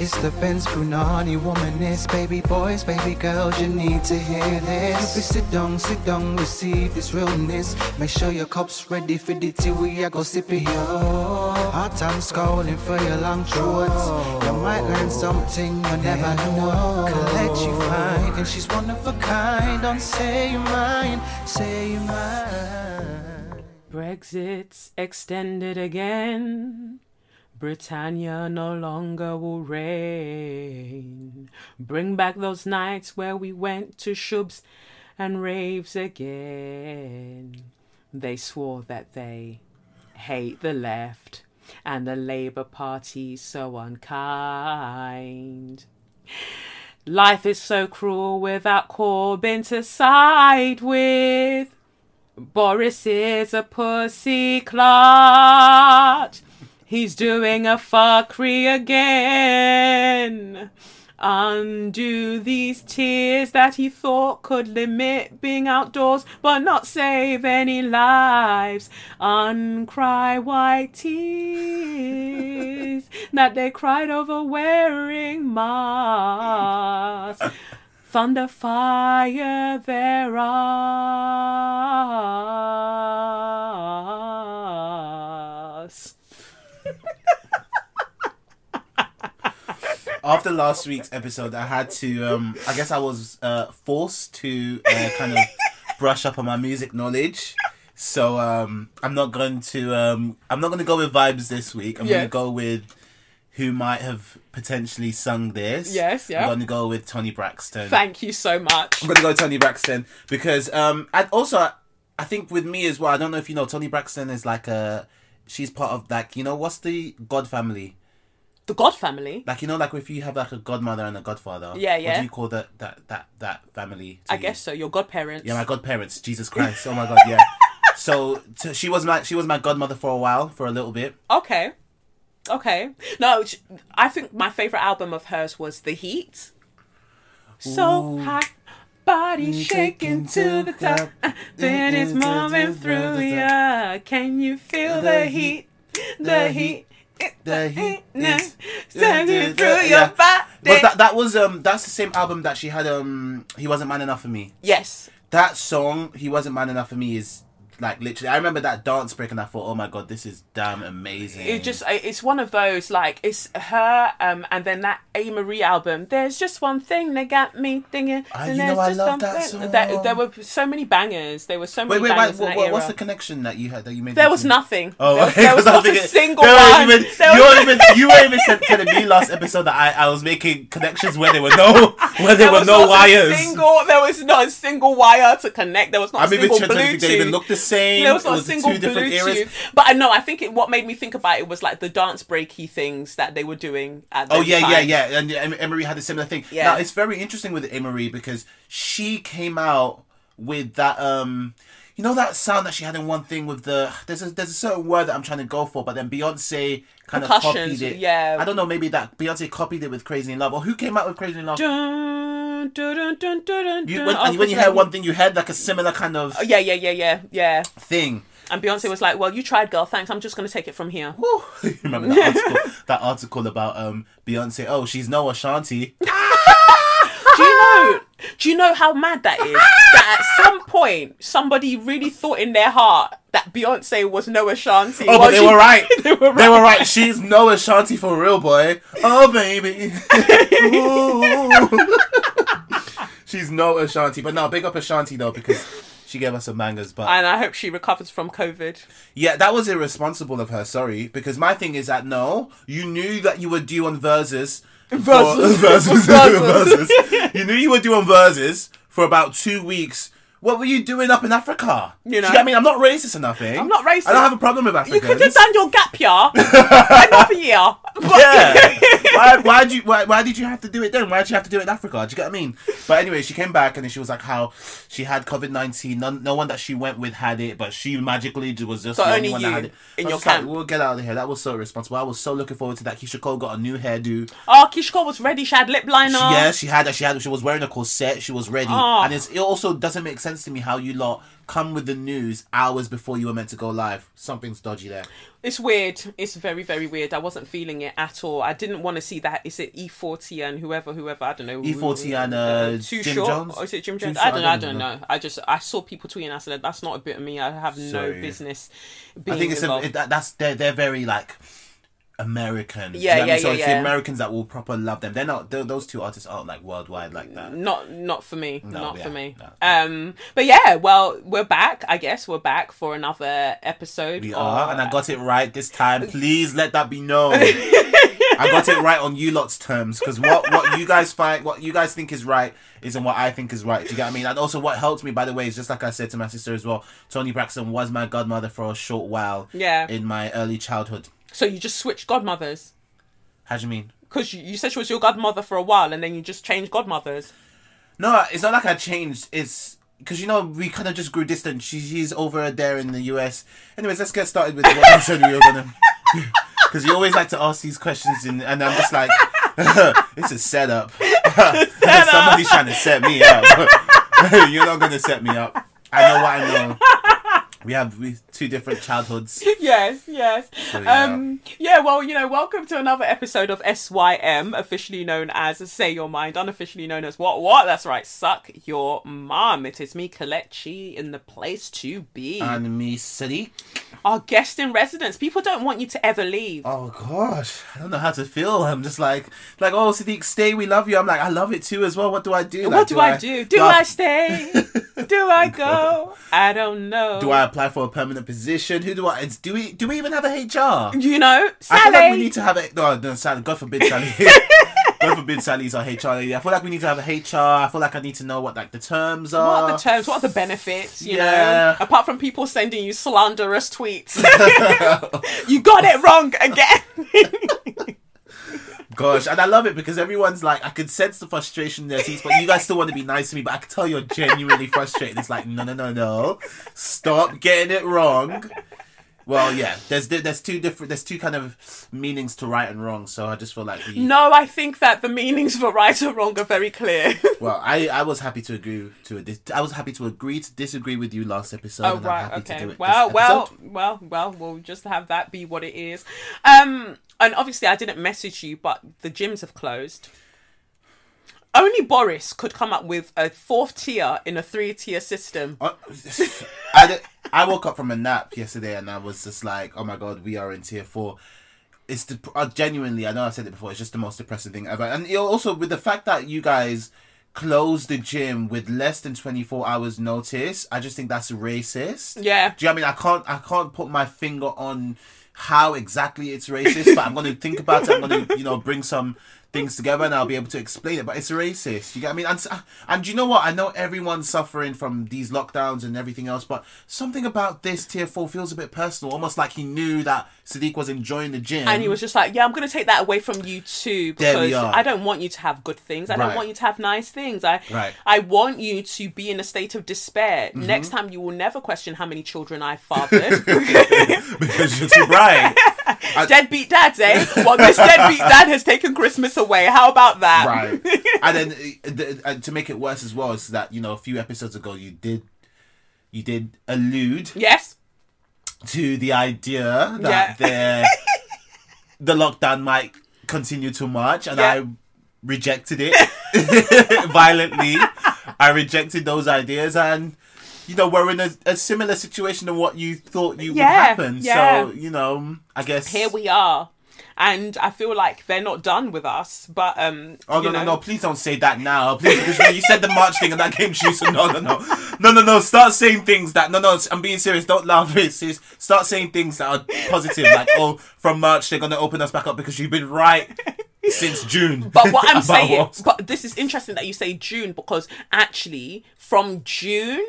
It's the Benz Brunani womanist, baby boys, baby girls, you need to hear this. You sit down, sit down, receive this realness. Make sure your cup's ready for the tea, we are go sip it, yo. Hard time scowling for your long throats. You might learn something you never know. Collect you fine, and she's one of a kind. Don't say you're mine, say you're mine. Brexit's extended again. Britannia no longer will reign. Bring back those nights where we went to shubs and raves again. They swore that they hate the left and the Labour Party so unkind. Life is so cruel without Corbyn to side with. Boris is a pussy clot. He's doing a fuckery again. Undo these tears that he thought could limit being outdoors but not save any lives. Uncry white tears that they cried over wearing masks. Thunder, fire, there are. After last week's episode, I had to. Um, I guess I was uh, forced to uh, kind of brush up on my music knowledge. So um, I'm not going to. Um, I'm not going to go with vibes this week. I'm Yeah. going to go with who might have potentially sung this. Yes, yeah. I'm going to go with Toni Braxton. Thank you so much. I'm gonna go Toni Braxton because um and also I think with me as well. I don't know if you know Toni Braxton is like a she's part of like you know what's the God family The God family. like you know like if you have like a godmother and a godfather. Yeah, What yeah. do you call that that that that family? I you? guess so. Your godparents. Yeah, my godparents. Jesus Christ. Oh my God. Yeah. so t- she was my she was my godmother for a while for a little bit. Okay. Okay. No, I think my favorite album of hers was The Heat. So Ooh. hot, body shaking to the top. Then it's moving through ya. Can you feel the heat? The heat. The heat is- through your body. But that that was um that's the same album that she had um he wasn't man enough for me. Yes. that song he wasn't man enough for me is like literally i remember that dance break and i thought oh my god this is damn amazing It just it's one of those like it's her um and then that Amerie album. There's just one thing that got me thinking. Ah, you know I love that song. there were so many bangers. There were so many wait wait bangers in what, that what, era. what's the connection that you had that you made There was to- nothing. Oh, there, okay, there was not a single no, one. You, even, There you, was- weren't even, you were even said, telling me last episode that I, I was making connections where there were no where there, there were no wires. single, there was not a single wire to connect. There was not I'm a even single trying to think they even Bluetooth. look the same. There was It not a was single two different Bluetooth. eras. But I know. I think it, what made me think about it was like the dance breaky things that they were doing. At Oh yeah, yeah, yeah, and Em- Amerie had a similar thing. Yeah. Now it's very interesting with Amerie because she came out with that um, you know that sound that she had in one thing with the there's a there's a certain word that I'm trying to go for, but then Beyonce kind of copied it. yeah. I don't know, maybe that Beyonce copied it with Crazy in Love, or who came out with Crazy in Love? Dun, dun, dun, dun, dun, You, when, Oh, and when you heard one thing, you heard like a similar kind of Oh, yeah, yeah, yeah, yeah, yeah. thing. And Beyonce was like, "Well, you tried, girl. Thanks. I'm just gonna take it from here." Remember that article? that article about um Beyonce? Oh, she's no Ashanti. Do you know? Do you know how mad that is? that at some point somebody really thought in their heart that Beyonce was no Ashanti. Oh, but they she- were right. they were right. They were right. She's no Ashanti for real, boy. Oh, baby. She's no Ashanti. But no, big up Ashanti, though, because she gave us some bangers. But And I hope she recovers from COVID. yeah, that was irresponsible of her, sorry. Because my thing is that no, you knew that you were due on Verzuz. for- Verzuz. Verzuz. Verzuz. Verzuz. You knew you were doing verses for about two weeks. What were you doing up in Africa? You know? See, I mean, I'm not racist or nothing. I'm not racist. I don't have a problem with Africans. You could have done your gap year another year. But Yeah. Why why, did you why, why did you have to do it then? Why did you have to do it in Africa? Do you get what I mean? But anyway, she came back and then she was like how she had COVID nineteen. No, no one that she went with had it, but she magically was just So the only only one you that had it. in your just like, camp. we'll get out of here. That was so responsible. I was so looking forward to that. Keyshia Cole got a new hairdo. Oh, Keyshia Cole was ready. She had lip liner. She, yeah, she had. She had. She was wearing a corset. She was ready. Oh. And it's, it also doesn't make sense to me how you lot come with the news hours before you were meant to go live. Something's dodgy there. It's weird. It's very, very weird. I wasn't feeling it at all. I didn't want to see that. Is it E40 and whoever, whoever? I don't know. E40 and, uh, Too Jim Short? Jones? Or is it Jim Jones? I don't know. I I don't don't know. know. I just I saw people tweeting. I said that's not a bit of me. I have no business being I think it's a, it, that, that's they're they're very like American. Yeah, You know what I yeah, mean? So yeah, it's yeah. the Americans that will proper love them. They're not. Those two artists aren't like worldwide like that. not not for me not yeah, for me no. um but yeah well we're back i guess we're back for another episode We of- are, and I got it right this time. Please let that be known. I got it right on you lot's terms because what what you guys find, what you guys think is right, isn't what I think is right. Do you get what I mean? And also, what helped me, by the way, is just like I said to my sister as well. Toni Braxton was my godmother for a short while. Yeah. In my early childhood. So you just switched godmothers How do you mean? because you, you said she was your godmother for a while and then you just changed godmothers No, it's not like I changed. It's because you know we kind of just grew distant. She, she's over there in the US. Anyways, let's get started with what said we were gonna. Because you always like to ask these questions, and, and I'm just like, it's a setup. Somebody's trying to set me up. You're not gonna set me up. I know what I know. We have two different childhoods. yes yes yeah. um yeah well you know welcome to another episode of sym officially known as say your mind unofficially known as what what that's right suck your mom it is me Kelechi in the place to be And me, City. our guest in residence people don't want you to ever leave Oh gosh, I don't know how to feel. I'm just like, like, oh Sadiq, stay. We love you. I'm like, I love it too as well. What do I do? What Like, do, I, do? Do I stay? do I go? I don't know. Do I apply for a permanent position? Who do I? It's, do we? Do we even have a HR? You know, Sally. I feel like we need to have a. No, no, Sally. God forbid, Sally. God forbid, Sally's our HR lady. I feel like we need to have a HR. I feel like I need to know what like the terms are. what are the terms? What are the benefits? You Yeah. know, apart from people sending you slanderous tweets, you got it wrong again. Gosh, and I love it because everyone's like, I could sense the frustration in their teeth, but you guys still want to be nice to me, but I can tell you're genuinely frustrated. It's like, no, no, no, no, stop getting it wrong. Well, yeah, there's there's two different, there's two kind of meanings to right and wrong. So I just feel like we, no, I think that the meanings for right or wrong are very clear. well, I I was happy to agree to a I was happy to agree to disagree with you last episode. Oh and I'm right, happy to okay. do it Well, well, well, well. We'll just have that be what it is. Um, and obviously, I didn't message you, but the gyms have closed. Only Boris could come up with a fourth tier in a three-tier system. Uh, I, di- I woke up from a nap yesterday and I was just like, oh my god, we are in tier four. It's uh, genuinely, I know I've said it before, it's just the most depressing thing ever. And also with the fact that you guys closed the gym with less than 24 hours notice, I just think that's racist. Yeah. Do you know what I mean? I can't, I can't put my finger on how exactly it's racist, but I'm going to think about it. I'm going to, you know, bring some things together and I'll be able to explain it. But it's racist. You get what I mean? And, and you know what? I know everyone's suffering from these lockdowns and everything else, but something about this tier four feels a bit personal. Almost like he knew that Sadiq was enjoying the gym. And he was just like, "Yeah, I'm going to take that away from you too There we because are. I don't want you to have good things. I don't want you to have nice things. I, Right. I want you to be in a state of despair. Mm-hmm. Next time, you will never question how many children I fathered. because you're too bright. deadbeat dads, eh? Well, this deadbeat dad has taken Christmas away. How about that? right. And then uh, the, uh, to make it worse as well is that you know a few episodes ago you did you did allude Yes. to the idea Yeah. that the the lockdown might continue to March, and Yeah. I rejected it violently. I rejected those ideas, and you know we're in a, a similar situation to what you thought you Yeah, would happen. yeah. So you know, I guess Here we are. And I feel like they're not done with us, but um. Oh no no know, no! Please don't say that now, please. Because when you said the March thing and that came true, so no no no no no no. Start saying things that no no. I'm being serious. Don't laugh. It's serious. Start saying things that are positive, like oh, from March they're gonna open us back up because you've been right since June. But what I'm saying, what- but this is interesting that you say June because actually from June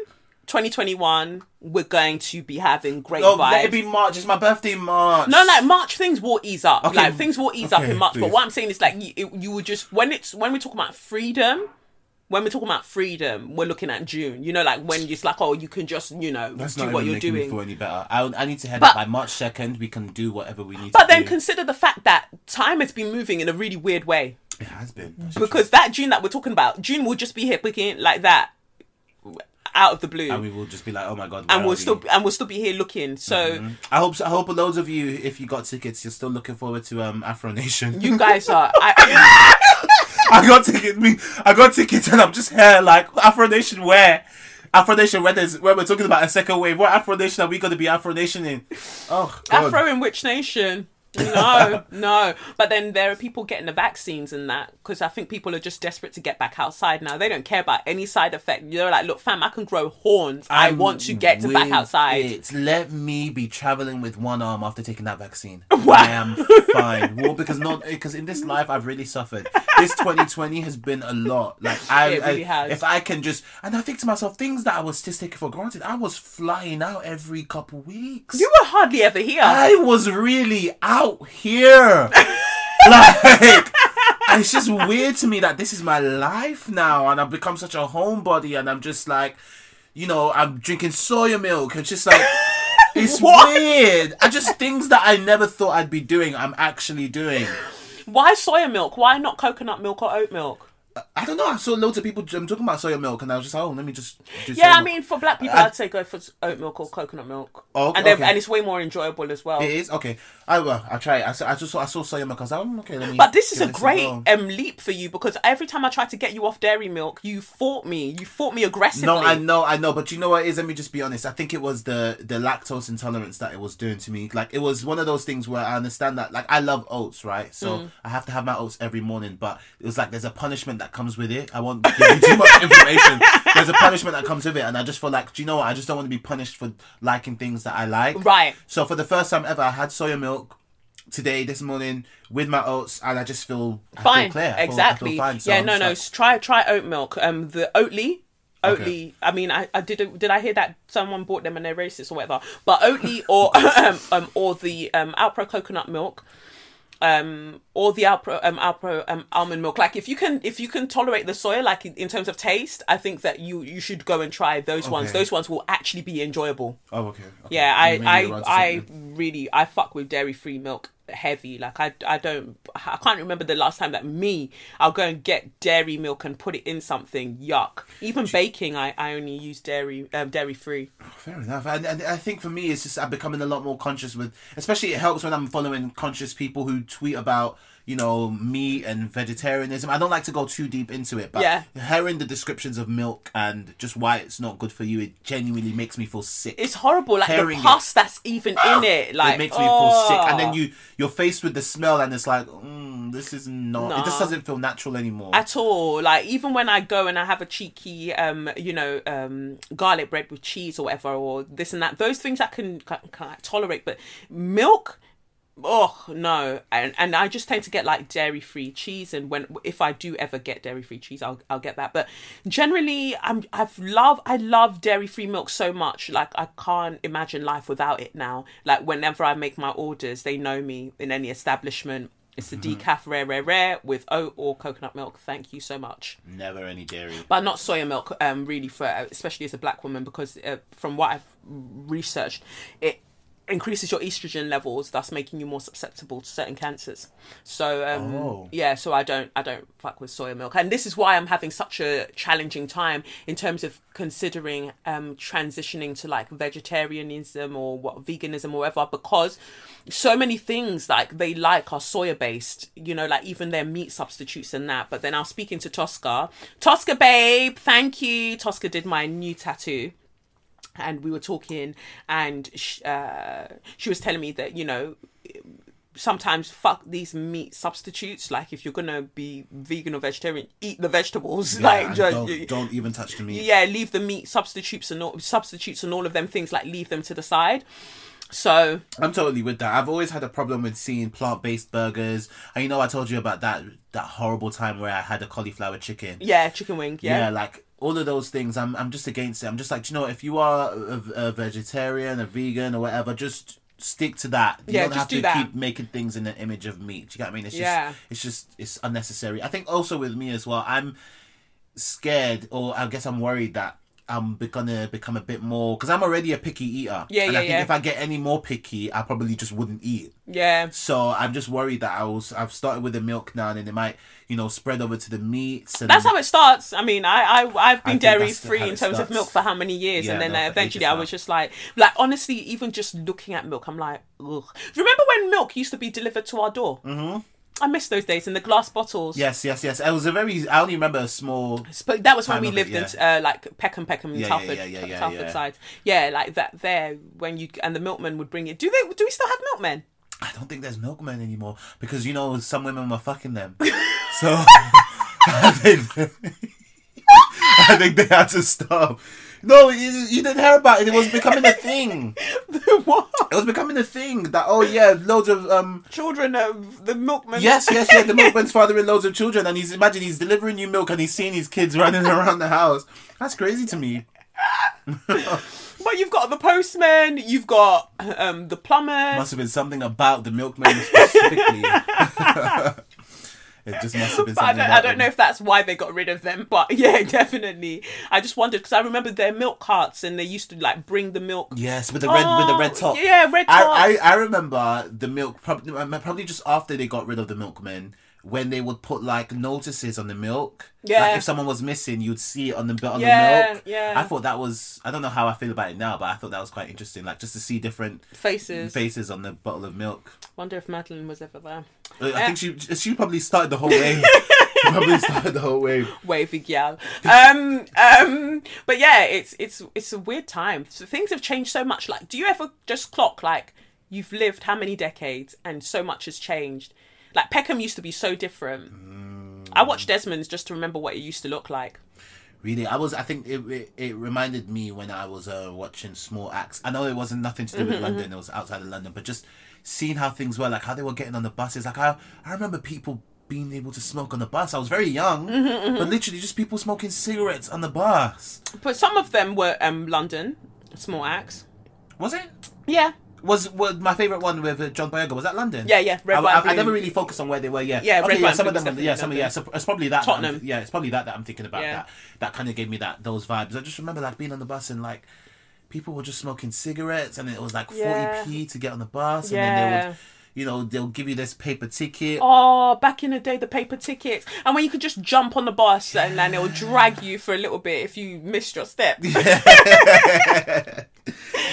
2021, we're going to be having great Oh, vibes. let it be March. It's my birthday in March. no, like March, things will ease up. Okay. Like things will ease up in March. But please. what I'm saying is, like, you, it, you would just when it's when we're talking about freedom, when we're talking about freedom, we're looking at June. You know, like when it's like, oh, you can just you know That's do not what you're doing. feel any better. I, I need to head But- up by March second. We can do whatever we need. But then do. consider the fact that time has been moving in a really weird way. it has been That's Because that June that we're talking about, June will just be here picking like that out of the blue. and we will just be like, oh my god, and we'll still we? and we'll still be here looking. So I hope I hope loads of you, if you got tickets, you're still looking forward to um Afro Nation. you guys are. I, I got tickets. Me, I got tickets, and I'm just here like Afro Nation. Where Afro Nation? Where where we're talking about a second wave. What Afro Nation are we going to be Afro Nation in? Oh, God. Afro in which nation? No, no. But then there are people getting the vaccines and that because I think people are just desperate to get back outside now. They don't care about any side effect. You're like, look, fam, I can grow horns. I I'm want to get to back outside. it. Let me be traveling with one arm after taking that vaccine. Wow. I am fine. Well, because not because in this life I've really suffered. This 2020 has been a lot. Like I, It really I- has. if I can just and I think to myself things that I was just taking for granted. I was flying out every couple weeks. You were hardly ever here. I was really out here. like, and it's just weird to me that this is my life now, and I've become such a homebody, and I'm just like, you know, I'm drinking soya milk. It's just like, it's What? weird. I just things that I never thought I'd be doing, I'm actually doing. Why soya milk? Why not coconut milk or oat milk? I don't know. I saw loads of people um, talking about soy milk, and I was just, oh, let me just. do Yeah, soy I mean, for black people, I- I'd say go for oat milk or coconut milk. Oh, and okay. and it's way more enjoyable as well. it is okay. I will. I try. it. I saw. I just saw. I saw soya milk. I was like, oh, okay. Let me. But this is a this great go. um, leap for you because every time I tried to get you off dairy milk, you fought me. You fought me aggressively. No, I know, I know, but you know what it is? Let me just be honest. I think it was the the lactose intolerance that it was doing to me. Like it was one of those things where I understand that. Like I love oats, right? So Mm. I have to have my oats every morning. But it was like there's a punishment that comes with it. I won't give you too much information. There's a punishment that comes with it, and I just feel like, do you know what? I just don't want to be punished for liking things that I like. Right. So for the first time ever, I had soya milk today, this morning, with my oats, and I just feel I feel fine. clear. I feel- I feel exactly. fine. So yeah, I'm no, no. like- Try try oat milk. Um, the Oatly. Okay. Oatly. I mean, I, I did. Did I hear that someone bought them and they're racist or whatever? But Oatly or um, um or the um Alpro coconut milk, um or the Alpro um Alpro um almond milk. Like if you can if you can tolerate the soya, like in, in terms of taste, I think that you you should go and try those ones. Those ones will actually be enjoyable. Oh, okay. okay. Yeah, I I I really I fuck with dairy free milk heavy. Like I I don't I can't remember the last time that me I'll go and get dairy milk and put it in something. Yuck. Even baking, I I only use dairy um, dairy free. Fair enough, and, and I think for me, it's just I'm becoming a lot more conscious with. Especially, it helps when I'm following conscious people who tweet about you know meat and vegetarianism. I don't like to go too deep into it, but Yeah. hearing the descriptions of milk and just why it's not good for you, it genuinely makes me feel sick. It's horrible. Like Hearing the pus that's even in it. Like it makes me feel sick, and then oh. you you're faced with the smell, and it's like, mm, this is not. It just doesn't feel natural anymore. at all. Like even when I go and I have a cheeky, um, you know, um, garlic bread with cheese or whatever, or this and that, those things I can, can, can tolerate. But milk, oh no, and and I just tend to get like dairy free cheese. And when if I do ever get dairy free cheese, I'll I'll get that. But generally, I'm I've love I love dairy free milk so much. Like I can't imagine life without it now. Like whenever I make my orders, they know me in any establishment. It's the decaf rare, rare, rare with oat or coconut milk. Thank you so much. Never any dairy. But not soya milk, um, really, for especially as a black woman, because uh, from what I've researched, it increases your estrogen levels, thus making you more susceptible to certain cancers. So um, Oh. yeah, so I don't I don't fuck with soy milk, and this is why I'm having such a challenging time in terms of considering um, transitioning to like vegetarianism or what veganism or whatever, because so many things like they like are soya based, you know, like even their meat substitutes and that. But then I was speaking to Tosca, Tosca babe, thank you. Tosca did my new tattoo and we were talking and sh- uh, she was telling me that you know sometimes fuck these meat substitutes like if you're gonna be vegan or vegetarian eat the vegetables like Yeah, ju- don't, don't even touch the meat. yeah leave the meat substitutes and all substitutes and all of them things like leave them to the side so I'm totally with that. I've always had a problem with seeing plant-based burgers, and you know I told you about that that horrible time where I had a cauliflower chicken. yeah chicken wing yeah, Yeah, like all of those things, I'm I'm just against it. I'm just like, do you know, if you are a, a vegetarian, a vegan, or whatever, just stick to that. You Yeah, don't just have do to that. keep making things in the image of meat. Do you get what I mean? It's Yeah. it's just it's unnecessary. I think also with me as well, I'm scared, or I guess I'm worried that I'm gonna become a bit more because I'm already a picky eater. Yeah, and yeah, I think yeah. if I get any more picky, I probably just wouldn't eat. Yeah. So I'm just worried that I was I've started with the milk now, and then it might you know spread over to the meats. And That's how it starts. I mean, I, I I've been think dairy free in terms of milk for how many years, Yeah, and then no, uh, eventually I was just like, like honestly, even just looking at milk, I'm like, ugh. Remember when milk used to be delivered to our door? Mm-hmm. I miss those days in the glass bottles. Yes, yes, yes. It was a very. I only remember a small. But that was when we of it, lived in uh, like Peckham, Peckham, Yeah, yeah, Telford, yeah, yeah, yeah, Telford yeah. side. Yeah, like that there when you and the milkman would bring it. Do they? Do we still have milkmen? I don't think there's milkmen anymore because you know some women were fucking them. so I think I think they had to stop. No, you, you didn't hear about it. It was becoming a thing. what? It was becoming a thing that oh yeah, loads of um. Children of the milkman. Yes, yes, yes. The milkman's fathering loads of children, and he's imagine he's delivering you milk, and he's seeing his kids running around the house. That's crazy to me. But you've got the postman. You've got um the plumber. Must have been something about the milkman specifically. It just must have been But I don't, I don't know if that's why they got rid of them, but yeah, definitely. I just wondered because I remember their milk carts and they used to like bring the milk. Yes, with the red with the red Oh, top. yeah, red I. I I remember the milk probably probably just after they got rid of the milkmen when they would put like notices on the milk. Yeah. Like if someone was missing, you'd see it on the on Yeah, the milk. yeah. I thought that was I don't know how I feel about it now, but I thought that was quite interesting. Like just to see different Faces. faces on the bottle of milk. Wonder if Madeline was ever there. Uh, I think she she probably started the whole wave. probably started the whole wave. Wavy gal. Um, um, but yeah, it's it's it's a weird time. So things have changed so much. Like, do you ever just clock like you've lived how many decades and so much has changed? Like Peckham used to be so different. I watched Desmond's just to remember what it used to look like. Really, I was. I think it it, it reminded me when I was uh, watching Small Axe. I know it wasn't nothing to do Mm-hmm, with London; it was outside of London. But just seeing how things were, like how they were getting on the buses. Like I, I remember people being able to smoke on the bus. I was very young, Mm-hmm, but literally just people smoking cigarettes on the bus. But some of them were um London, small axe. Was it? Yeah, Was was my favorite one with uh, John Boyega? Was that London? Yeah, yeah, Red, I, I, I never really focused on where they were. Yeah, Yeah, Red, yeah. Some of them, yeah, some, yeah. London. So it's probably that. that Tottenham. yeah, it's probably that that I'm thinking about. Yeah. That that kind of gave me that those vibes. I just remember like being on the bus and like people were just smoking cigarettes, and it was like forty Yeah. p to get on the bus, and then they Yeah. would, you know, they'll give you this paper ticket. Oh, back in the day, the paper tickets, and when you could just jump on the bus and then it'll drag you for a little bit if you missed your step.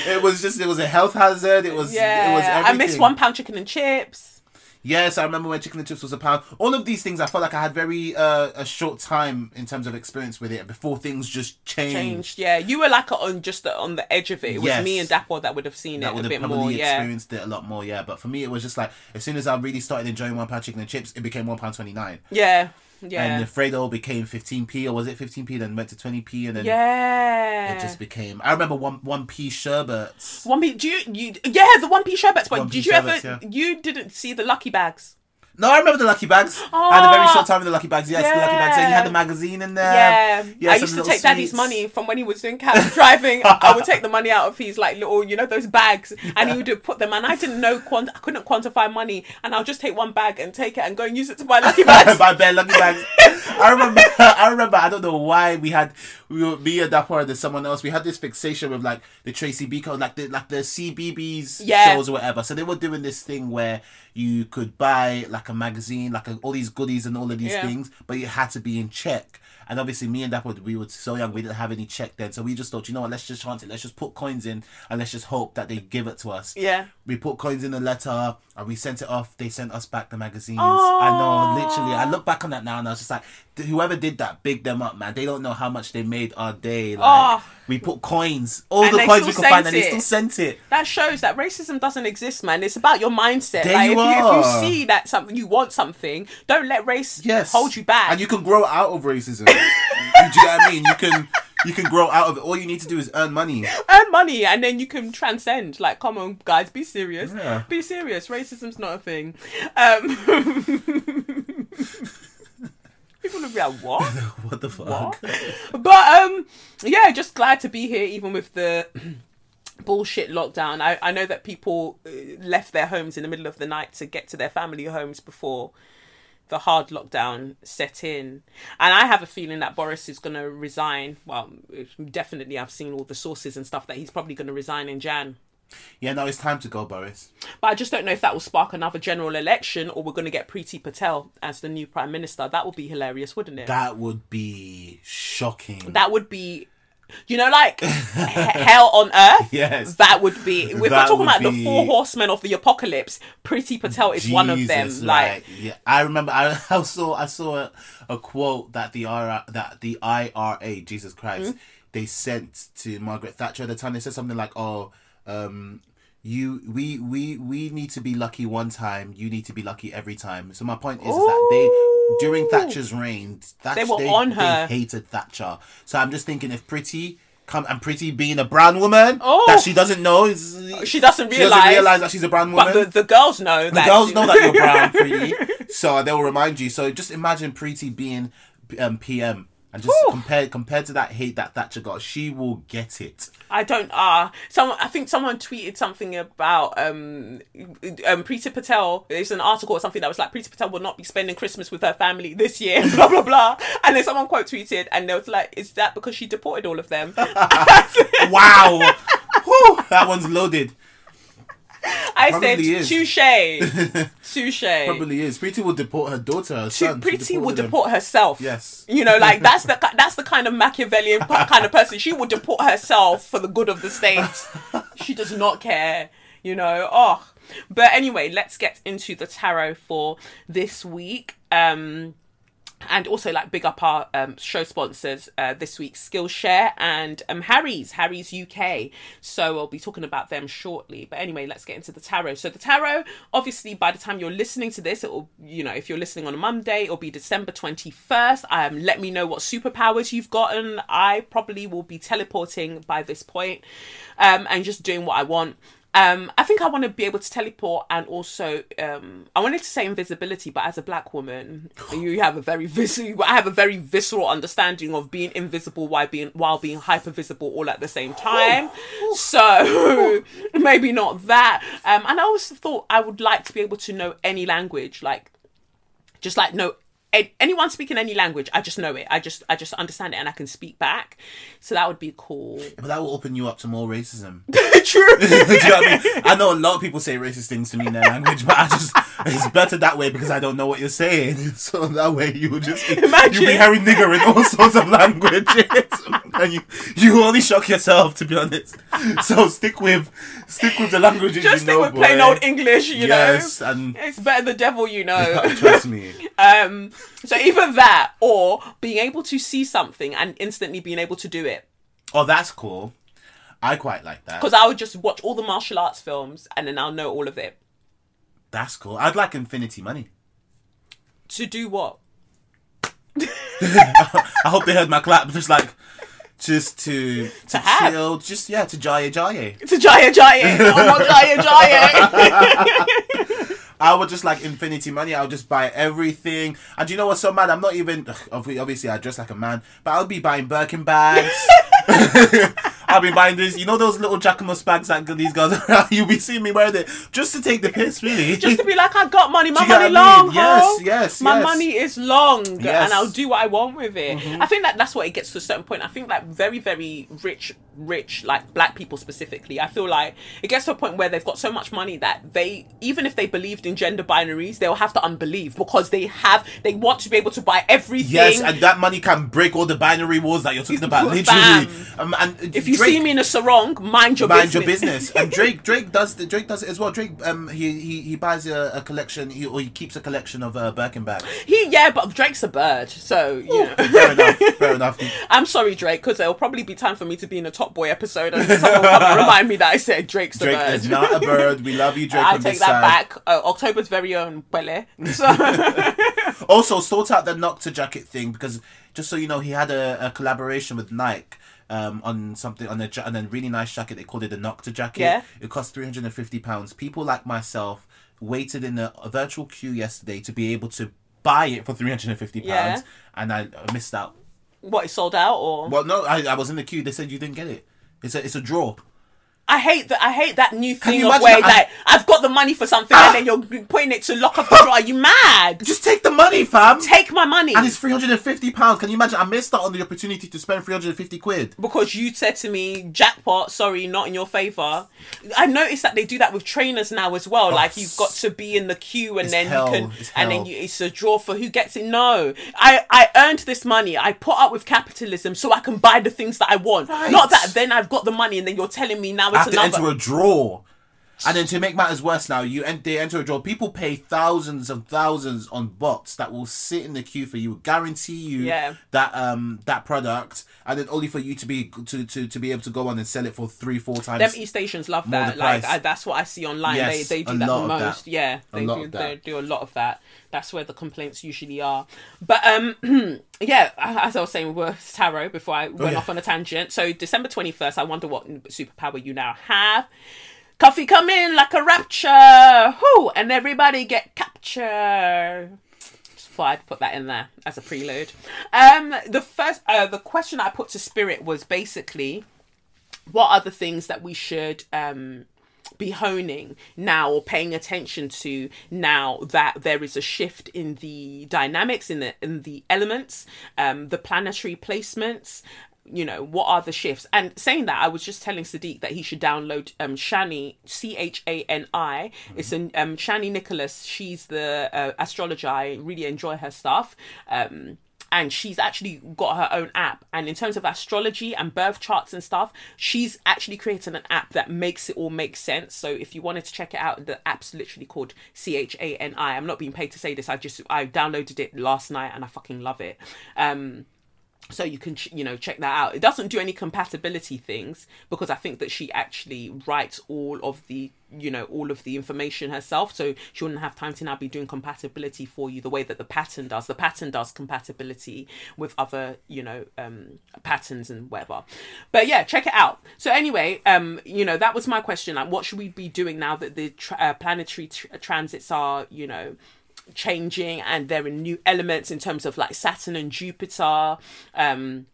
It was just it was a health hazard. It was Yeah, it was I missed one pound chicken and chips. Yes, I remember when chicken and chips was a pound. All of these things, I felt like I had very uh, a short time in terms of experience with it before things just changed. Changed, yeah. You were like on just on the edge of it. It was Yes. me and Dapper that would have seen That it a bit more. Yeah, experienced it a lot more, yeah. But for me, it was just like as soon as I really started enjoying one pound chicken and chips, it became one pound twenty nine, yeah, yeah, and the Freddo became fifteen p, or was it fifteen p? Then went to twenty p, and then yeah. it just became. I remember one one p sherbets. one piece. Do you, you? Yeah, the one piece sherbets. But One did piece you ever? yeah. You didn't see the lucky bags. No, I remember the lucky bags. I had a very Oh. short time with the lucky bags. Yes, the lucky bags. And you had the magazine in there. Yeah, Yeah, I used to take Daddy's money from when he was doing cab driving. I would take the money out of his like little, you know, those bags, and he would put them. And I didn't know, quant- I couldn't quantify money, and I'll just take one bag and take it and go and use it to buy lucky bags. my bad lucky bags. I remember. I remember. I don't know why we had we were me and Dapper and someone else. We had this fixation with like the Tracy Beaker, like the like the CBBC Yeah. shows or whatever. So they were doing this thing where you could buy like a magazine, like a, all these goodies and all of these Yeah. things, but it had to be in check. And obviously, me and Dapper, we were so young, we didn't have any check then. So we just thought, you know what, let's just chance it. Let's just put coins in and let's just hope that they give it to us. Yeah. We put coins in the letter and we sent it off. They sent us back the magazines. I know, literally. I look back on that now and I was just like, whoever did that, big them up, man. They don't know how much they made our day. Like, Oh. We put coins, all And the coins we could find, sent and they still sent it. That shows that racism doesn't exist, man. It's about your mindset. There like you if, you, if you see that something you want something, don't let race Yes, hold you back. and you can grow out of racism. do you get what I mean? You can, you can grow out of it. All you need to do is earn money. earn money and then you can transcend. Like, come on, guys, be serious. Yeah. Be serious. Racism's not a thing. Um, people would be like, what? what the fuck? but um, yeah, just glad to be here, even with the bullshit lockdown. I I know that people uh, left their homes in the middle of the night to get to their family homes before the hard lockdown set in. And I have a feeling that Boris is going to resign. Well, definitely, I've seen all the sources and stuff that he's probably going to resign in Jan. Yeah, no, it's time to go, Boris. But I just don't know if that will spark another general election or we're going to get Priti Patel as the new prime minister. That would be hilarious, wouldn't it? That would be shocking. That would be, you know, like hell on earth. Yes. That would be. If we're talking about the four horsemen of the apocalypse, Priti Patel is one of them. Jesus, Like, yeah, I remember. I, I saw. I saw a, a quote that the IRA, that the IRA, Jesus Christ, Mm. they sent to Margaret Thatcher at the time. They said something like, "Oh, um, you, we, we, we need to be lucky one time. You need to be lucky every time." So my point is, is that they during Thatcher's reign, Thatcher, They were on her. They hated Thatcher. So I'm just thinking, if Priti. Come and Priti being a brown woman Oh. that she doesn't know is she doesn't she realize. doesn't realize that she's a brown woman. but the, the girls know The that. girls know that you're brown, Priti, so they'll remind you. So just imagine Priti being um, PM, and just Whew. compared compared to that hate that Thatcher got, she will get it. I don't. Ah, someone. I think someone tweeted something about um, um, Priti Patel. There's an article or something that was like Priti Patel will not be spending Christmas with her family this year. Blah blah blah. And then someone quote tweeted, and they was like, "Is that because she deported all of them?" Wow, Whew, that one's loaded. I Probably said. "Touche, touche." Probably is. Priti will deport her daughter, her son. She Priti will them. deport herself. Yes. You know, like that's the that's the kind of Machiavellian kind of person. She would deport herself for the good of the state. She does not care. You know. Oh, but anyway, let's get into the tarot for this week. Um, and also like big up our um, show sponsors uh, this week skillshare and um, harry's harry's uk so i'll be talking about them shortly. But anyway let's get into the tarot. So the tarot obviously by the time you're listening to this it will you know if you're listening on a monday it'll be december 21st um let me know what superpowers you've gotten. I probably will be teleporting by this point um and just doing what i want um, I think I want to be able to teleport and also um, I wanted to say invisibility, but as a black woman, you have a very visceral. I have a very visceral understanding of being invisible while being while being hyper visible all at the same time. So maybe not that. Um, and I always thought I would like to be able to know any language, like just like know anyone speaking any language. I just know it. I just I just understand it and I can speak back. So that would be cool. But that will open you up to more racism. True. Do you know what I mean? I know a lot of people say racist things to me in their language, but I just it's better that way because I don't know what you're saying. So that way you will just Imagine. you'll be hearing nigger in all sorts of languages, and you you only shock yourself to be honest. So stick with stick with the languages you know. just you stick know, with plain old English, you know. yes, know. and It's better the devil you know. trust me. um, so either that or being able to see something and instantly being able to do it. Oh, that's cool. I quite like that. Because I would just watch all the martial arts films and then I'll know all of it. That's cool. I'd like infinity money. To do what? I hope they heard my clap. Just like, just to to, have. chill. Just yeah, to jaya jaya. To Jaya Jaya. I'm not Jaya Jaya. I would just like infinity money. I would just buy everything. And do you know what's so mad? I'm not even. Obviously, I dress like a man, but I'll be buying Birkin bags. I'll be buying this. You know those little Jacquemus bags that these girls. You'll be seeing me wearing it just to take the piss, really. just to be like, I got money. My Do you get money what I mean? long. Yes, yes, My yes. money is long, Yes. Mm-hmm. and I'll do what I want with it. I think that that's what it gets to a certain point. I think like very, very rich, rich, like black people specifically. I feel like it gets to a point where they've got so much money that they, even if they believed in gender binaries, they'll have to unbelieve because they have, they want to be able to buy everything. Yes, and that money can break all the binary walls that you're talking about. Literally, um, and if you Drake- see me in a sarong, mind your business. mind business. your business. and Drake, Drake does the Drake does it as well. Drake, um, he he, he buys a, a collection, he, or he keeps a collection of uh, Birkin bags. he, yeah, but Drake's a bird, so you know. Fair enough. Fair enough. I'm sorry, Drake, because there'll probably be time for me to be in a Top Boy episode, and someone will come remind me that I said Drake's the Drake bird. is not a bird. We love you, Drake. I take that side. back. Uh, October's very own Pele. So Also, sort out the Nocta jacket thing because just so you know, he had a, a collaboration with Nike. Um, on something on a ja- on a really nice jacket, they called it a Nocta jacket. Yeah. It cost three hundred and fifty pounds. People like myself waited in a, a virtual queue yesterday to be able to buy it for three hundred and fifty pounds, Yeah. and I I missed out. What it sold out or? Well, no, I, I was in the queue. They said you didn't get it. It's a it's a draw. I hate that. I hate that new thing of where that- like I've got the money for something Ah! and then you're putting it to lock up the drawer. Are you mad? Just take the money, fam. Take my money and it's three hundred and fifty pounds. Can you imagine? I missed out on the opportunity to spend three hundred and fifty quid. because you said to me, "Jackpot, sorry, not in your favor." I noticed that they do that with trainers now as well. like you've got to be in the queue and then hell, you can, it's and then you, it's a draw for who gets it. No, I I earned this money. I put up with capitalism so I can buy the things that I want. Right. Not that then I've got the money and then you're telling me now have to enter a draw. And then to make matters worse, now you en- they enter a draw. People pay thousands and thousands on bots that will sit in the queue for you, guarantee you Yeah. that um that product, and then only for you to be to, to, to be able to go on and sell it for three four times. Them e stations love that. Like. I, that's what I see online. Yes, they they do that the of that. most. Yeah, they do they do a lot of that. That's where the complaints usually are. But um, yeah, as I was saying, we're tarot before I went Oh, yeah. off on a tangent. So December twenty first. I wonder what superpower you now have. Coffee come in like a rapture, whoo, and everybody get captured. Just thought I'd put that in there as a prelude. Um, the first, uh, the question I put to Spirit was basically, what are the things that we should um be honing now or paying attention to now that there is a shift in the dynamics in the in the elements um the planetary placements you know what are the shifts? And saying that i was just telling sadiq that he should download um Chani c-h-a-n-i it's an um Chani Nicholas. She's the uh, astrologer. I really enjoy her stuff. Um and she's actually got her own app. And in terms of astrology and birth charts and stuff she's actually created an app that makes it all make sense. So if you wanted to check it out the app's literally called c-h-a-n-i i'm not being paid to say this. I just i downloaded it last night and i fucking love it. Um so you can you know check that out. It doesn't do any compatibility things because i think that she actually writes all of the you know all of the information herself. So she wouldn't have time to now be doing compatibility for you the way that the pattern does. The pattern does compatibility with other you know um patterns and whatever. But yeah check it out. So anyway um you know that was my question. Like what should we be doing now that the tra- uh, planetary tr- transits are you know changing and there are new elements in terms of like Saturn and Jupiter, um,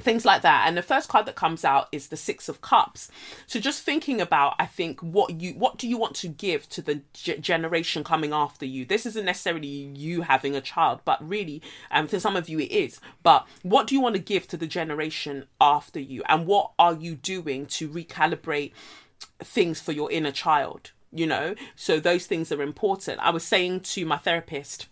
things like that. And the first card that comes out is the Six of Cups. So just thinking about, I think, what you what do you want to give to the g- generation coming after you? This isn't necessarily you having a child, but really, um, for some of you it is. But what do you want to give to the generation after you, and what are you doing to recalibrate? things for your inner child you know so those things are important. I was saying to my therapist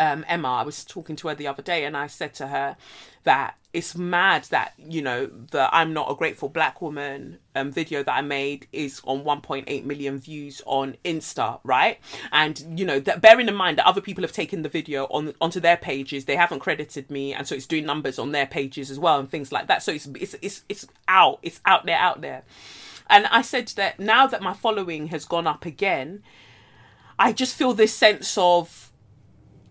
um emma i was talking to her the other day and i said to her that it's mad that you know the i'm not a grateful black woman um video that i made is on 1.8 million views on insta right? And you know that bearing in mind that other people have taken the video on onto their pages they haven't credited me and so it's doing numbers on their pages as well and things like that. So it's it's it's, it's out it's out there out there and I said that now that my following has gone up again, I just feel this sense of,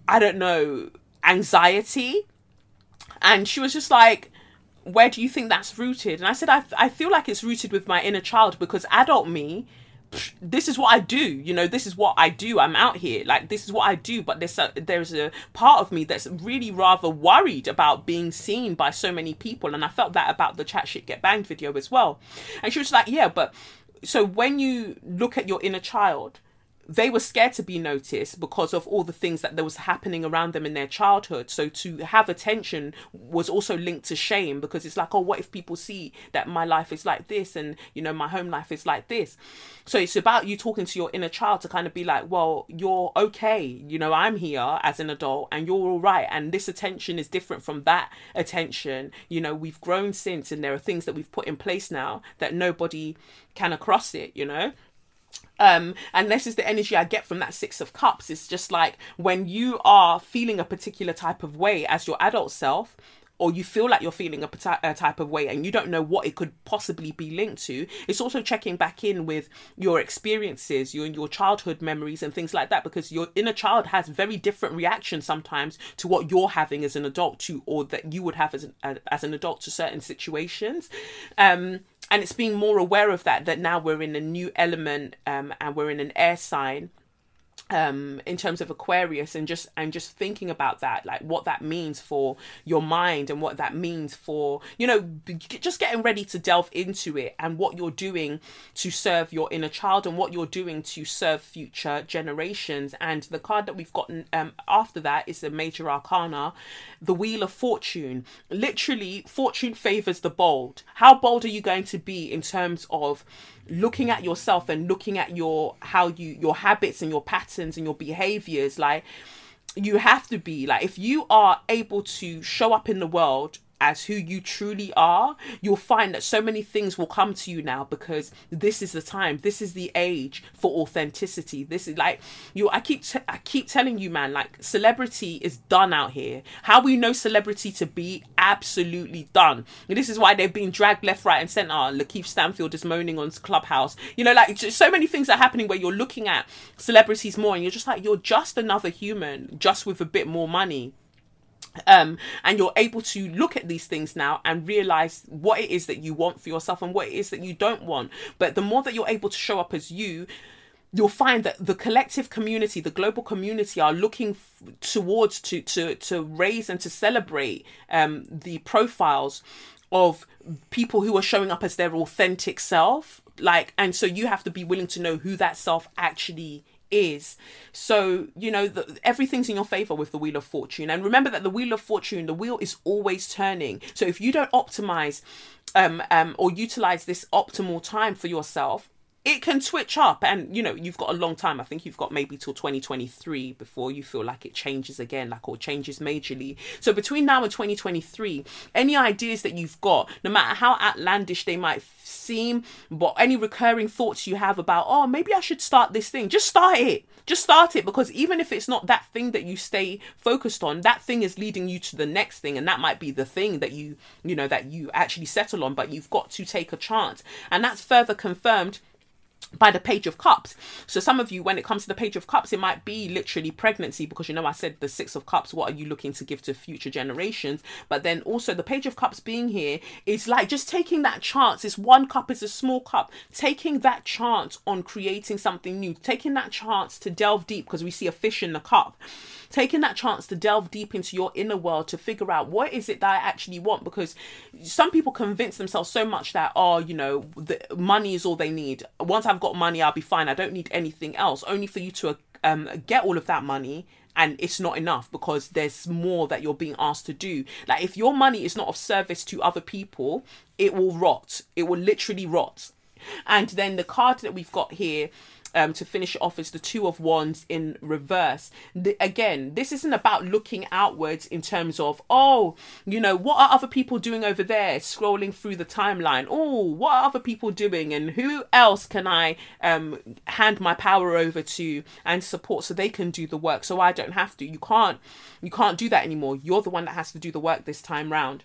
I don't know, anxiety. And she was just like, where do you think that's rooted? And I said, I, I feel like it's rooted with my inner child because adult me, this is what I do. You know, this is what I do. I'm out here. Like, this is what I do. But there's a, there's a part of me that's really rather worried about being seen by so many people. And I felt that about the Chat Shit Get Banged video as well. And she was like, yeah, but so when you look at your inner child, they were scared to be noticed because of all the things that there was happening around them in their childhood. So to have attention was also linked to shame because it's like oh what if people see that my life is like this and you know my home life is like this? So it's about you talking to your inner child to kind of be like well you're okay. You know i'm here as an adult and you're all right. And this attention is different from that attention. You know we've grown since and there are things that we've put in place now that nobody can across it you know um and this is the energy i get from that six of cups. It's just like when you are feeling a particular type of way as your adult self or you feel like you're feeling a, a type of way and you don't know what it could possibly be linked to it's also checking back in with your experiences your your childhood memories and things like that because your inner child has very different reactions sometimes to what you're having as an adult to or that you would have as an as an adult to certain situations. Um and it's being more aware of that that now we're in a new element um, and we're in an air sign um in terms of aquarius and just and just thinking about that like what that means for your mind and what that means for you know just getting ready to delve into it and what you're doing to serve your inner child and what you're doing to serve future generations. And the card that we've gotten um after that is the major arcana the wheel of fortune. Literally fortune favors the bold. How bold are you going to be in terms of looking at yourself and looking at your how you your habits and your patterns and your behaviors like you have to be like if you are able to show up in the world as who you truly are, you'll find that so many things will come to you now because this is the time, this is the age for authenticity. This is like you. I keep t- I keep telling you, man. Like celebrity is done out here. How we know celebrity to be absolutely done. And this is why they've been dragged left, right, and center. Lakeith Stanfield is moaning on Clubhouse. You know, like so many things are happening where you're looking at celebrities more, and you're just like you're just another human, just with a bit more money um, and you're able to look at these things now and realize what it is that you want for yourself and what it is that you don't want. But the more that you're able to show up as you, you'll find that the collective community, the global community, are looking f- towards to to to raise and to celebrate um, the profiles of people who are showing up as their authentic self. Like, and so you have to be willing to know who that self actually is. So, you know, the, everything's in your favor with the Wheel of Fortune. And remember that the Wheel of Fortune, the wheel is always turning. So if you don't optimize um, um, or utilize this optimal time for yourself, it can switch up and you know you've got a long time. I think you've got maybe till 2023 before you feel like it changes again like or changes majorly. So between now and 2023 any ideas that you've got no matter how outlandish they might seem but any recurring thoughts you have about oh maybe i should start this thing just start it. Just start it because even if it's not that thing that you stay focused on that thing is leading you to the next thing and that might be the thing that you you know that you actually settle on but you've got to take a chance. And that's further confirmed by the page of cups. So some of you when it comes to the page of cups it might be literally pregnancy because you know i said the six of cups what are you looking to give to future generations? But then also the page of cups being here is like just taking that chance. It's one cup is a small cup. Taking that chance on creating something new taking that chance to delve deep because we see a fish in the cup taking that chance to delve deep into your inner world to figure out what is it that I actually want because some people convince themselves so much that oh you know the money is all they need once I've got money I'll be fine I don't need anything else only for you to um, get all of that money and it's not enough because there's more that you're being asked to do. Like if your money is not of service to other people, it will rot. It will literally rot. And then the card that we've got here um, to finish off is the Two of Wands in reverse. The, again, this isn't about looking outwards in terms of, oh, you know, what are other people doing over there? Scrolling through the timeline. Oh, what are other people doing? And who else can I um, hand my power over to and support so they can do the work so I don't have to? You can't, you can't do that anymore. You're the one that has to do the work this time round.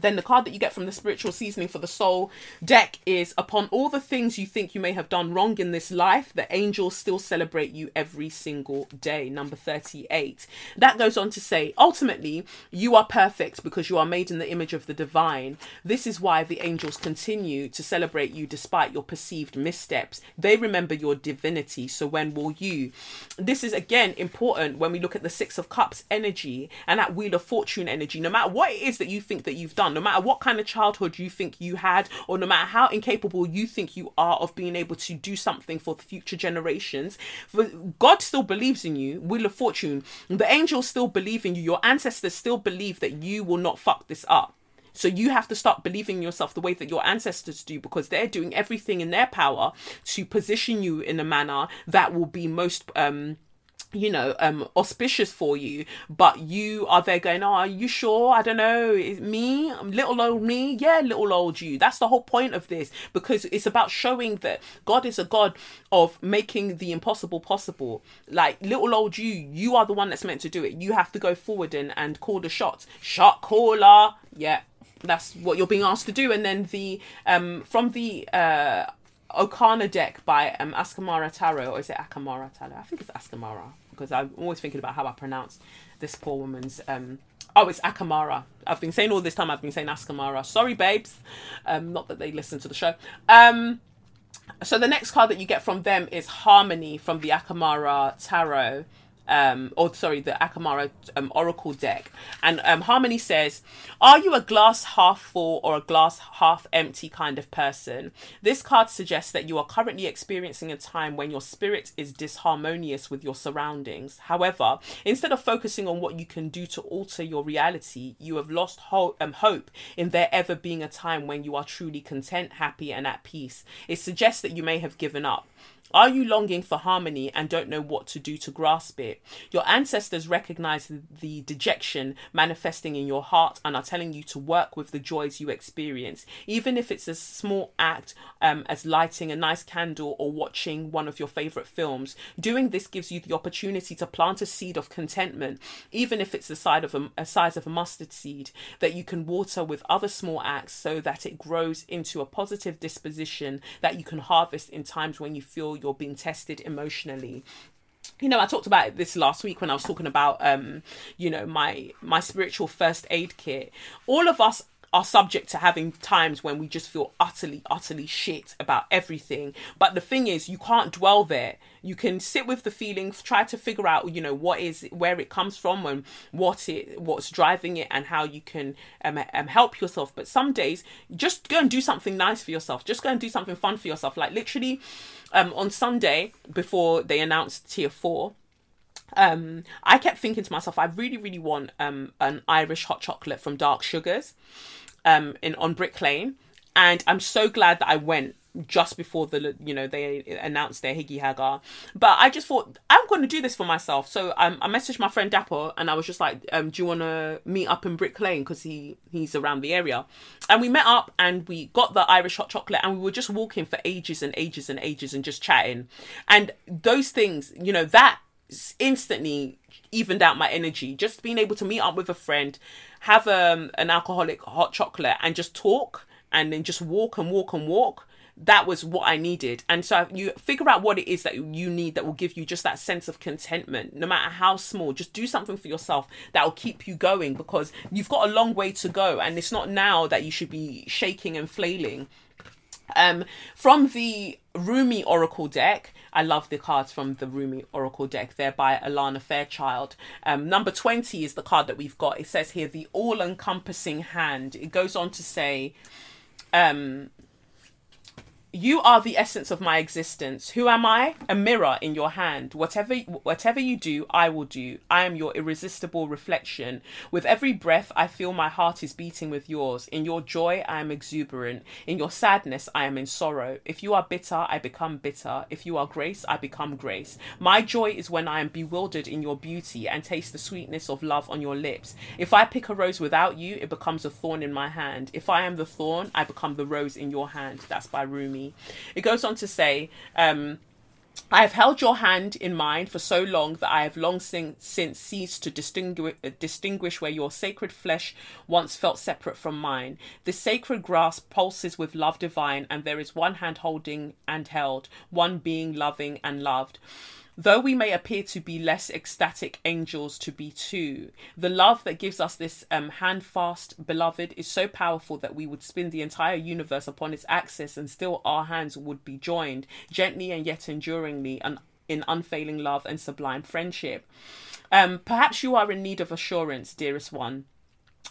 Then the card that you get from the spiritual seasoning for the soul deck is upon all the things you think you may have done wrong in this life, the angels still celebrate you every single day. Number 38. That goes on to say, ultimately, you are perfect because you are made in the image of the divine. This is why the angels continue to celebrate you despite your perceived missteps. They remember your divinity. So when will you? This is again important when we look at the Six of Cups energy and that Wheel of Fortune energy. No matter what it is that you think that you've done, no matter what kind of childhood you think you had, or no matter how incapable you think you are of being able to do something for future generations, God still believes in you. Wheel of Fortune, the angels still believe in you. Your ancestors still believe that you will not fuck this up. So you have to start believing in yourself the way that your ancestors do because they're doing everything in their power to position you in a manner that will be most um you know um auspicious for you but you are there going oh are you sure? I don't know. Is me? Little old me? Yeah little old you. That's the whole point of this because it's about showing that god is a god of making the impossible possible. Like little old you you are the one that's meant to do it. You have to go forward and and call the shots. Shot caller. Yeah that's what you're being asked to do. And then the um from the uh Okana deck by um, Askamara Tarot, or is it Akamara Tarot? I think it's Askamara because I'm always thinking about how I pronounce this poor woman's. Um, oh, it's Akamara. I've been saying all this time. I've been saying Askamara. Sorry, babes. Um, not that they listen to the show. Um, So the next card that you get from them is Harmony from the Akamara Tarot um, or sorry, the Akamara um, Oracle deck. And um, Harmony says, Are you a glass half full or a glass half empty kind of person? This card suggests that you are currently experiencing a time when your spirit is disharmonious with your surroundings. However, instead of focusing on what you can do to alter your reality, you have lost ho- um, hope in there ever being a time when you are truly content, happy, and at peace. It suggests that you may have given up. Are you longing for harmony and don't know what to do to grasp it? Your ancestors recognize the dejection manifesting in your heart and are telling you to work with the joys you experience, even if it's a small act um, as lighting a nice candle or watching one of your favorite films. Doing this gives you the opportunity to plant a seed of contentment, even if it's the size of a, a size of a mustard seed, that you can water with other small acts so that it grows into a positive disposition that you can harvest in times when you feel you're being tested emotionally. You know i talked about this last week when i was talking about um you know my my spiritual first aid kit. All of us are subject to having times when we just feel utterly, utterly shit about everything. But the thing is, you can't dwell there. You can sit with the feelings, try to figure out, you know, what is where it comes from and what it, what's driving it, and how you can um, um, help yourself. But some days, just go and do something nice for yourself. Just go and do something fun for yourself. Like literally, um, on Sunday before they announced Tier Four um i kept thinking to myself i really really want um an irish hot chocolate from dark sugars um in on brick lane. And i'm so glad that i went just before the you know they announced their higgy hagar. But i just thought i'm going to do this for myself. So um, i messaged my friend dapper and i was just like um, do you want to meet up in brick lane? Because he he's around the area. And we met up and we got the irish hot chocolate and we were just walking for ages and ages and ages and just chatting. And those things you know that instantly evened out my energy. Just being able to meet up with a friend, have um, an alcoholic hot chocolate, and just talk, and then just walk and walk and walk. That was what I needed. And so you figure out what it is that you need that will give you just that sense of contentment, no matter how small. Just do something for yourself that will keep you going because you've got a long way to go. And it's not now that you should be shaking and flailing. Um, from the Rumi Oracle deck, I love the cards from the Rumi Oracle deck. They're by Alana Fairchild. Um, number 20 is the card that we've got. It says here, the all encompassing hand. It goes on to say, um, you are the essence of my existence. Who am I? A mirror in your hand. Whatever whatever you do, I will do. I am your irresistible reflection. With every breath, I feel my heart is beating with yours. In your joy, I am exuberant. In your sadness, I am in sorrow. If you are bitter, I become bitter. If you are grace, I become grace. My joy is when I am bewildered in your beauty and taste the sweetness of love on your lips. If I pick a rose without you, it becomes a thorn in my hand. If I am the thorn, I become the rose in your hand. That's by Rumi. It goes on to say, um, I have held your hand in mine for so long that I have long sin- since ceased to distinguish, uh, distinguish where your sacred flesh once felt separate from mine. This sacred grasp pulses with love divine, and there is one hand holding and held, one being loving and loved. Though we may appear to be less ecstatic angels to be too, the love that gives us this um, handfast beloved is so powerful that we would spin the entire universe upon its axis and still our hands would be joined gently and yet enduringly and in unfailing love and sublime friendship. Um, perhaps you are in need of assurance, dearest one.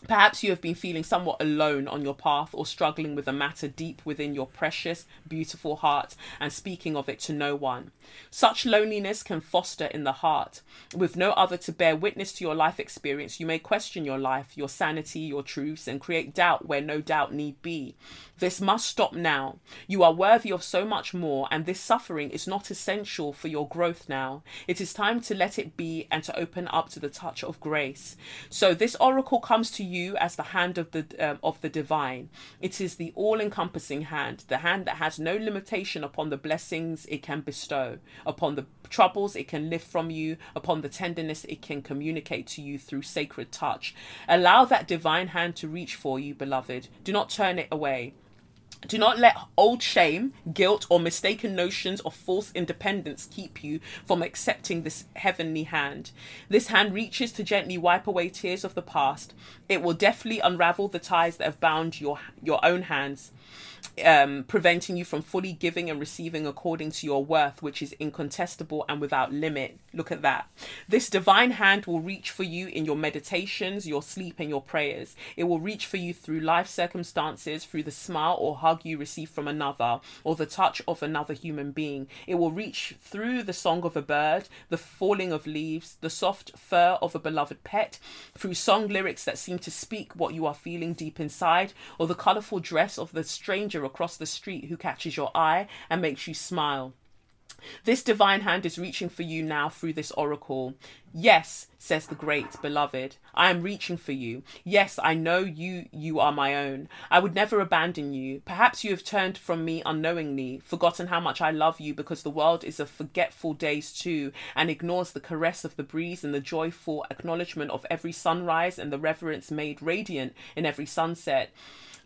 Perhaps you have been feeling somewhat alone on your path or struggling with a matter deep within your precious, beautiful heart and speaking of it to no one. Such loneliness can foster in the heart. With no other to bear witness to your life experience, you may question your life, your sanity, your truths, and create doubt where no doubt need be. This must stop now. You are worthy of so much more, and this suffering is not essential for your growth now. It is time to let it be and to open up to the touch of grace. So this oracle comes to you as the hand of the um, of the divine. It is the all-encompassing hand, the hand that has no limitation upon the blessings it can bestow, upon the troubles it can lift from you, upon the tenderness it can communicate to you through sacred touch. Allow that divine hand to reach for you, beloved. Do not turn it away. Do not let old shame, guilt, or mistaken notions of false independence keep you from accepting this heavenly hand. This hand reaches to gently wipe away tears of the past. It will deftly unravel the ties that have bound your, your own hands. Um, preventing you from fully giving and receiving according to your worth, which is incontestable and without limit. Look at that. This divine hand will reach for you in your meditations, your sleep, and your prayers. It will reach for you through life circumstances, through the smile or hug you receive from another, or the touch of another human being. It will reach through the song of a bird, the falling of leaves, the soft fur of a beloved pet, through song lyrics that seem to speak what you are feeling deep inside, or the colourful dress of the stranger across the street who catches your eye and makes you smile. This divine hand is reaching for you now through this oracle. Yes, says the great beloved, I am reaching for you. Yes, I know you you are my own. I would never abandon you. Perhaps you have turned from me unknowingly, forgotten how much I love you because the world is a forgetful days too, and ignores the caress of the breeze and the joyful acknowledgement of every sunrise and the reverence made radiant in every sunset.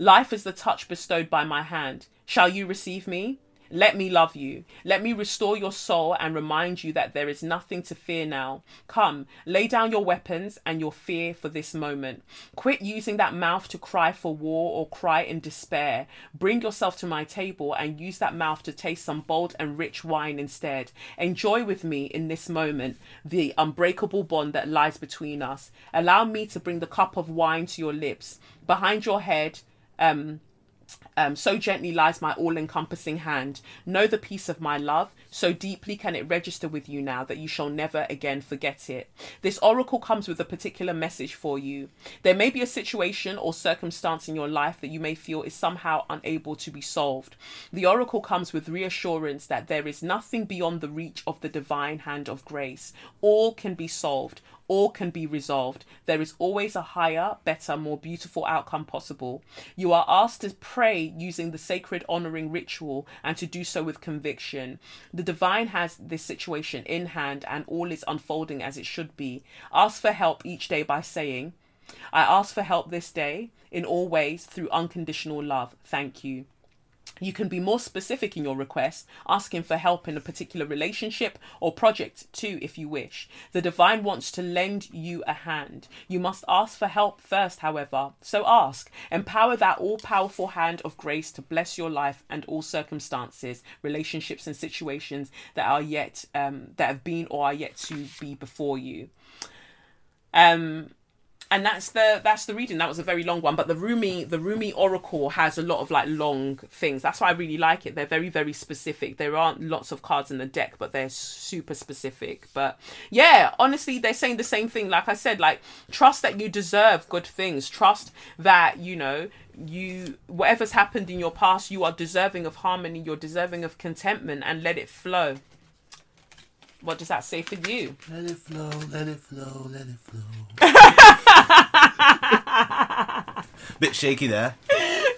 Life is the touch bestowed by my hand. Shall you receive me? Let me love you. Let me restore your soul and remind you that there is nothing to fear now. Come, lay down your weapons and your fear for this moment. Quit using that mouth to cry for war or cry in despair. Bring yourself to my table and use that mouth to taste some bold and rich wine instead. Enjoy with me in this moment the unbreakable bond that lies between us. Allow me to bring the cup of wine to your lips. Behind your head, um, um, so gently lies my all encompassing hand. Know the peace of my love. So deeply can it register with you now that you shall never again forget it. This oracle comes with a particular message for you. There may be a situation or circumstance in your life that you may feel is somehow unable to be solved. The oracle comes with reassurance that there is nothing beyond the reach of the divine hand of grace. All can be solved all can be resolved. There is always a higher, better, more beautiful outcome possible. You are asked to pray using the sacred honoring ritual and to do so with conviction. The divine has this situation in hand and all is unfolding as it should be. Ask for help each day by saying, I ask for help this day in all ways through unconditional love. Thank you. You can be more specific in your request, asking for help in a particular relationship or project too, if you wish. The divine wants to lend you a hand. You must ask for help first, however. So ask. Empower that all powerful hand of grace to bless your life and all circumstances, relationships, and situations that are yet, um, that have been or are yet to be before you. Um, and that's the that's the reading. That was a very long one, but the Rumi the Rumi Oracle has a lot of like long things. That's why I really like it. They're very very specific. There aren't lots of cards in the deck, but they're super specific. But yeah, honestly, they're saying the same thing. Like I said, like trust that you deserve good things. Trust that you know you whatever's happened in your past, you are deserving of harmony. You're deserving of contentment, and let it flow. What does that say for you? Let it flow, let it flow, let it flow. Bit shaky there.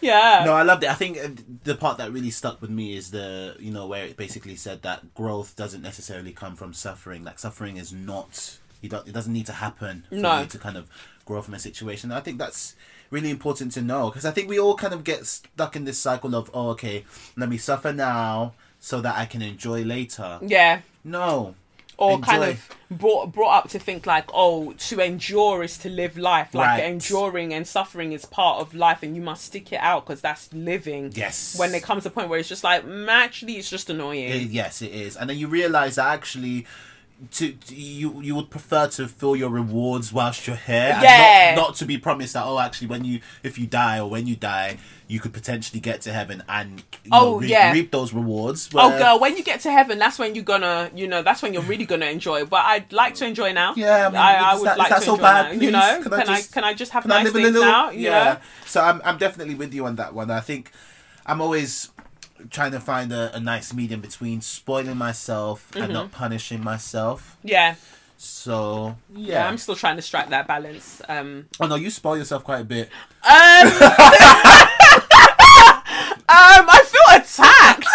Yeah. No, I loved it. I think uh, the part that really stuck with me is the you know where it basically said that growth doesn't necessarily come from suffering. Like suffering is not you don't it doesn't need to happen for No. you to kind of grow from a situation. I think that's really important to know because I think we all kind of get stuck in this cycle of oh okay let me suffer now so that I can enjoy later. Yeah. No. or kind of brought brought up to think like oh to endure is to live life like Right. enduring and suffering is part of life and you must stick it out because that's living Yes. when there comes a point where it's just like mm, actually it's just annoying It- yes, it is, and then you realize that actually. To, to- you you would prefer to feel your rewards whilst you're here, and Yeah. not, not to be promised that oh actually when you if you die or when you die you could potentially get to heaven and you Oh, know, reap, yeah. reap those rewards. oh where- girl when you get to heaven that's when you're gonna you know that's when you're really gonna enjoy but i'd like to enjoy now Yeah, I mean, I, is would that- like to so enjoy bad, now you know Can can, I I, just- can i just have I nice things little? now you yeah. know So I'm I'm definitely with you on that one. I think I'm always trying to find a, a nice medium between spoiling myself Mm-hmm. and not punishing myself. yeah So yeah yeah. i'm still trying to strike that balance um oh no, you spoil yourself quite a bit. Um, um, I feel attacked.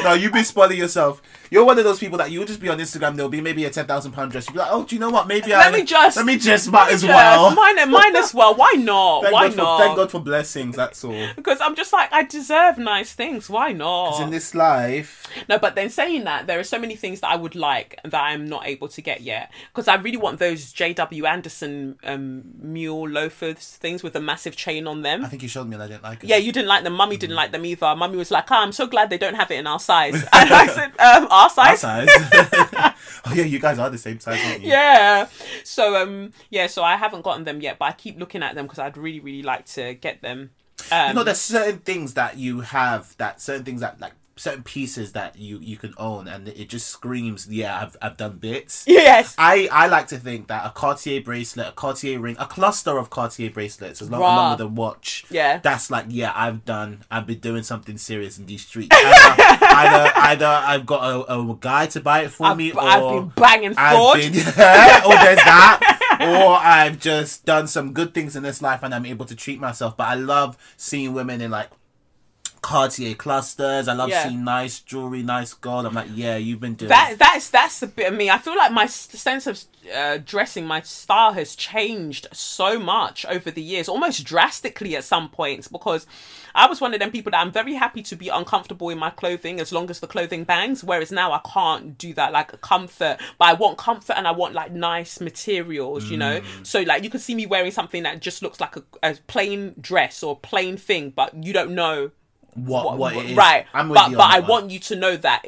no, you've been spoiling yourself. You're one of those people that you'll just be on Instagram. There'll be maybe a ten thousand pound dress. You'll be like, oh, do you know what? Maybe I Let me just- let me just might as well. mine, mine as well. Why not? Thank Why God not? For, thank God for blessings. That's all. Because I'm just like, I deserve nice things. Why not? Because in this life, No, but then saying that, there are so many things that I would like that I'm not able to get yet. Because I really want those J.W. Anderson um, mule loafers things with a massive chain on them. I think you showed me and I didn't like it. Yeah, you didn't like them. Mummy didn't like them either. Mummy was like, oh, I'm so glad they don't have it in our size. And I said, um, our Our size? size. oh yeah, you guys are the same size, aren't you? Yeah. So, um, yeah, so I haven't gotten them yet, but I keep looking at them because I'd really, really like to get them. Um, You know, there's certain things that you have that certain things that like certain pieces that you you can own, and it just screams, yeah, I've I've done bits. yes. I, I like to think that a Cartier bracelet, a Cartier ring, a cluster of Cartier bracelets, as long with a watch. Yeah. That's like, yeah, I've done, I've been doing something serious in these streets. Either, either, either I've got a, a guy to buy it for I've, me, or I've been banging fraud. been, or there's that, or I've just done some good things in this life and I'm able to treat myself. But I love seeing women in like Cartier clusters. I love Yeah. seeing nice jewelry, nice gold. I'm like, yeah, you've been doing that that's that's a bit of me. I feel like my sense of uh, dressing, my style has changed so much over the years, almost drastically at some points. Because I was one of them people that I'm very happy to be uncomfortable in my clothing as long as the clothing bangs. Whereas now I can't do that, like comfort. But I want comfort and I want like nice materials, you know. So like you could see me wearing something that just looks like a, a plain dress or plain thing, but you don't know what what it is. right. I'm with but you but I one. want you to know that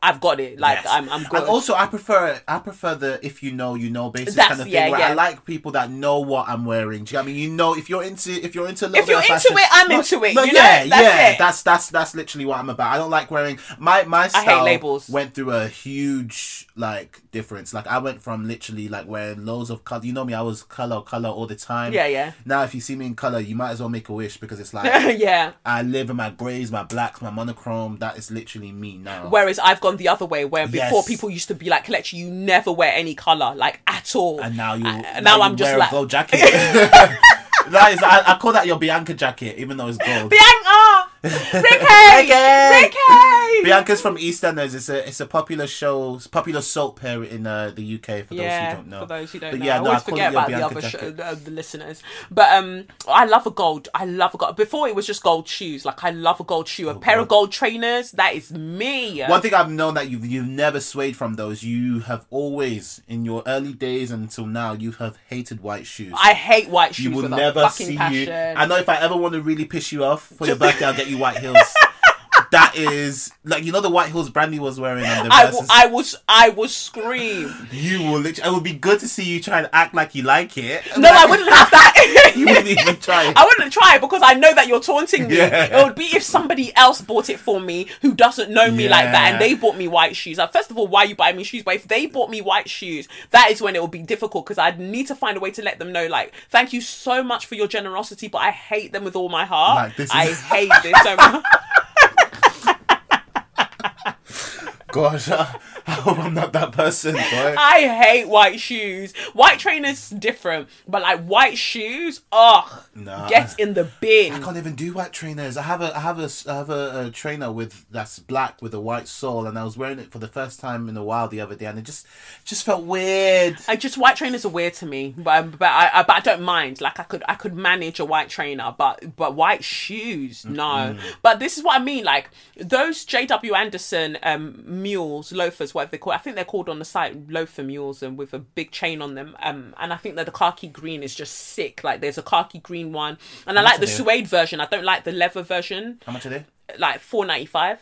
I've got it. Like Yes. I'm I'm good. And also, I prefer I prefer the if you know you know basis That's- kind of thing. yeah, where yeah. I like people that know what I'm wearing. Do you know what I mean? You know, if you're into if you're into If you're into fashion- it, I'm into it, no, you know? yeah, That's yeah. it. That's that's that's literally what I'm about. I don't like wearing my my hate style. labels. Went through a huge like difference. Like I went from literally like wearing loads of color. You know me, I was color color all the time. Yeah, yeah. Now if you see me in color, you might as well make a wish because it's like yeah. I live in my grays, my blacks, my monochrome. That is literally me now. Whereas I've gone the other way, where before people used to be like, "Kelechi, you never wear any color, like at all." and now you Uh, now, now I'm you just wear like- a gold jacket. that is, I, I call that your Bianca jacket, even though it's gold. Bianca, Ricky, Ricky! Ricky. Bianca's from EastEnders. It's a it's a popular show, popular soap pair in uh, the UK. For those who don't know. for those who don't But know, yeah, I no, always call forget it your about the other sh- uh, the listeners. But um, I love a gold. I love a gold. Before it was just gold shoes. Like I love a gold shoe. A pair of gold trainers. That is me. One thing I've known that you've you've never swayed from those. You have always, in your early days until now, you have hated white shoes. I hate white shoes you will with never a fucking see passion. you. I know if I ever want to really piss you off for your birthday, I'll get you white heels. That is like you know the white heels Brandy was wearing on the I Verzuz. will, I will scream. You will literally. It would be good to see you try and act like you like it. No, I wouldn't have that. You wouldn't even try. I wouldn't try it because I know that you're taunting me. Yeah. It would be if somebody else bought it for me who doesn't know me like that and they bought me white shoes. Like, first of all, why you buy me shoes? But if they bought me white shoes, that is when it will be difficult because I'd need to find a way to let them know, like, thank you so much for your generosity, but I hate them with all my heart. Like, this is- I hate this so much. Gosh, I, I hope I'm not that person, boy. I hate white shoes. White trainers different, but like white shoes, ugh, Nah. get in the bin. I can't even do white trainers. I have a I have a I have a, a trainer with that's black with a white sole, and I was wearing it for the first time in a while the other day, and it just just felt weird. I just white trainers are weird to me, but but I, I but I don't mind. Like I could I could manage a white trainer, but but white shoes, no. But this is what I mean. Like those J.W. Anderson um mules, loafers, whatever they call. I think they're called on the site loafer mules, and with a big chain on them. Um, and I think that the khaki green is just sick. Like there's a khaki green one, and I like the suede version. I don't like the leather version. How much are they? Like four ninety five.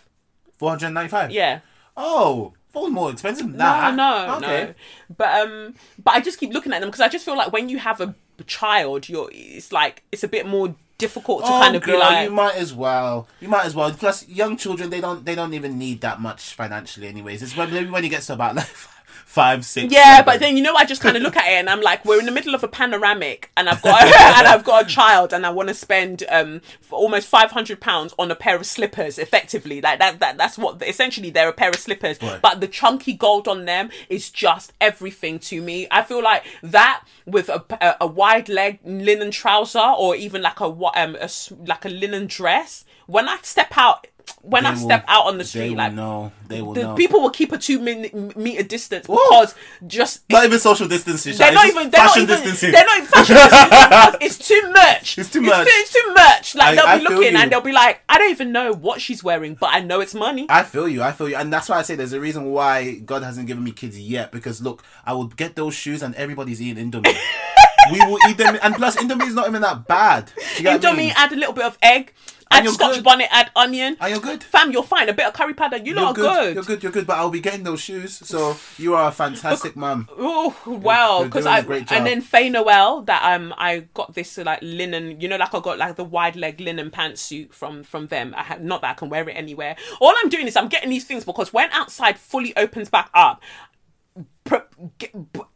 Four hundred ninety five. Yeah. Oh, four more expensive than that. No, no, okay. no. But um, but I just keep looking at them because I just feel like when you have a child, you're it's like it's a bit more difficult to Oh, kind of girl, be like. you might as well. You might as well. Plus, young children they don't they don't even need that much financially, anyways. It's when maybe when you get to about like five, six. yeah, seven. but then you know, I just kind of look at it and I'm like, we're in the middle of a panoramic, and I've got and I've got a child, and I want to spend um almost five hundred pounds on a pair of slippers. Effectively, like that, that that's what essentially they're a pair of slippers, Right. but the chunky gold on them is just everything to me. I feel like that with a, a, a wide leg linen trouser or even like a wa- um a like a linen dress. When I step out when They I will- step out on the street, like know. They will the know. people will keep a two min- meter distance because just not even social distancing. they're not even they're not even distancing. they're not even fashion distancing it's too much. It's too much. It's too, much. Like I- they'll be feel looking and they'll be like, I don't even know what she's wearing, but I know it's money. I feel you. I feel you, and that's why I say there's a reason why God hasn't given me kids yet. Because look, I will get those shoes, and everybody's eating Indomie. we will eat them, and plus Indomie is not even that bad. Do you get what I Indomie, mean? add a little bit of egg, add scotch good. bonnet, add onion. And you're good. Fam, you're fine. A bit of curry powder, you You're lot are good. good. You're good. You're good. But I'll be getting those shoes. So you are a fantastic mum. Oh wow! you're Because I great job. and then Fe Noel that um I got this like linen, you know, like I got like the wide leg linen pantsuit from from them. I have not that I can wear it anywhere. All I'm doing is I'm getting these things because when outside fully opens back up.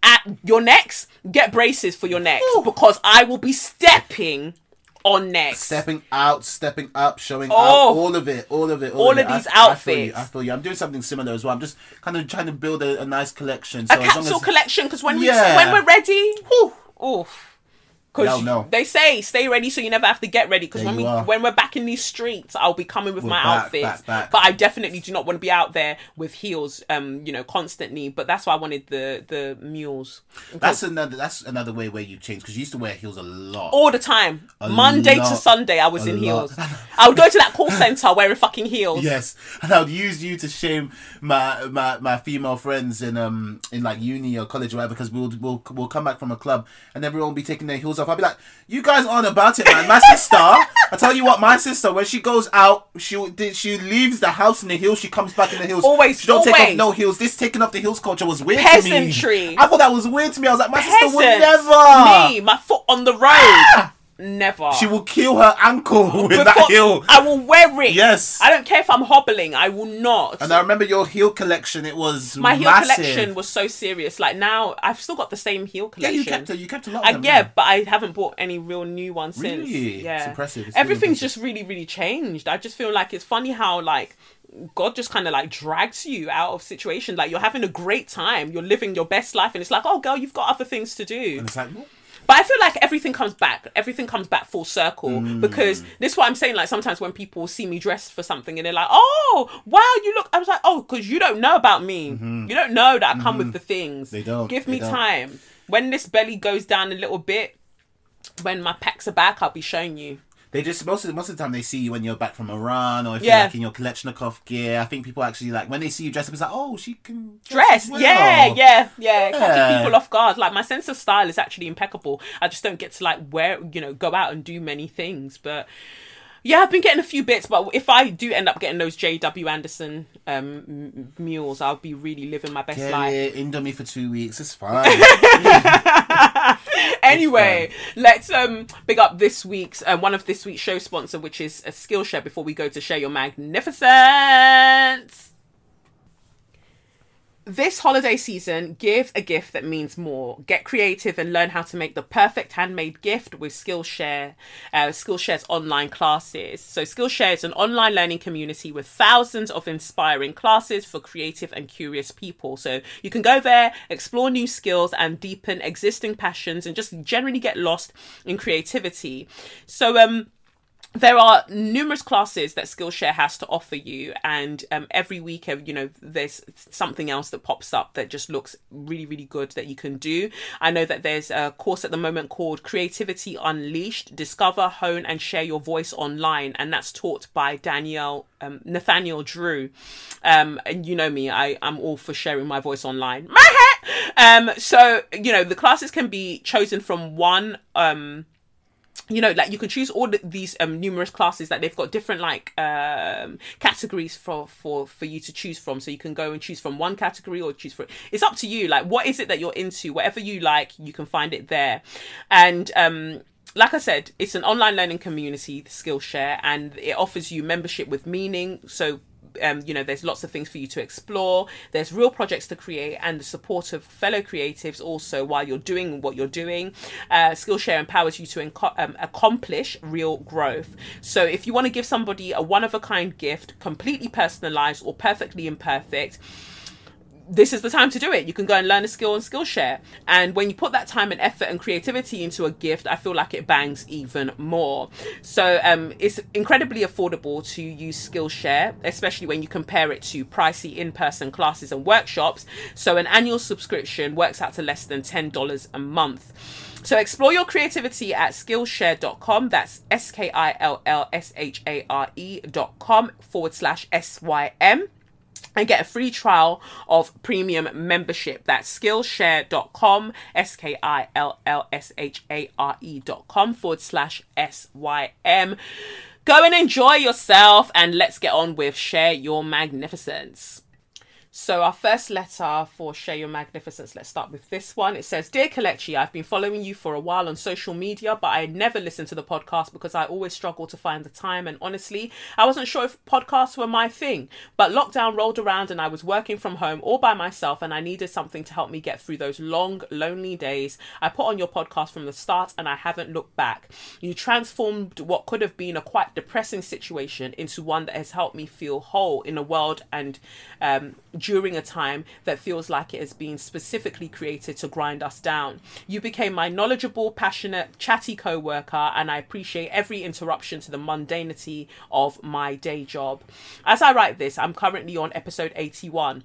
At your necks, get braces for your necks because I will be stepping on necks. Stepping out, stepping up, showing Oh. out, all of it, all of it, all, All of, of it. I- these I, feel you. outfits. I feel you. I'm doing something similar as well. I'm just kind of trying to build a, a nice collection. So a as capsule as, collection because when Yeah. we when we're ready, whew, oof. Because they say stay ready so you never have to get ready. Because when we are. when we're back in these streets, I'll be coming with We're my back, outfits. back, back. But I definitely do not want to be out there with heels, um, you know, constantly. But that's why I wanted the the mules That's another. That's another way where you change because you used to wear heels a lot. all the time. Monday to. Sunday, I was in lot. heels. I would go to that call center wearing fucking heels. Yes, and I would use you to shame my my, my female friends in um in like uni or college or whatever because we'll we'll we'll come back from a club and everyone will be taking their heels off. I'll be like, you guys aren't about it, man. My sister, I tell you what, my sister when she goes out, she she leaves the house in the heels. She comes back in the heels. Always, she don't take off no heels. This taking off the heels culture was weird to Peasantry. me. I thought that was weird to me. I was like, my sister would never. Me, my foot on the road. Ah! Never. She will kill her ankle with that heel. I will wear it. Yes. I don't care if I'm hobbling. I will not. And I remember your heel collection. It was My heel massive. collection was so serious. Like now, I've still got the same heel collection. Yeah, you kept you kept a lot. Of I, them, yeah, but I haven't bought any real new ones since. Really? Yeah, It's impressive. It's really Everything's impressive. just really, really changed. I just feel like it's funny how like God just kind of like drags you out of situations. Like you're having a great time, you're living your best life, and it's like, oh, girl, you've got other things to do. And it's like? But I feel like everything comes back. Everything comes back full circle Mm. because this is what I'm saying. Like sometimes when people see me dressed for something and they're like, "Oh, wow, you look," I was like, "Oh, because you don't know about me. You don't know that I come with the things. Mm-hmm. They don't. Give me don't. time. When this belly goes down a little bit, when my packs are back, I'll be showing you. They just most of the, most of the time they see you when you're back from Iran or if Yeah. you're like in your Kalashnikov gear. I think people actually like when they see you dressed up. It's like, oh, she can Dress, as well. yeah, yeah, yeah, Yeah. catching people off guard. Like my sense of style is actually impeccable. I just don't get to like wear, you know, go out and do many things. But yeah, I've been getting a few bits. But if I do end up getting those J.W. Anderson um, m- mules, I'll be really living my best life. it, Indomie for two weeks. It's fine. Anyway, let's um big up this week's um, one of this week's show sponsor, which is a Skillshare. Before we go to share your magnificence. This holiday season, give a gift that means more. Get creative and learn how to make the perfect handmade gift with Skillshare, uh, Skillshare's online classes. So, Skillshare is an online learning community with thousands of inspiring classes for creative and curious people. So, you can go there, explore new skills, and deepen existing passions, and just generally get lost in creativity. So, um, there are numerous classes that Skillshare has to offer you, and um, every week, uh, you know, there's something else that pops up that just looks really, really good that you can do. I know that there's a course at the moment called Creativity Unleashed: Discover, Hone, and Share Your Voice Online, and that's taught by Danielle um, Nathaniel Drew. Um, and you know me, I I'm all for sharing my voice online. um, so you know, the classes can be chosen from one um you know like you can choose all the, these um numerous classes that they've got different like um categories for for for you to choose from. So you can go and choose from one category or choose for it's up to you. Like what is it that you're into? Whatever you like you can find it there. And um like I said, it's an online learning community, Skillshare, and it offers you membership with meaning. So um, you know, there's lots of things for you to explore. There's real projects to create and the support of fellow creatives also while you're doing what you're doing. Uh, Skillshare empowers you to um, accomplish real growth. So if you want to give somebody a one of a kind gift, completely personalized or perfectly imperfect, this is the time to do it. You can go and learn a skill on Skillshare. And when you put that time and effort and creativity into a gift, I feel like it bangs even more. So um, it's incredibly affordable to use Skillshare, especially when you compare it to pricey in person classes and workshops. So an annual subscription works out to less than $10 a month. So explore your creativity at Skillshare.com. That's S K I L L S H A R E.com forward slash S Y M and get a free trial of premium membership. That's Skillshare.com, S K I L L S H A R E.com forward slash S Y M. Go and enjoy yourself and let's get on with Share Your Magnificence. So, our first letter for Share Your Magnificence, let's start with this one. It says Dear Kelechi, I've been following you for a while on social media, but I never listened to the podcast because I always struggle to find the time. And honestly, I wasn't sure if podcasts were my thing. But lockdown rolled around and I was working from home all by myself, and I needed something to help me get through those long, lonely days. I put on your podcast from the start and I haven't looked back. You transformed what could have been a quite depressing situation into one that has helped me feel whole in a world and um, during a time that feels like it has been specifically created to grind us down. You became my knowledgeable, passionate, chatty co worker, and I appreciate every interruption to the mundanity of my day job. As I write this, I'm currently on episode 81.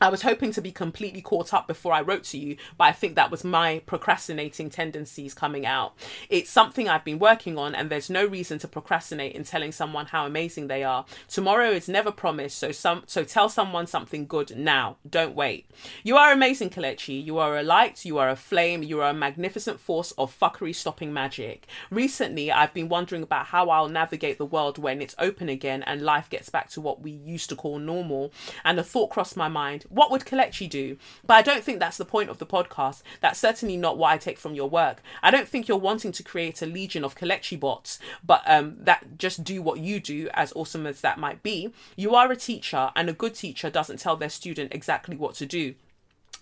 I was hoping to be completely caught up before I wrote to you, but I think that was my procrastinating tendencies coming out. It's something I've been working on, and there's no reason to procrastinate in telling someone how amazing they are. Tomorrow is never promised, so some so tell someone something good now. Don't wait. You are amazing, Kelechi. You are a light, you are a flame, you are a magnificent force of fuckery stopping magic. Recently, I've been wondering about how I'll navigate the world when it's open again and life gets back to what we used to call normal. And a thought crossed my mind what would Kelechi do? But I don't think that's the point of the podcast. That's certainly not what I take from your work. I don't think you're wanting to create a legion of Kelechi bots, but um, that just do what you do, as awesome as that might be. You are a teacher, and a good teacher doesn't tell their student exactly what to do.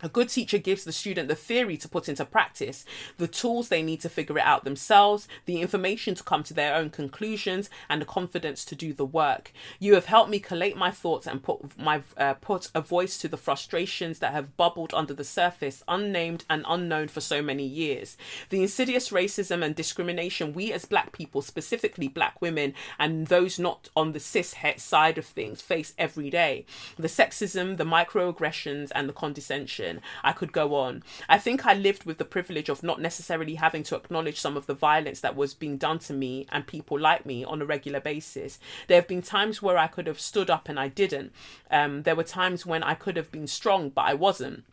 A good teacher gives the student the theory to put into practice, the tools they need to figure it out themselves, the information to come to their own conclusions, and the confidence to do the work. You have helped me collate my thoughts and put my uh, put a voice to the frustrations that have bubbled under the surface, unnamed and unknown for so many years. The insidious racism and discrimination we as black people, specifically black women and those not on the cis side of things, face every day. The sexism, the microaggressions, and the condescension. I could go on. I think I lived with the privilege of not necessarily having to acknowledge some of the violence that was being done to me and people like me on a regular basis. There have been times where I could have stood up and I didn't. Um, there were times when I could have been strong, but I wasn't.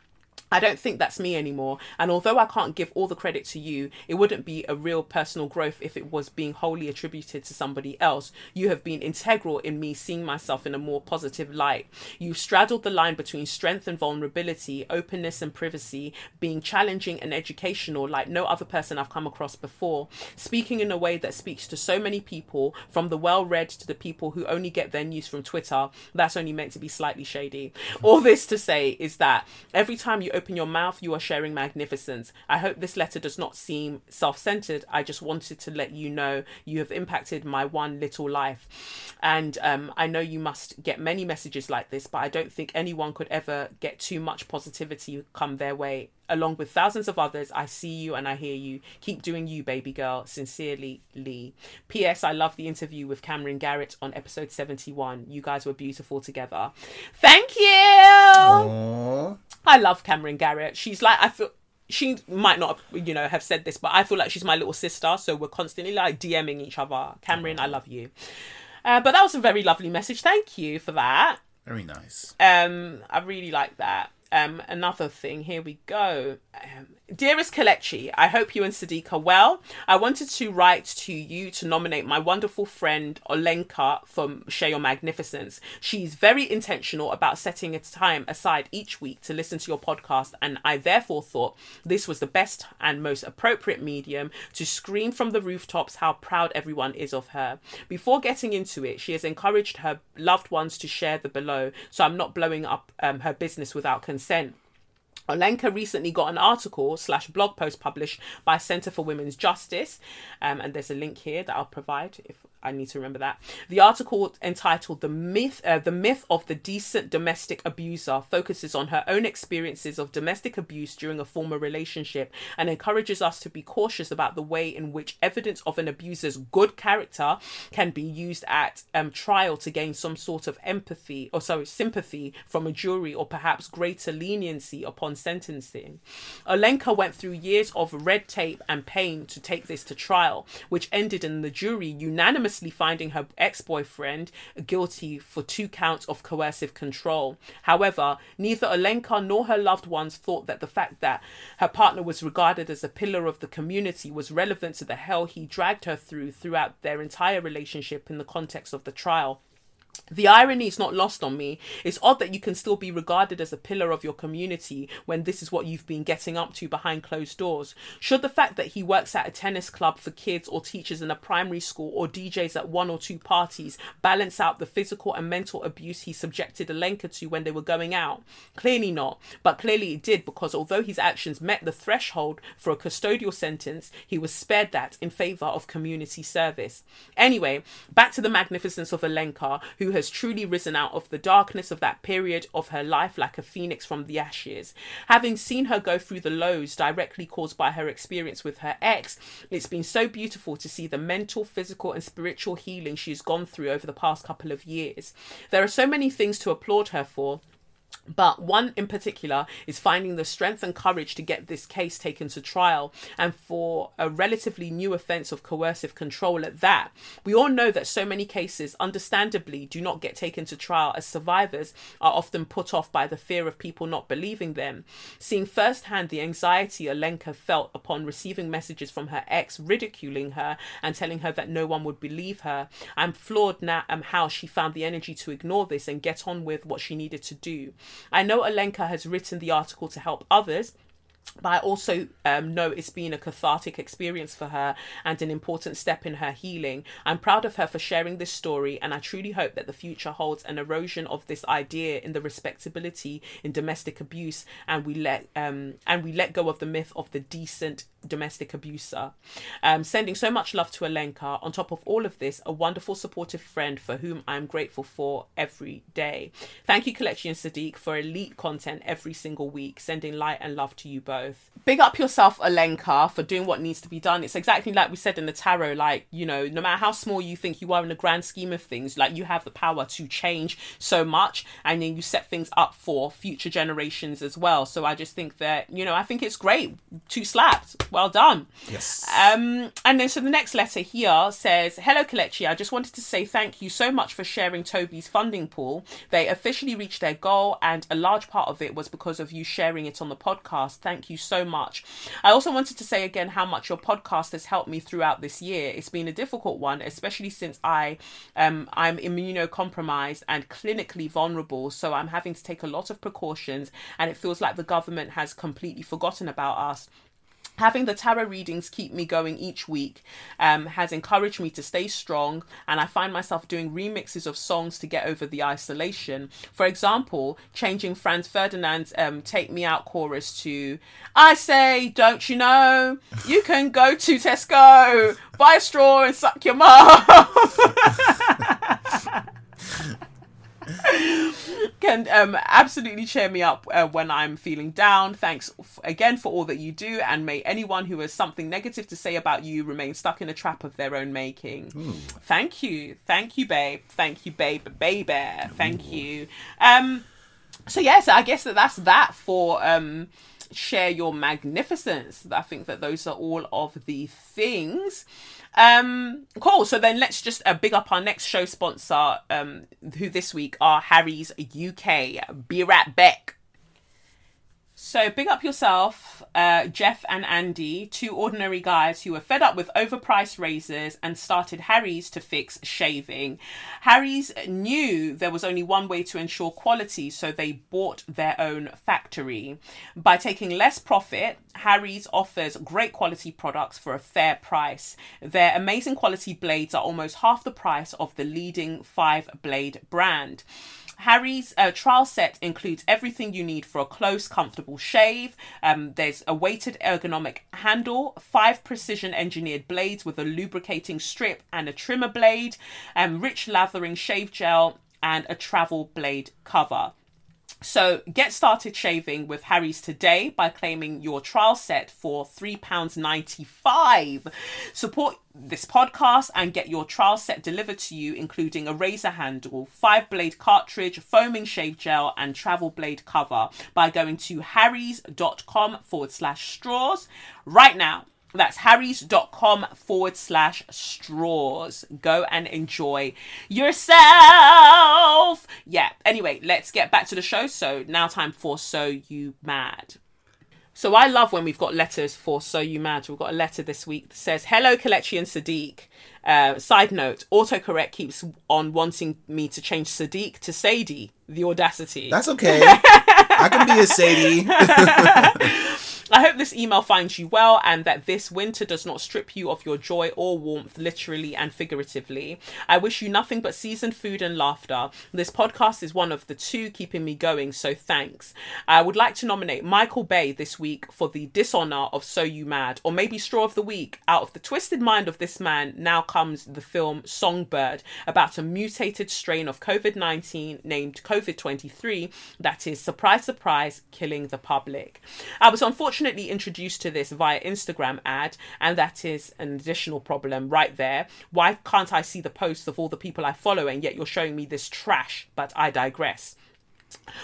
I don't think that's me anymore. And although I can't give all the credit to you, it wouldn't be a real personal growth if it was being wholly attributed to somebody else. You have been integral in me seeing myself in a more positive light. You've straddled the line between strength and vulnerability, openness and privacy, being challenging and educational like no other person I've come across before, speaking in a way that speaks to so many people, from the well read to the people who only get their news from Twitter. That's only meant to be slightly shady. All this to say is that every time you open your mouth, you are sharing magnificence. I hope this letter does not seem self centered. I just wanted to let you know you have impacted my one little life. And um, I know you must get many messages like this, but I don't think anyone could ever get too much positivity come their way. Along with thousands of others, I see you and I hear you. Keep doing you, baby girl. Sincerely, Lee. P.S. I love the interview with Cameron Garrett on episode 71. You guys were beautiful together. Thank you. Aww. I love Cameron Garrett. She's like, I feel she might not, you know, have said this, but I feel like she's my little sister. So we're constantly like DMing each other. Cameron, I love you. Uh, but that was a very lovely message. Thank you for that. Very nice. Um, I really like that. Um, another thing, here we go. Um, Dearest Kelechi, I hope you and Sadiq are well. I wanted to write to you to nominate my wonderful friend Olenka from Share Your Magnificence. She's very intentional about setting a time aside each week to listen to your podcast, and I therefore thought this was the best and most appropriate medium to scream from the rooftops how proud everyone is of her. Before getting into it, she has encouraged her loved ones to share the below, so I'm not blowing up um, her business without consent. Olenka recently got an article slash blog post published by Centre for Women's Justice, um, and there's a link here that I'll provide if I need to remember that. The article entitled "The Myth, uh, The Myth of the Decent Domestic Abuser" focuses on her own experiences of domestic abuse during a former relationship and encourages us to be cautious about the way in which evidence of an abuser's good character can be used at um, trial to gain some sort of empathy or sorry sympathy from a jury or perhaps greater leniency upon sentencing. Olenka went through years of red tape and pain to take this to trial, which ended in the jury unanimously finding her ex boyfriend guilty for two counts of coercive control. However, neither Olenka nor her loved ones thought that the fact that her partner was regarded as a pillar of the community was relevant to the hell he dragged her through throughout their entire relationship in the context of the trial. The irony is not lost on me. It's odd that you can still be regarded as a pillar of your community when this is what you've been getting up to behind closed doors. Should the fact that he works at a tennis club for kids or teaches in a primary school or DJs at one or two parties balance out the physical and mental abuse he subjected Olenka to when they were going out? Clearly not, but clearly it did because although his actions met the threshold for a custodial sentence, he was spared that in favour of community service. Anyway, back to the magnificence of Olenka, who has truly risen out of the darkness of that period of her life like a phoenix from the ashes. Having seen her go through the lows directly caused by her experience with her ex, it's been so beautiful to see the mental, physical, and spiritual healing she's gone through over the past couple of years. There are so many things to applaud her for. But one in particular is finding the strength and courage to get this case taken to trial and for a relatively new offence of coercive control at that. We all know that so many cases, understandably, do not get taken to trial as survivors are often put off by the fear of people not believing them. Seeing firsthand the anxiety Olenka felt upon receiving messages from her ex ridiculing her and telling her that no one would believe her, I'm floored now um, how she found the energy to ignore this and get on with what she needed to do. I know Olenka has written the article to help others, but I also um, know it's been a cathartic experience for her and an important step in her healing. I'm proud of her for sharing this story, and I truly hope that the future holds an erosion of this idea in the respectability in domestic abuse, and we let um, and we let go of the myth of the decent domestic abuser. Um, sending so much love to Olenka. On top of all of this, a wonderful, supportive friend for whom I'm grateful for every day. Thank you, Kelechi and Sadiq, for elite content every single week. Sending light and love to you both. Big up yourself, Olenka, for doing what needs to be done. It's exactly like we said in the tarot. Like you know, no matter how small you think you are in the grand scheme of things, like you have the power to change so much, and then you set things up for future generations as well. So I just think that you know, I think it's great. Two slaps well done. Yes. Um, and then so the next letter here says, "Hello, Kelechi. I just wanted to say thank you so much for sharing Toby's funding pool. They officially reached their goal, and a large part of it was because of you sharing it on the podcast. Thank you so much. I also wanted to say again how much your podcast has helped me throughout this year. It's been a difficult one, especially since I um I'm immunocompromised and clinically vulnerable, so I'm having to take a lot of precautions, and it feels like the government has completely forgotten about us." Having the tarot readings keep me going each week um, has encouraged me to stay strong and i find myself doing remixes of songs to get over the isolation. For example changing franz ferdinand's um, take me out chorus to i say don't you know? You can go to tesco buy a straw and suck your mum can um, absolutely cheer me up uh, when I'm feeling down. Thanks f- again for all that you do, and may anyone who has something negative to say about you remain stuck in a trap of their own making. Thank you, thank you, babe. Thank you, babe, baby. Thank you. Um, so yes, I guess that that's that for um share your magnificence. I think that those are all of the things. Um, cool. So then let's just uh, big up our next show sponsor, um, who this week are Harry's UK. Be right back. So big up yourself, uh, Jeff and Andy, two ordinary guys who were fed up with overpriced razors and started Harry's to fix shaving. Harry's knew there was only one way to ensure quality, so they bought their own factory. By taking less profit, Harry's offers great quality products for a fair price. Their amazing quality blades are almost half the price of the leading five blade brand. Harry's uh, trial set includes everything you need for a close, comfortable shave. Um, there's a weighted ergonomic handle, five precision engineered blades with a lubricating strip and a trimmer blade, um, rich lathering shave gel, and a travel blade cover. So get started shaving with Harry's today by claiming your trial set for £3.95. Support this podcast and get your trial set delivered to you, including a razor handle, five blade cartridge, foaming shave gel, and travel blade cover by going to harrys.com forward slash straws right now. That's harrys.com forward slash straws. Go and enjoy yourself. Yeah, anyway, let's get back to the show. So now time for So You Mad. So I love when we've got letters for So You Mad. We've got a letter this week that says, Hello, Kelechi and Sadiq. Uh, side note, autocorrect keeps on wanting me to change Sadiq to Sadie. The audacity. That's okay. I can be a Sadie. I hope this email finds you well and that this winter does not strip you of your joy or warmth, literally and figuratively. I wish you nothing but seasoned food and laughter. This podcast is one of the two keeping me going, so thanks. I would like to nominate Michael Bay this week for the dishonor of So You Mad, or maybe Straw of the Week. Out of the twisted mind of this man, now comes the film Songbird, about a mutated strain of COVID 19 named COVID 23 that is, surprise, surprise, killing the public. I was unfortunately introduced to this via Instagram ad, and that is an additional problem right there. Why can't I see the posts of all the people I follow, and yet you're showing me this trash? But I digress.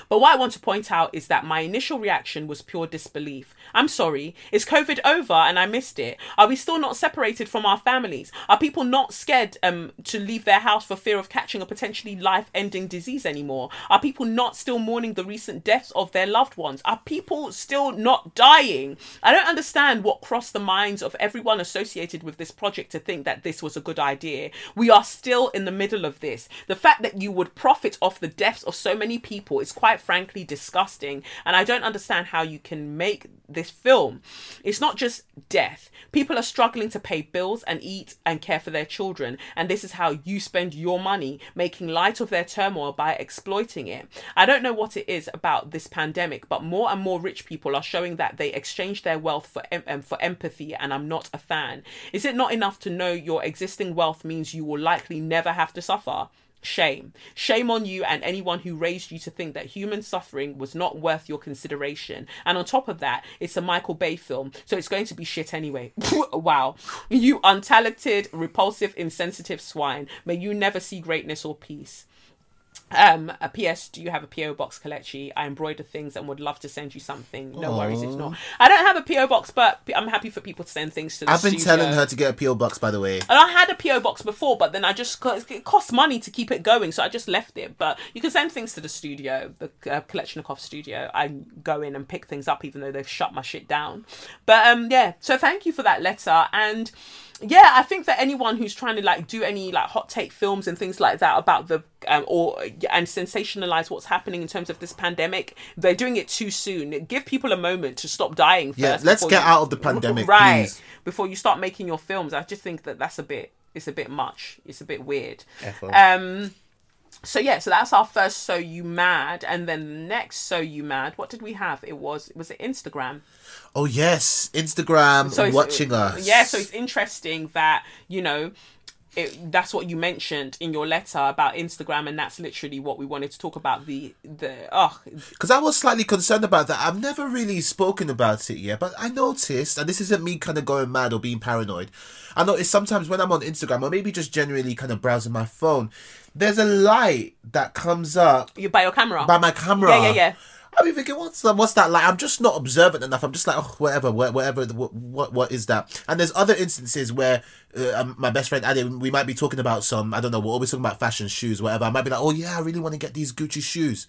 But what I want to point out is that my initial reaction was pure disbelief. I'm sorry, is COVID over and I missed it? Are we still not separated from our families? Are people not scared um, to leave their house for fear of catching a potentially life ending disease anymore? Are people not still mourning the recent deaths of their loved ones? Are people still not dying? I don't understand what crossed the minds of everyone associated with this project to think that this was a good idea. We are still in the middle of this. The fact that you would profit off the deaths of so many people is quite frankly disgusting, and I don't understand how you can make this film. It's not just death. People are struggling to pay bills and eat and care for their children, and this is how you spend your money, making light of their turmoil by exploiting it. I don't know what it is about this pandemic, but more and more rich people are showing that they exchange their wealth for em- um, for empathy, and I'm not a fan. Is it not enough to know your existing wealth means you will likely never have to suffer? Shame. Shame on you and anyone who raised you to think that human suffering was not worth your consideration. And on top of that, it's a Michael Bay film, so it's going to be shit anyway. wow. You untalented, repulsive, insensitive swine. May you never see greatness or peace. Um, a PS, do you have a PO box, Kelechi? I embroider things and would love to send you something. No worries if not. I don't have a PO box, but I'm happy for people to send things to the studio. I've been studio. telling her to get a PO box, by the way. And I had a PO box before, but then I just it costs money to keep it going, so I just left it. But you can send things to the studio, the uh, Kelechnekoff studio. I go in and pick things up, even though they've shut my shit down. But um, yeah. So thank you for that letter, and yeah, I think that anyone who's trying to like do any like hot take films and things like that about the um, or and sensationalize what's happening in terms of this pandemic, they're doing it too soon. Give people a moment to stop dying. First Yeah, let's get you- out of the pandemic, right? please. Before you start making your films, I just think that that's a bit. It's a bit much. It's a bit weird. F-O. Um. So yeah, so that's our first So You Mad, and then the next So You Mad. What did we have? It was was it Instagram? Oh yes, Instagram So watching uh, us. Yeah, so it's interesting that you know. It, that's what you mentioned in your letter about Instagram, and that's literally what we wanted to talk about. The the oh, Because I was slightly concerned about that. I've never really spoken about it yet, but I noticed, and this isn't me kind of going mad or being paranoid. I notice sometimes when I'm on Instagram or maybe just generally kind of browsing my phone, there's a light that comes up you by your camera. by my camera. Yeah, yeah, yeah. I've been thinking, what's that? What's that like? I'm just not observant enough. I'm just like, oh, whatever, wha- whatever. What, what, what is that? And there's other instances where uh, um, my best friend Adam, we might be talking about some. I don't know. We're always talking about fashion, shoes, whatever. I might be like, oh yeah, I really want to get these Gucci shoes.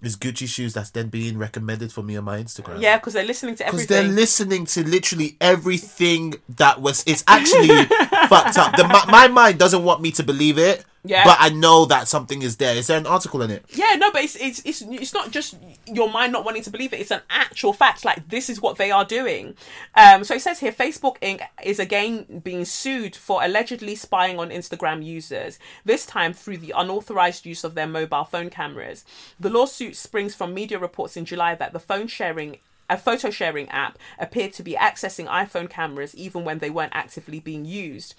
It's Gucci shoes that's then being recommended for me on my Instagram. Yeah, because they're listening to everything. Because they're listening to literally everything that was. It's actually fucked up. The, my, my mind doesn't want me to believe it. Yeah. But I know that something is there. Is there an article in it? Yeah, no, but it's it's it's it's not just your mind not wanting to believe it. It's an actual fact. Like this is what they are doing. Um, so it says here, Facebook Inc. is again being sued for allegedly spying on Instagram users. This time through the unauthorized use of their mobile phone cameras. The lawsuit springs from media reports in July that the phone sharing a photo sharing app appeared to be accessing iPhone cameras even when they weren't actively being used.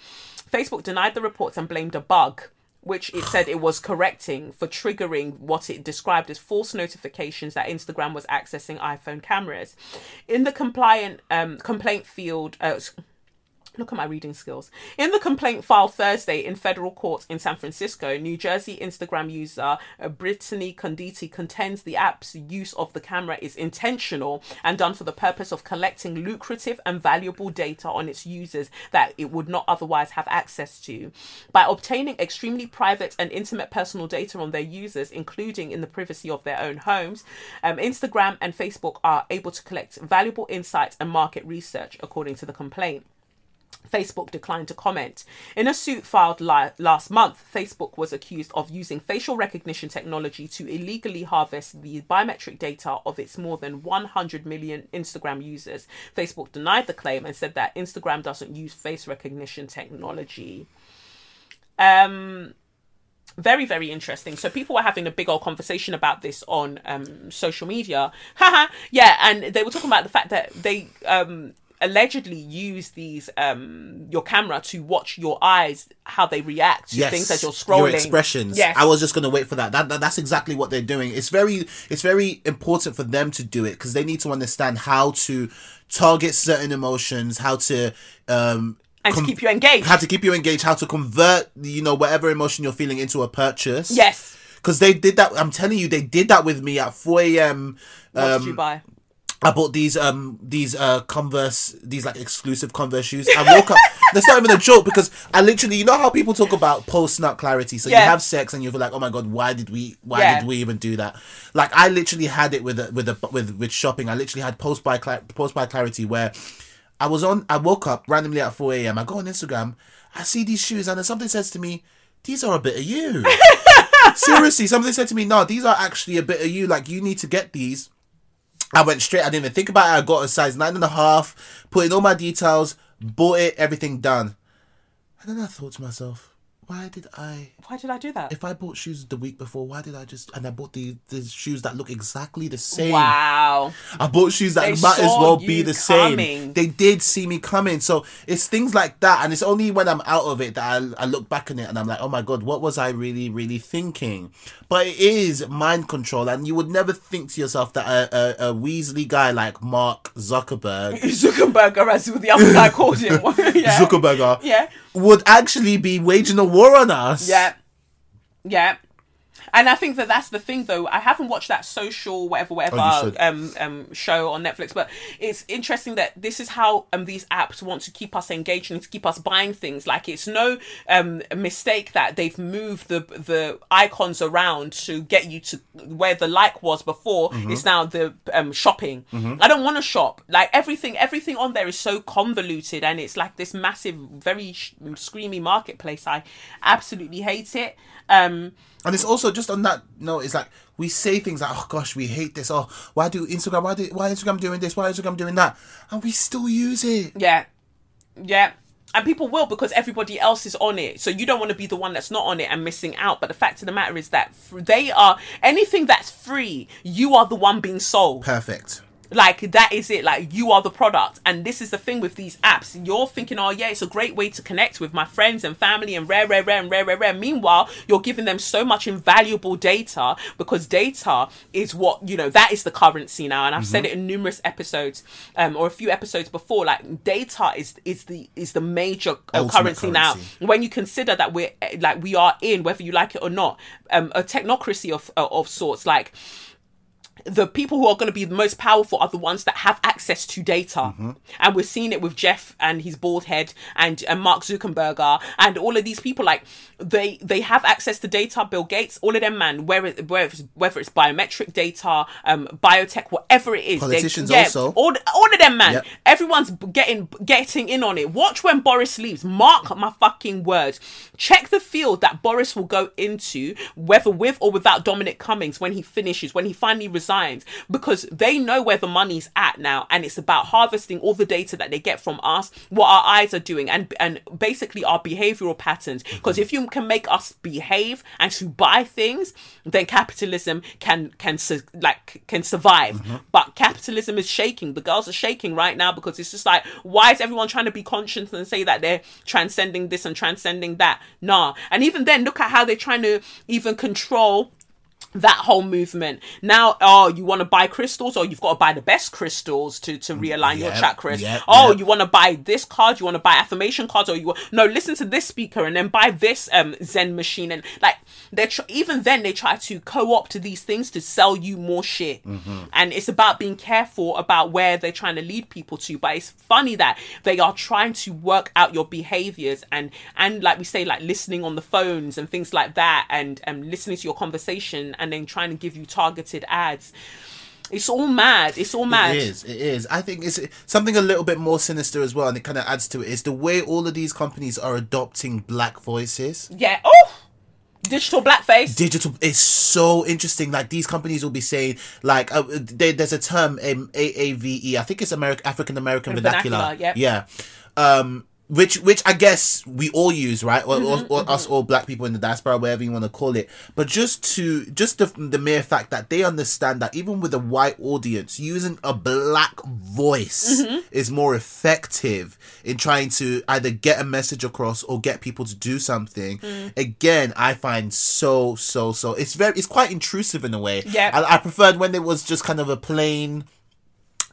Facebook denied the reports and blamed a bug, which it said it was correcting for triggering what it described as false notifications that Instagram was accessing iPhone cameras. In the compliant um, complaint field, uh, Look at my reading skills. In the complaint filed Thursday in federal court in San Francisco, New Jersey Instagram user Brittany Conditi contends the app's use of the camera is intentional and done for the purpose of collecting lucrative and valuable data on its users that it would not otherwise have access to. By obtaining extremely private and intimate personal data on their users, including in the privacy of their own homes, um, Instagram and Facebook are able to collect valuable insights and market research, according to the complaint. Facebook declined to comment. In a suit filed li- last month, Facebook was accused of using facial recognition technology to illegally harvest the biometric data of its more than 100 million Instagram users. Facebook denied the claim and said that Instagram doesn't use face recognition technology. Um, very very interesting so people were having a big old conversation about this on um social media haha yeah and they were talking about the fact that they um allegedly use these um your camera to watch your eyes how they react to things as you're scrolling Your expressions. yes I was just gonna wait for that. That, that. That's exactly what they're doing. It's very it's very important for them to do it because they need to understand how to target certain emotions, how to um and com- to keep you engaged how to keep you engaged, how to convert you know whatever emotion you're feeling into a purchase. yes Because they did that. I'm telling you, they did that with me at 4 a.m. what Um, did you buy I bought these um these uh Converse these like exclusive Converse shoes. I woke up. That's not even a joke because I literally you know how people talk about post nut clarity. So Yeah. you have sex and you're like, oh my god, why did we why Yeah. did we even do that? Like I literally had it with a, with a, with with shopping. I literally had post by post by clarity where I was on. I woke up randomly at four a.m. I go on Instagram. I see these shoes and then something says to me, these are a bit of you. Seriously, something said to me, no, these are actually a bit of you. Like you need to get these. I went straight. I didn't even think about it. I got a size nine and a half, put in all my details, bought it, everything done. And then I thought to myself, why did I? why did i do that If I bought shoes the week before, why did I just? And I bought the the shoes that look exactly the same. wow I bought shoes that They might as well be the same. coming. They did see me coming. So it's things like that. And it's only when I'm out of it that I, I look back on it and I'm like, oh my God, what was I really, really thinking? But it is mind control. And you would never think to yourself that a, a, a Weasley guy like Mark Zuckerberg, zuckerberg as the other guy called him yeah. Zuckerberger, uh, yeah would actually be waging a war on us. Yeah. Yeah. And I think that that's the thing, though. I haven't watched that social whatever whatever Oh, um um show on Netflix, but it's interesting that this is how um these apps want to keep us engaged and to keep us buying things. Like it's no um mistake that they've moved the the icons around to get you to where the like was before. Mm-hmm. It's now the um shopping. I don't want to shop. Like everything everything on there is so convoluted and it's like this massive, very sh- screamy marketplace. I absolutely hate it. Um And it's also just on that note, it's like we say things like, "Oh gosh, we hate this." Oh, why do Instagram? Why do why Instagram doing this? Why Instagram doing that? And we still use it. Yeah. Yeah. And people will because everybody else is on it. So you don't want to be the one that's not on it and missing out. But the fact of the matter is that they are anything that's free, you are the one being sold. Perfect. Like that is it. Like you are the product. And this is the thing with these apps. You're thinking, oh yeah, it's a great way to connect with my friends and family and rare, rare, rare, and rare, rare, rare. Meanwhile, you're giving them so much invaluable data because data is what you know. That is the currency now. And I've said it in numerous episodes, um, or a few episodes before. Like data is is the is the major uh, Ultimate currency, now. When you consider that we're eh, like we are in, whether you like it or not, um, a technocracy of of sorts. Like the people who are going to be the most powerful are the ones that have access to data. Mm-hmm. And we're seeing it with Jeff and his bald head and, and Mark Zuckerberg and all of these people. Like they they have access to data. Bill Gates, all of them, man. Whether whether it's, whether it's biometric data, um, biotech, whatever it is. they- Politicians yeah, also. All all of them, man. Yep. Everyone's getting getting in on it. Watch when Boris leaves. Mark my fucking words. Check the field that Boris will go into, whether with or without Dominic Cummings when he finishes, when he finally resigns, because they know where the money's at now, and it's about harvesting all the data that they get from us, what our eyes are doing, and and basically our behavioral patterns. Mm-hmm. Because if you can make us behave and to buy things, then capitalism can can su- like can survive. Mm-hmm. But capitalism is shaking. The girls are shaking right now because it's just like, why is everyone trying to be conscious and say that they're transcending this and transcending that? Nah. And even then, look at how they're trying to even control that whole movement. Now oh you want to buy crystals? Or you've got to buy the best crystals to to realign your chakras. yep, oh yep. you want to buy this card? You want to buy affirmation cards? Or you wa- no listen to this speaker and then buy this um zen machine and like they're tr- even then they try to co-opt these things to sell you more shit. Mm-hmm. and it's about being careful about where they're trying to lead people to but it's funny that they are trying to work out your behaviors and and like we say like listening on the phones and things like that and and listening to your conversation and then trying to give you targeted ads it's all mad it's all mad It is. It is. I think it's something a little bit more sinister as well, and it kind of adds to it. Is the way all of these companies are adopting black voices. yeah oh digital blackface Digital is so interesting. Like these companies will be saying, like uh, there, there's a term um, AAVE. I think it's American African American vernacular. Vernacular, yep. Yeah. Um. Which, which I guess we all use, right? Or, or, mm-hmm, or us mm-hmm. all black people in the diaspora, whatever you want to call it. But just to, just the, the mere fact that they understand that even with a white audience, using a black voice mm-hmm. is more effective in trying to either get a message across or get people to do something. Mm. Again, I find so, so, so. It's very, it's quite intrusive in a way. Yeah. I, I preferred when it was just kind of a plain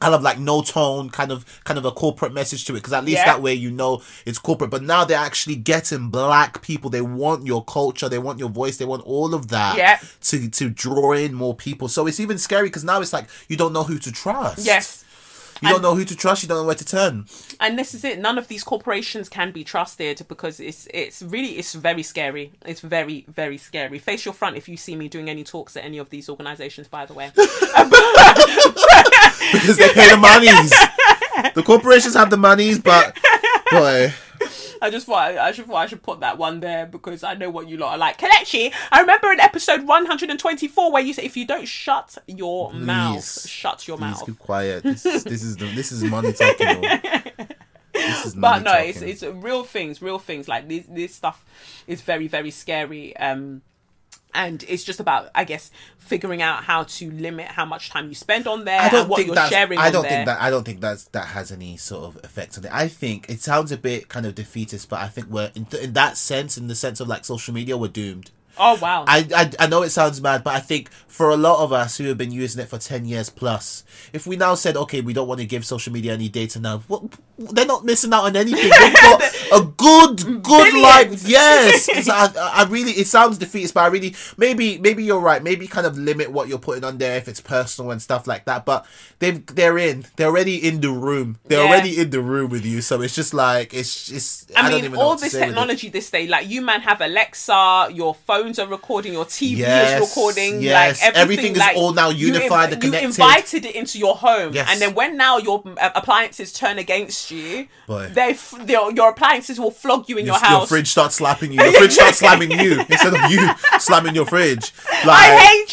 kind of like no tone kind of kind of a corporate message to it because at least Yeah. that way you know it's corporate. But now they're actually getting black people. They want your culture. They want your voice. They want all of that Yeah. to to draw in more people. So it's even scary because now it's like you don't know who to trust. Yes. You don't know who to trust. You don't know where to turn. And this is it. None of these corporations can be trusted because it's it's really it's very scary. It's very very scary. Face your front if you see me doing any talks at any of these organizations by the way because they pay the monies the corporations have the monies but boy I just thought I just thought I should put that one there because I know what you lot are like. Kelechi, I remember in episode 124 where you said if you don't shut your mouth, shut your please mouth. keep quiet this, this is the, this is money talking this is But no, it's it's real things, real things. Like this this stuff is very very scary. Um, and it's just about I guess figuring out how to limit how much time you spend on there I don't and what think you're sharing. I don't there. think that I don't think that's that has any sort of effect on it. I think it sounds a bit kind of defeatist, but I think we're in, in that sense, in the sense of like social media, we're doomed. Oh wow. I, I I know it sounds mad, but I think for a lot of us who have been using it for ten years plus, if we now said, okay, we don't want to give social media any data now, what, they're not missing out on anything. They've got a good, good Billions. yes. I, I really, it sounds defeatist, but I really maybe maybe you're right. Maybe kind of limit what you're putting on there if it's personal and stuff like that. But they've they're in, they're already in the room. They're Yeah. already in the room with you. So it's just like it's just. I, I, don't mean, all this say with it. technology this day, like you man have Alexa, your phones are recording, your TV Yes, is recording, yes. like everything, Everything is like, all now you unified inv- You invited it into your home, Yes. and then when now your uh, appliances turn against you, Boy. they f- your, your appliances will flog you in your, your, house. your fridge starts slapping you. Your fridge starts slamming you instead of you slamming your fridge. Like, I hate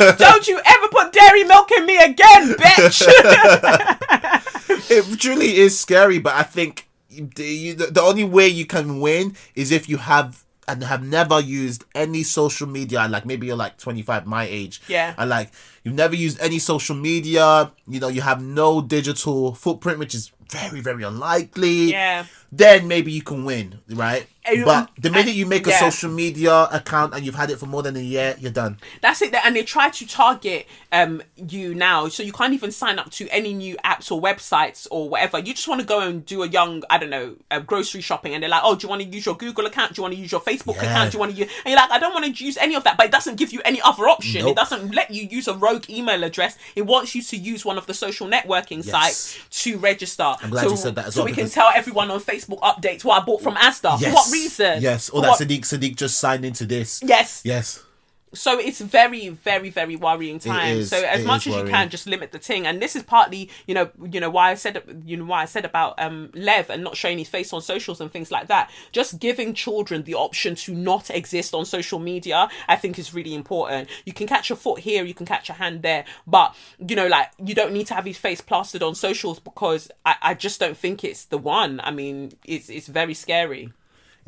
you! Don't you ever put dairy milk in me again, bitch! it truly is scary, but I think you, the the only way you can win is if you have and have never used any social media. And like maybe you're like 25, my age. Yeah. And like you've never used any social media. You know, you have no digital footprint, which is very, very unlikely. Yeah. Then maybe you can win, right? But the minute you make a yeah. social media account and you've had it for more than a year, you're done. That's it. And they try to target um you now, so you can't even sign up to any new apps or websites or whatever. You just want to go and do a young, I don't know, uh, grocery shopping, and they're like, "Oh, do you want to use your Google account? Do you want to use your Facebook Yeah. account? Do you want to use?" And you're like, "I don't want to use any of that," but it doesn't give you any other option. Nope. It doesn't let you use a rogue email address. It wants you to use one of the social networking Yes. sites to register. I'm glad you said that as so well, So we can tell everyone on Facebook updates what I bought from Asda. For what reason? Yes. Or that what- Sadiq Sadiq just signed into this. Yes. Yes. So it's very very very worrying time is, so as much as you worrying. can just limit the thing and this is partly you know you know why i said you know why i said about um lev and not showing his face on socials and things like that. Just giving children the option to not exist on social media i think is really important. You can catch a foot here you can catch a hand there but you know like you don't need to have his face plastered on socials because i, I just don't think it's the one. I mean it's it's very scary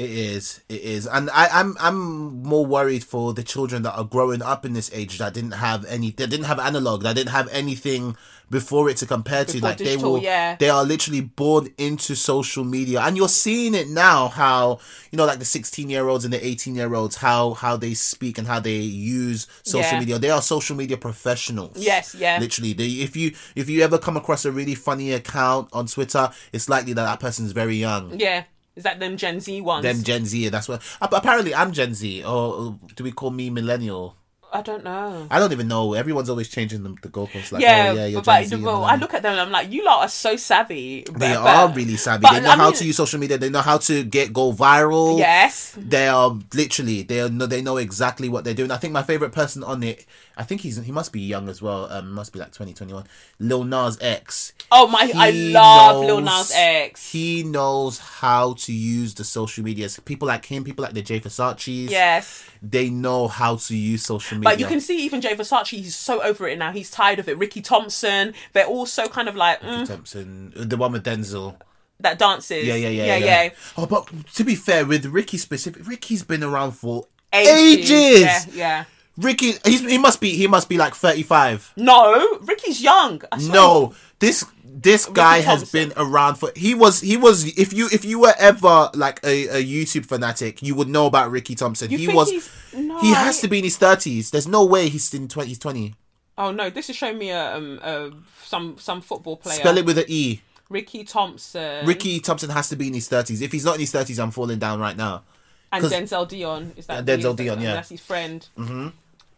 It is. It is. And I, I'm I'm more worried for the children that are growing up in this age that didn't have any that didn't have analog, that didn't have anything before it to compare to. Like digital, they will yeah. they are literally born into social media. And you're seeing it now how, you know, like the sixteen year olds and the eighteen year olds, how how they speak and how they use social Yeah. media. They are social media professionals. Yes, yeah. Literally. They, if you if you ever come across a really funny account on Twitter, it's likely that that person's very young yeah is that them gen z ones them Gen Z. That's what. Apparently, I'm Gen Z, or do we call me millennial? i don't know I don't even know. Everyone's always changing the, the goalposts. Like, yeah, oh yeah, you're but, Gen Z. well, I look at them and I'm like, you lot are so savvy. They but- are but- really savvy. but, They know I how mean- to use social media. They know how to get go viral. Yes. They are literally they are they know exactly what they're doing. I think my favorite person on it, I think he's he must be young as well. Um, must be like 2021. Lil Nas X. Oh my, I love Lil knows- Nas X. He knows how to use the social medias. People like him, people like the Jay Versace's. yes. They know how to use social media. But you can see even Jay Versace, he's so over it now. He's tired of it. Ricky Thompson, they're all so kind of like, mm, Thompson, the one with Denzel. that dances. Yeah, yeah, yeah, yeah. yeah. Oh, but to be fair, with Ricky specific, Ricky's been around for Ages. ages. Yeah, yeah. Ricky, he's, he must be he must be like thirty five. No, Ricky's young. No, this this guy has Thompson. been around for. He was he was if you if you were ever like a, a YouTube fanatic, you would know about Ricky Thompson. You he was no. he has to be in his thirties. There's no way he's in twenty. He's twenty. Oh no, this is showing me a, um, a some some football player. Spell it with an E. Ricky Thompson. Ricky Thompson has to be in his thirties. If he's not in his thirties, I'm falling down right now. And Denzel Dion is that And Denzel Dion, yeah. that's his friend. Mm-hmm.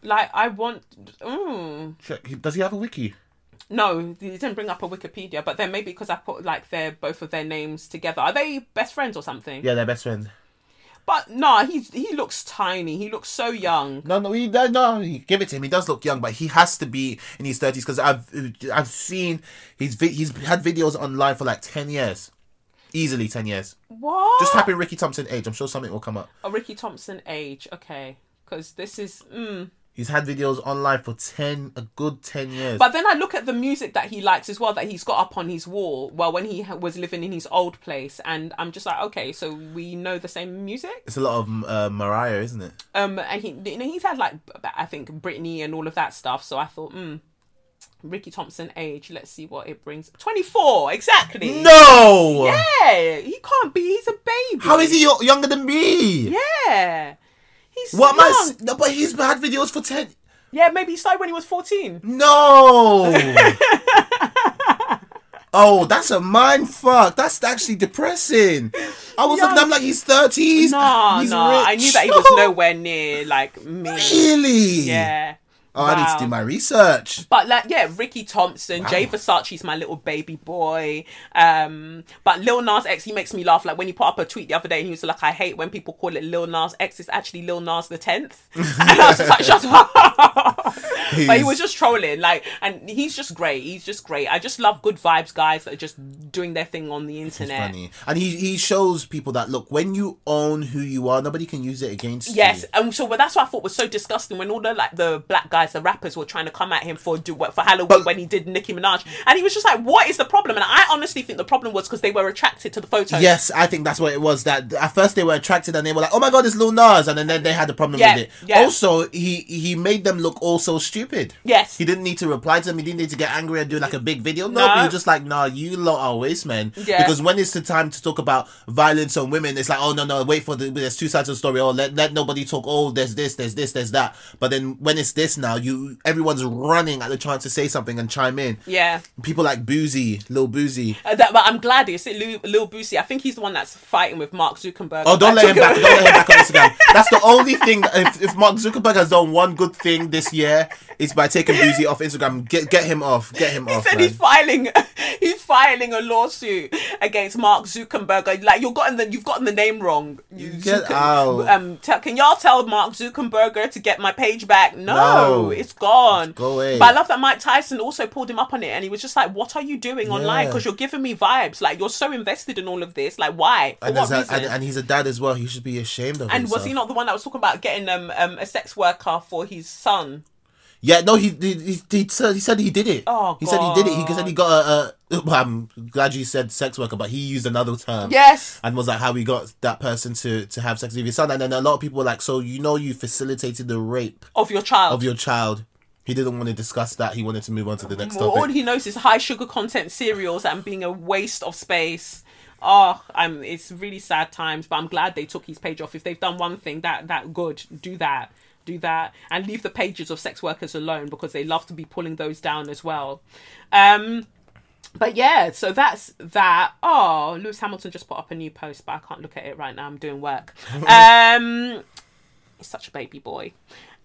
Like I want. Mm. Does he have a wiki? no, he didn't bring up a Wikipedia, but then maybe because I put like their both of their names together. Are they best friends or something? Yeah, they're best friends. But no, he's he looks tiny. He looks so young. No, no, he, no, no, give it to him. He does look young, but he has to be in his thirties because I've I've seen he's he's had videos online for like ten years, easily ten years. What? Just type in Ricky Thompson age. I'm sure something will come up. a Ricky Thompson age. Okay, because this is. Mm. He's had videos online for ten a good ten years. But then I look at the music that he likes as well that he's got up on his wall. Well, when he was living in his old place, and I'm just like, okay, so we know the same music. it's a lot of uh, Mariah, isn't it? Um, and he, you know, he's had like I think Britney and all of that stuff. So I thought, hmm, Ricky Thompson age. Let's see what it brings. Twenty four, exactly. No. Yeah, he can't be. He's a baby. How is he younger than me? Yeah, he's What am I? No, but he's had videos for ten. Yeah, maybe he started when he was fourteen. No. oh, that's a mind fuck. That's actually depressing. I was looking. Young. I'm like, he's thirties. No, he's no, I knew that he was nowhere near like me. Really? Yeah. Oh, I need to do my research. But like, yeah, Ricky Thompson, Jay Versace's my little baby boy. Um, but Lil Nas X, he makes me laugh. Like when he put up a tweet the other day, and he was like, "I hate when people call it Lil Nas X. It's actually Lil Nas the tenth. and I was just like, "Shut up!" but he was just trolling. Like, and he's just great. He's just great. I just love good vibes guys that are just doing their thing on the internet. Funny. And he he shows people that look when you own who you are, nobody can use it against Yes, you. Yes, and so well, that's what I thought was so disgusting when all the like the black guys, the rappers, were trying to come at him for do what for Halloween But- when he did Nicki Minaj, and he was just like, "What is the problem?" And I honestly think the problem was because they were attracted to the photos. Yes, I think that's what it was. That at first they were attracted and they were like, "Oh my god, it's Lil Nas," and then, then they had a problem Yeah, with it. yeah. Also, he he made them look all so stupid. stupid. Yes. He didn't need to reply to them. He didn't need to get angry and do like a big video. No, No. he was just like, nah, you lot are waste men. Yeah. Because when it's the time to talk about violence on women, it's like, oh no, no, wait for the there's two sides of the story. Oh, let, let nobody talk. Oh, there's this, there's this, there's that. But then when it's this now, you everyone's running at the chance to say something and chime in. Yeah. People like Boosie, Lil Boosie. Uh, that, but I'm glad it's Lil, Lil Boosie. I think he's the one that's fighting with Mark Zuckerberg. Oh, don't let him back. Don't let him back on Instagram. That's the only thing. If, if Mark Zuckerberg has done one good thing this year, it's by taking Boosie off Instagram. Get get him off. Get him He off. said man. he's filing he's filing a lawsuit against Mark Zuckerberg. Like you've gotten the you've gotten the name wrong. You Get out. Um, tell, can y'all tell Mark Zuckerberg to get my page back? No, No. It's gone. Go away. But I love that Mike Tyson also pulled him up on it, and he was just like, "What are you doing online? Because you're giving me vibes. Like you're so invested in all of this. Like why? For and, what a- and, and he's a dad as well. He should be ashamed of And himself. was he not the one that was talking about getting um, um a sex worker for his son? Yeah, no, he he, he, he, said, he said he did it. Oh, he said he did it. He said he got a. a well, I'm glad you said sex worker, but he used another term. Yes. And was like how he got that person to to have sex with his son, and then a lot of people were like, so you know you facilitated the rape Of your child. of your child. He didn't want to discuss that. He wanted to move on to the next Well, all he knows is high sugar content cereals and being a waste of space. Oh, I'm. It's really sad times, but I'm glad they took his page off. If they've done one thing that that good, do that, do that, and leave the pages of sex workers alone because they love to be pulling those down as well. Um, but yeah, so that's that. Oh, Lewis Hamilton just put up a new post, but I can't look at it right now. I'm doing work. um, he's such a baby boy.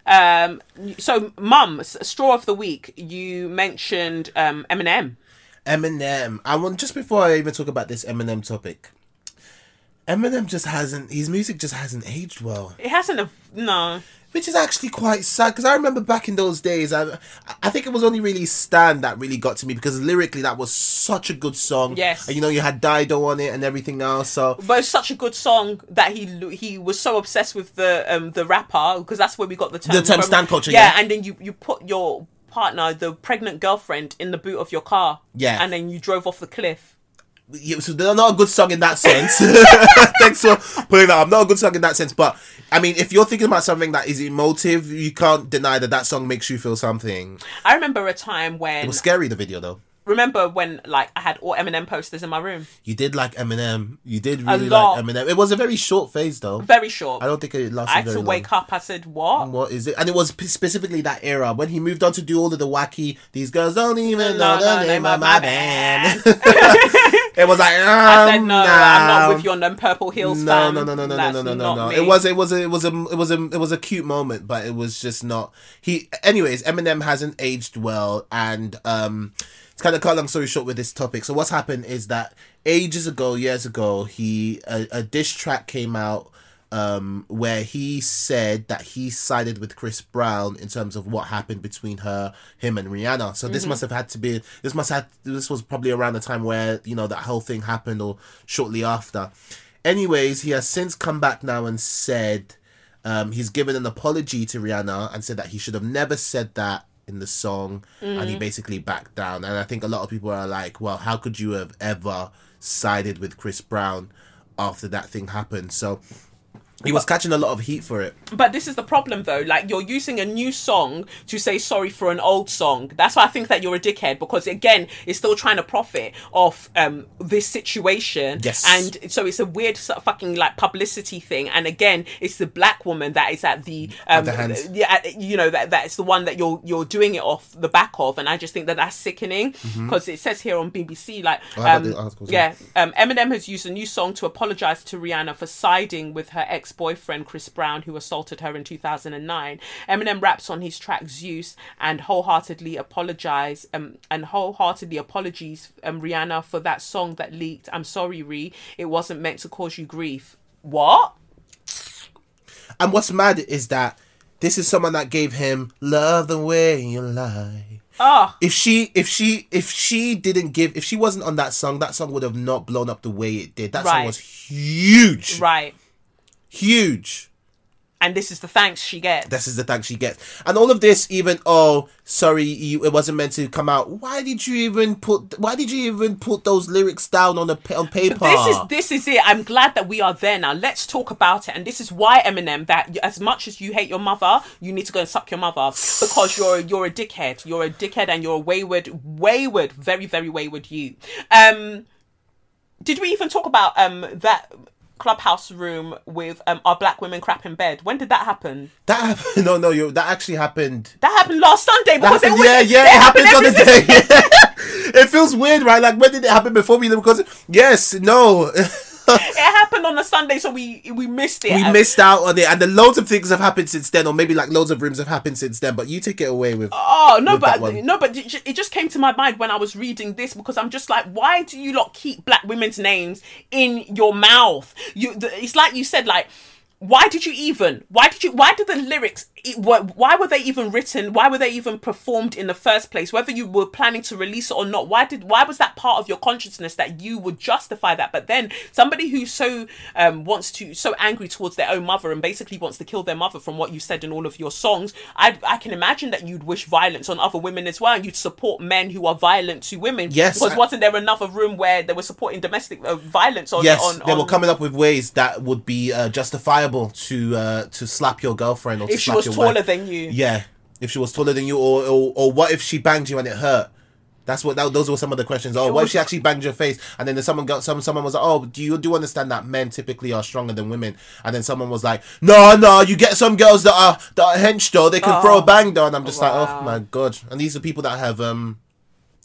Um, so, Mum, straw of the week. You mentioned um, Eminem. Eminem. I want just before I even talk about this Eminem topic. Eminem just hasn't. His music just hasn't aged well. It hasn't. No. Which is actually quite sad because I remember back in those days. I, I think it was only really Stan that really got to me because lyrically that was such a good song. Yes. and you know you had Dido on it and everything else. So But it's such a good song that he he was so obsessed with the um the rapper because that's where we got the term. The term from. stan culture, Yeah, yeah. and then you you put your partner, the pregnant girlfriend, in the boot of your car. Yeah. and then you drove off the cliff. Yeah, so they're not a good song in that sense. Thanks for putting that up. Not a good song in that sense, but I mean, if you're thinking about something that is emotive, you can't deny that that song makes you feel something. I remember a time when It was scary. The video though. Remember when like I had all Eminem posters in my room. You did like Eminem. You did really like Eminem. It was a very short phase though. Very short. I don't think it lasted I had to long. wake up. I said, "What?" What is it? And it was specifically that era when he moved on to do all of the wacky. These girls don't even No, know the no, name of my my band. it was like um, I said, "No, I'm not no. with your um, purple heels." No, fam. no, no, no, no, no, That's no, no, no, no. me." It was, it was, a, it was a, it was a, it was a cute moment, but it was just not. He, anyways, Eminem hasn't aged well, and um, it's kind of cut a long story short with this topic. So what's happened is that ages ago, years ago, he a, a diss track came out um where he said that he sided with Chris Brown in terms of what happened between her him and Rihanna. So this must have had to be this must have this was probably around the time where you know that whole thing happened or shortly after. Anyways he has since come back now and said um he's given an apology to Rihanna and said that he should have never said that in the song and he mm. basically backed down. And I think a lot of people are like well how could you have ever sided with Chris Brown after that thing happened? So he was catching a lot of heat for it. But this is the problem, though. Like you're using a new song to say sorry for an old song. That's why I think that you're a dickhead because again, it's still trying to profit off um this situation. Yes. And so it's a weird sort of fucking like publicity thing. And again, it's the black woman that is at the um yeah you know that that's the one that you're you're doing it off the back of. And I just think that that's sickening because it says here on BBC like Mm-hmm. Oh, um, the articles, yeah um, Eminem has used a new song to apologize to Rihanna for siding with her ex boyfriend Chris Brown, who assaulted her in 2009. Eminem raps on his track Zeus and wholeheartedly apologize um, and wholeheartedly apologies um, Rihanna for that song that leaked. I'm sorry, Ree. It wasn't meant to cause you grief. What? And what's mad is that this is someone that gave him love the way you lie. Oh, If she, if she, if she didn't give, if she wasn't on that song, that song would have not blown up the way it did. That song was huge, right. Huge. and this is the thanks she gets. This is the thanks she gets, and all of this. Even oh, sorry, you, it wasn't meant to come out. Why did you even put? Why did you even put those lyrics down on a on paper? This is this is it. I'm glad that we are there now. Let's talk about it. And this is why Eminem, that as much as you hate your mother, you need to go and suck your mother because you're you're a dickhead. You're a dickhead, and you're a wayward, wayward, very very wayward you. Um, did we even talk about um that clubhouse room with um our black women crap in bed? When did that happen? that happened. No, no, you. That actually happened. That happened last Sunday because happened- was yeah, yeah, it, happens on the day. it feels weird, right? Like when did it happen before we? Because yes, no, it happened on a Sunday, so we we missed it. we missed out on it, and the loads of things have happened since then, or maybe like loads of rooms have happened since then. But you take it away with. Oh no, with but no, but it it just came to my mind when I was reading this because I'm just like, why do you lot keep black women's names in your mouth? You, the, it's like you said, like, why did you even? Why did you? Why did the lyrics? Why were they even written? Why were they even performed in the first place? Whether you were planning to release it or not, why did? Why was that part of your consciousness that you would justify that? But then somebody who so um, wants to so angry towards their own mother and basically wants to kill their mother from what you said in all of your songs, I I can imagine that you'd wish violence on other women as well, and you'd support men who are violent to women. Yes, because I- wasn't there another room where they were supporting domestic uh, violence on? Yes, on, they were coming up with ways that would be uh, justifiable to uh, to slap your girlfriend or to slap your taller wife. than you. Yeah, if she was taller than you, or, or or what if she banged you and it hurt? That's what that, those were some of the questions. Oh, what if she actually banged your face? And then someone got some someone was like, oh, do you do understand that men typically are stronger than women? And then someone was like, no, no, you get some girls that are that are hench though, they can throw a bang though. And I'm just like, oh my god. And these are people that have um.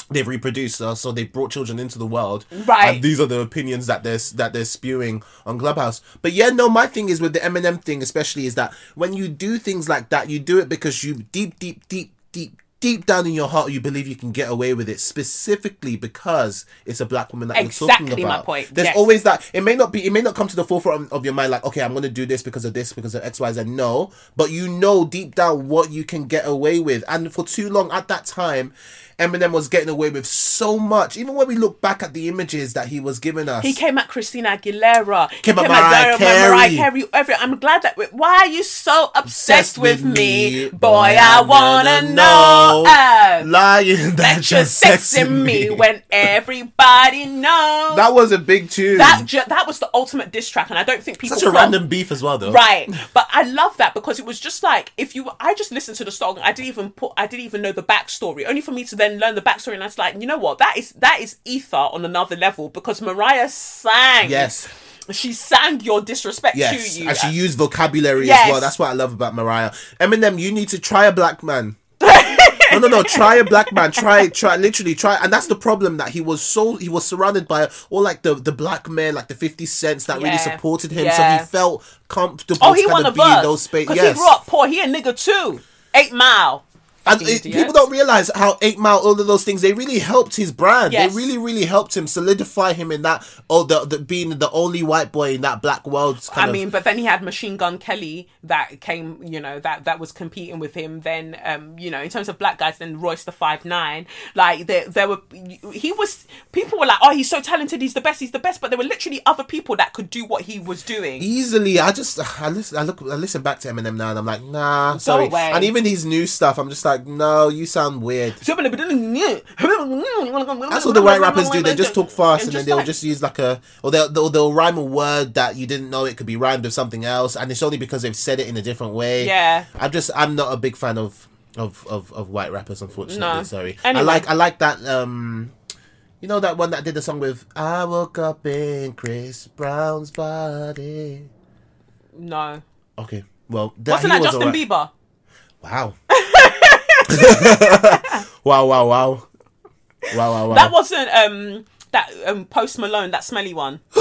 They've reproduced, uh, so they brought children into the world, Right. And these are the opinions that they're that they're spewing on Clubhouse. But yeah, no, my thing is with the Eminem thing, especially, is that when you do things like that, you do it because you deep, deep, deep, deep, deep down in your heart, you believe you can get away with it, specifically because it's a black woman that you're Exactly talking my about. point, There's yes. always that. It may not be. It may not come to the forefront of your mind, like, okay, I'm going to do this because of this, because of X, Y, Z. No, but you know deep down what you can get away with, and for too long at that time. Eminem was getting away with so much. Even when we look back at the images that he was giving us, He came at Christina Aguilera. He Came at Mariah Carey. Carey. Every, I'm glad that. Why are you so obsessed, Obsessed with, with me, boy? I I wanna wanna know. Oh, lying that, that you're sexing me when everybody knows. that was a big tune. that ju- that was the ultimate diss track, and I don't think people Such a random beef as well, though. Right, but I love that because it was just like if you, I just listened to the song. I didn't even put, I didn't even know the backstory. Only for me to then learn the backstory, and I was like, you know what, that is that is ether on another level because Mariah sang. Yes. she sang your disrespect Yes, to you. and she used vocabulary Yes. as well. That's what I love about Mariah. Eminem, you need to try a black man. no, no, no. Try a black man. Try, try, literally try. And that's the problem that he was so he was surrounded by all like the the black men, like the Fifty Cents that really supported him. So he felt comfortable. oh, he kind won a be in those spaces. because Yes. he grew up poor. He a nigga too. Eight Mile. And it, people don't realize how Eight Mile, all of those things, they really helped his brand. Yes. They really, really helped him solidify him in that, oh, the, the being the only white boy in that black world. Kind I of, mean, but then he had Machine Gun Kelly that came, you know, that that was competing with him. Then, um, you know, in terms of black guys, then Royce the Five Nine, like there, there were, he was. People were like, "Oh, he's so talented. He's the best. He's the best." But there were literally other people that could do what he was doing. easily. I just, I listen, I look, I listen back to Eminem now, and I'm like, nah, sorry. And even his new stuff, I'm just like, no, you sound weird. That's what the white rappers do. They just talk fast, and, then they'll like- just use like a, or they'll, they'll they'll rhyme a word that you didn't know it could be rhymed with something else, and it's only because they've said it in a different way. Yeah. I'm just, I'm not a big fan of of of, of white rappers, unfortunately. No. Sorry. I like I like that. um you know that one that did the song with I woke up in Chris Brown's body. no. Okay, well, that, Wasn't that was Justin alright. Bieber? Wow. wow! Wow! Wow! Wow! Wow! Wow! That wasn't um that um Post Malone, that smelly one.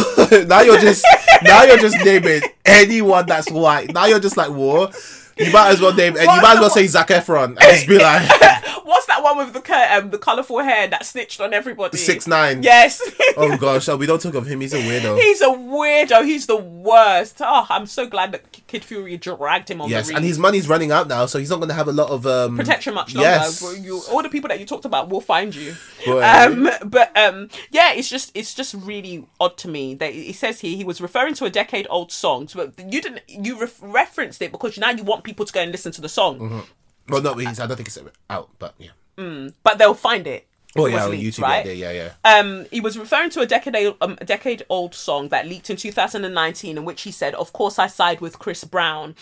now you're just now you're just naming anyone that's white. Now you're just like, whoa. You might as well name, and you might as well say Zac Efron and just be like What's that one with the um, the colourful hair that snitched on everybody? six nine. Yes. Oh gosh, oh, we don't talk of him. He's a weirdo. He's a weirdo. He's the worst. Oh, I'm so glad that Kid Fury dragged him on Yes, and his money's running out now, so he's not going to have a lot of um, protection much longer. Yes. You, all the people that you talked about will find you. Boy. Um, but um, yeah, it's just it's just really odd to me that he says here he was referring to a decade old song, but you didn't you ref- referenced it because now you want people to go and listen to the song, Mm-hmm. Well, no, he's, I don't think it's out, but yeah. but they'll find it. Oh yeah, leaked, YouTube, right? yeah, yeah, yeah. Um, he was referring to a decade um, a decade old song that leaked in 2019, in which he said, "Of course, I side with Chris Brown."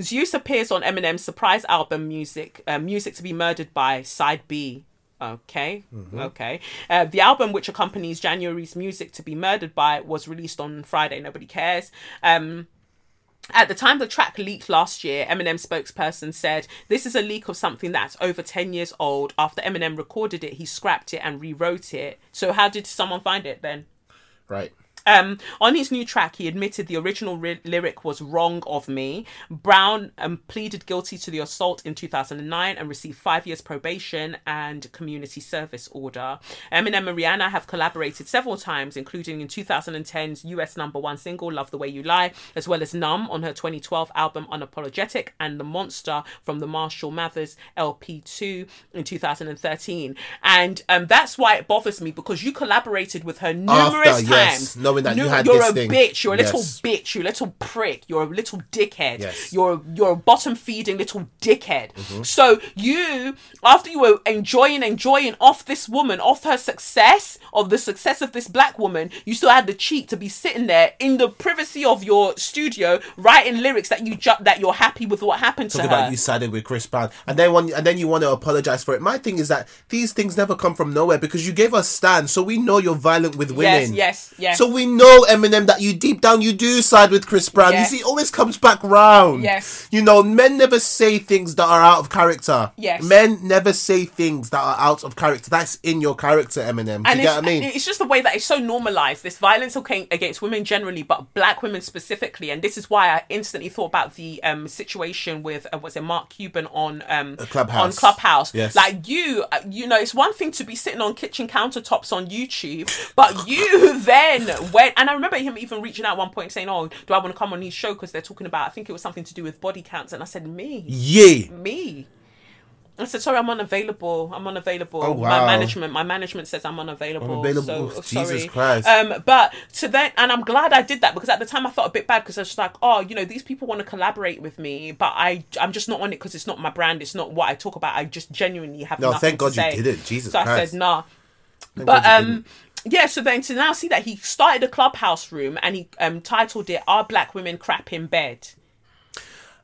Zeus appears on Eminem's surprise album, "Music," uh, "Music to Be Murdered By," side B. Okay, okay. Uh, the album, which accompanies January's "Music to Be Murdered By," was released on Friday. Nobody cares. Um, at the time the track leaked last year, Eminem spokesperson said, This is a leak of something that's over 10 years old. After Eminem recorded it, he scrapped it and rewrote it. So, how did someone find it then? Right. Um, on his new track, he admitted the original ri- lyric was wrong of me. Brown um, pleaded guilty to the assault in 2009 and received five years probation and community service order. Eminem and Rihanna have collaborated several times, including in 2010's US number one single "Love the Way You Lie," as well as "Numb" on her 2012 album "Unapologetic" and "The Monster" from the Marshall Mathers LP2 in 2013. And um, that's why it bothers me because you collaborated with her numerous After, yes, times knowing that you had you're this a thing. bitch. You're a little Yes. bitch. You're a little prick. You're a little dickhead. Yes. You're you're a bottom feeding little dickhead. Mm-hmm. So you, after you were enjoying enjoying off this woman, off her success, of the success of this black woman, you still had the cheek to be sitting there in the privacy of your studio writing lyrics that you ju- that you're happy with what happened Talking to her. about you sided with Chris Brown, and then when and then you want to apologize for it. My thing is that these things never come from nowhere because you gave us stand, so we know you're violent with women. Yes, yes, yes. So we know Eminem that you deep down you do side with Chris Brown. Yes. You see, it always comes back round. Yes. You know, men never say things that are out of character. Yes. Men never say things that are out of character. That's in your character, Eminem. Do and you get what I mean? it's just the way that it's so normalized this violence against women generally but black women specifically and this is why i instantly thought about the um situation with uh, was it mark cuban on um Clubhouse. on clubhouse Yes. like you uh, you know it's one thing to be sitting on kitchen countertops on youtube but you then went and i remember him even reaching out at one point saying oh do i want to come on his show because they're talking about i think it was something to do with body counts and i said me yeah. me. I said, sorry, I'm unavailable. I'm unavailable. Oh, My management, my management says I'm unavailable. Unavailable. So, Jesus sorry. Christ. Um, but to then, and I'm glad I did that because at the time I felt a bit bad because I was just like, oh, you know, these people want to collaborate with me, but I, I'm just not on it because it's not my brand. It's not what I talk about. I just genuinely have No, thank God you didn't. Jesus So I said, nah. Thank But um. Yeah. So then to now see that he started a clubhouse room and he um titled it "Are Black Women Crap in Bed?"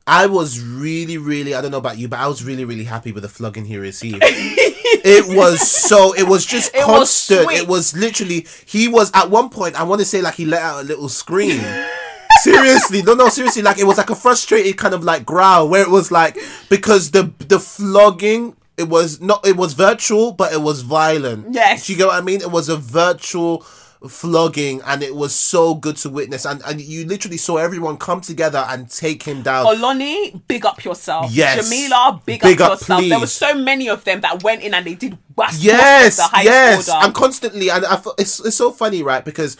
I was really, really, I don't know about you, but I was really, really happy with the flogging he received. it was so, it was just It constant. sweet. it was literally, he was at one point, I want to say like he let out a little scream. seriously, no, no, seriously, like it was like a frustrated kind of like growl where it was like, because the, the flogging, it was not, it was virtual, but it was violent. Yes. Do you get what I mean? It was a virtual flogging and it was so good to witness and, and you literally saw everyone come together and take him down Oloni, big up yourself. Yes. Jamila, big, Big up, up, yourself. There were so many of them that went in and they did yes the yes order. and constantly and I, it's, it's so funny right because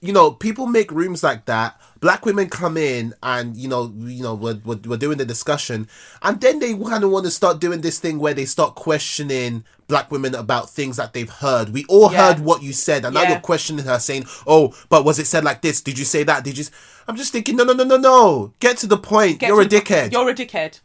you know people make rooms like that. Black women come in and you know you know we're, we're, we're doing the discussion. And then they kind of want to start doing this thing where they start questioning black women about things that they've heard. We all Yeah. heard what you said. And now you're questioning her saying oh but was it said like this? Did you say that? Did you s-" i'm just thinking no no no no no. Get to the point. Get you're a the- dickhead. You're a dickhead.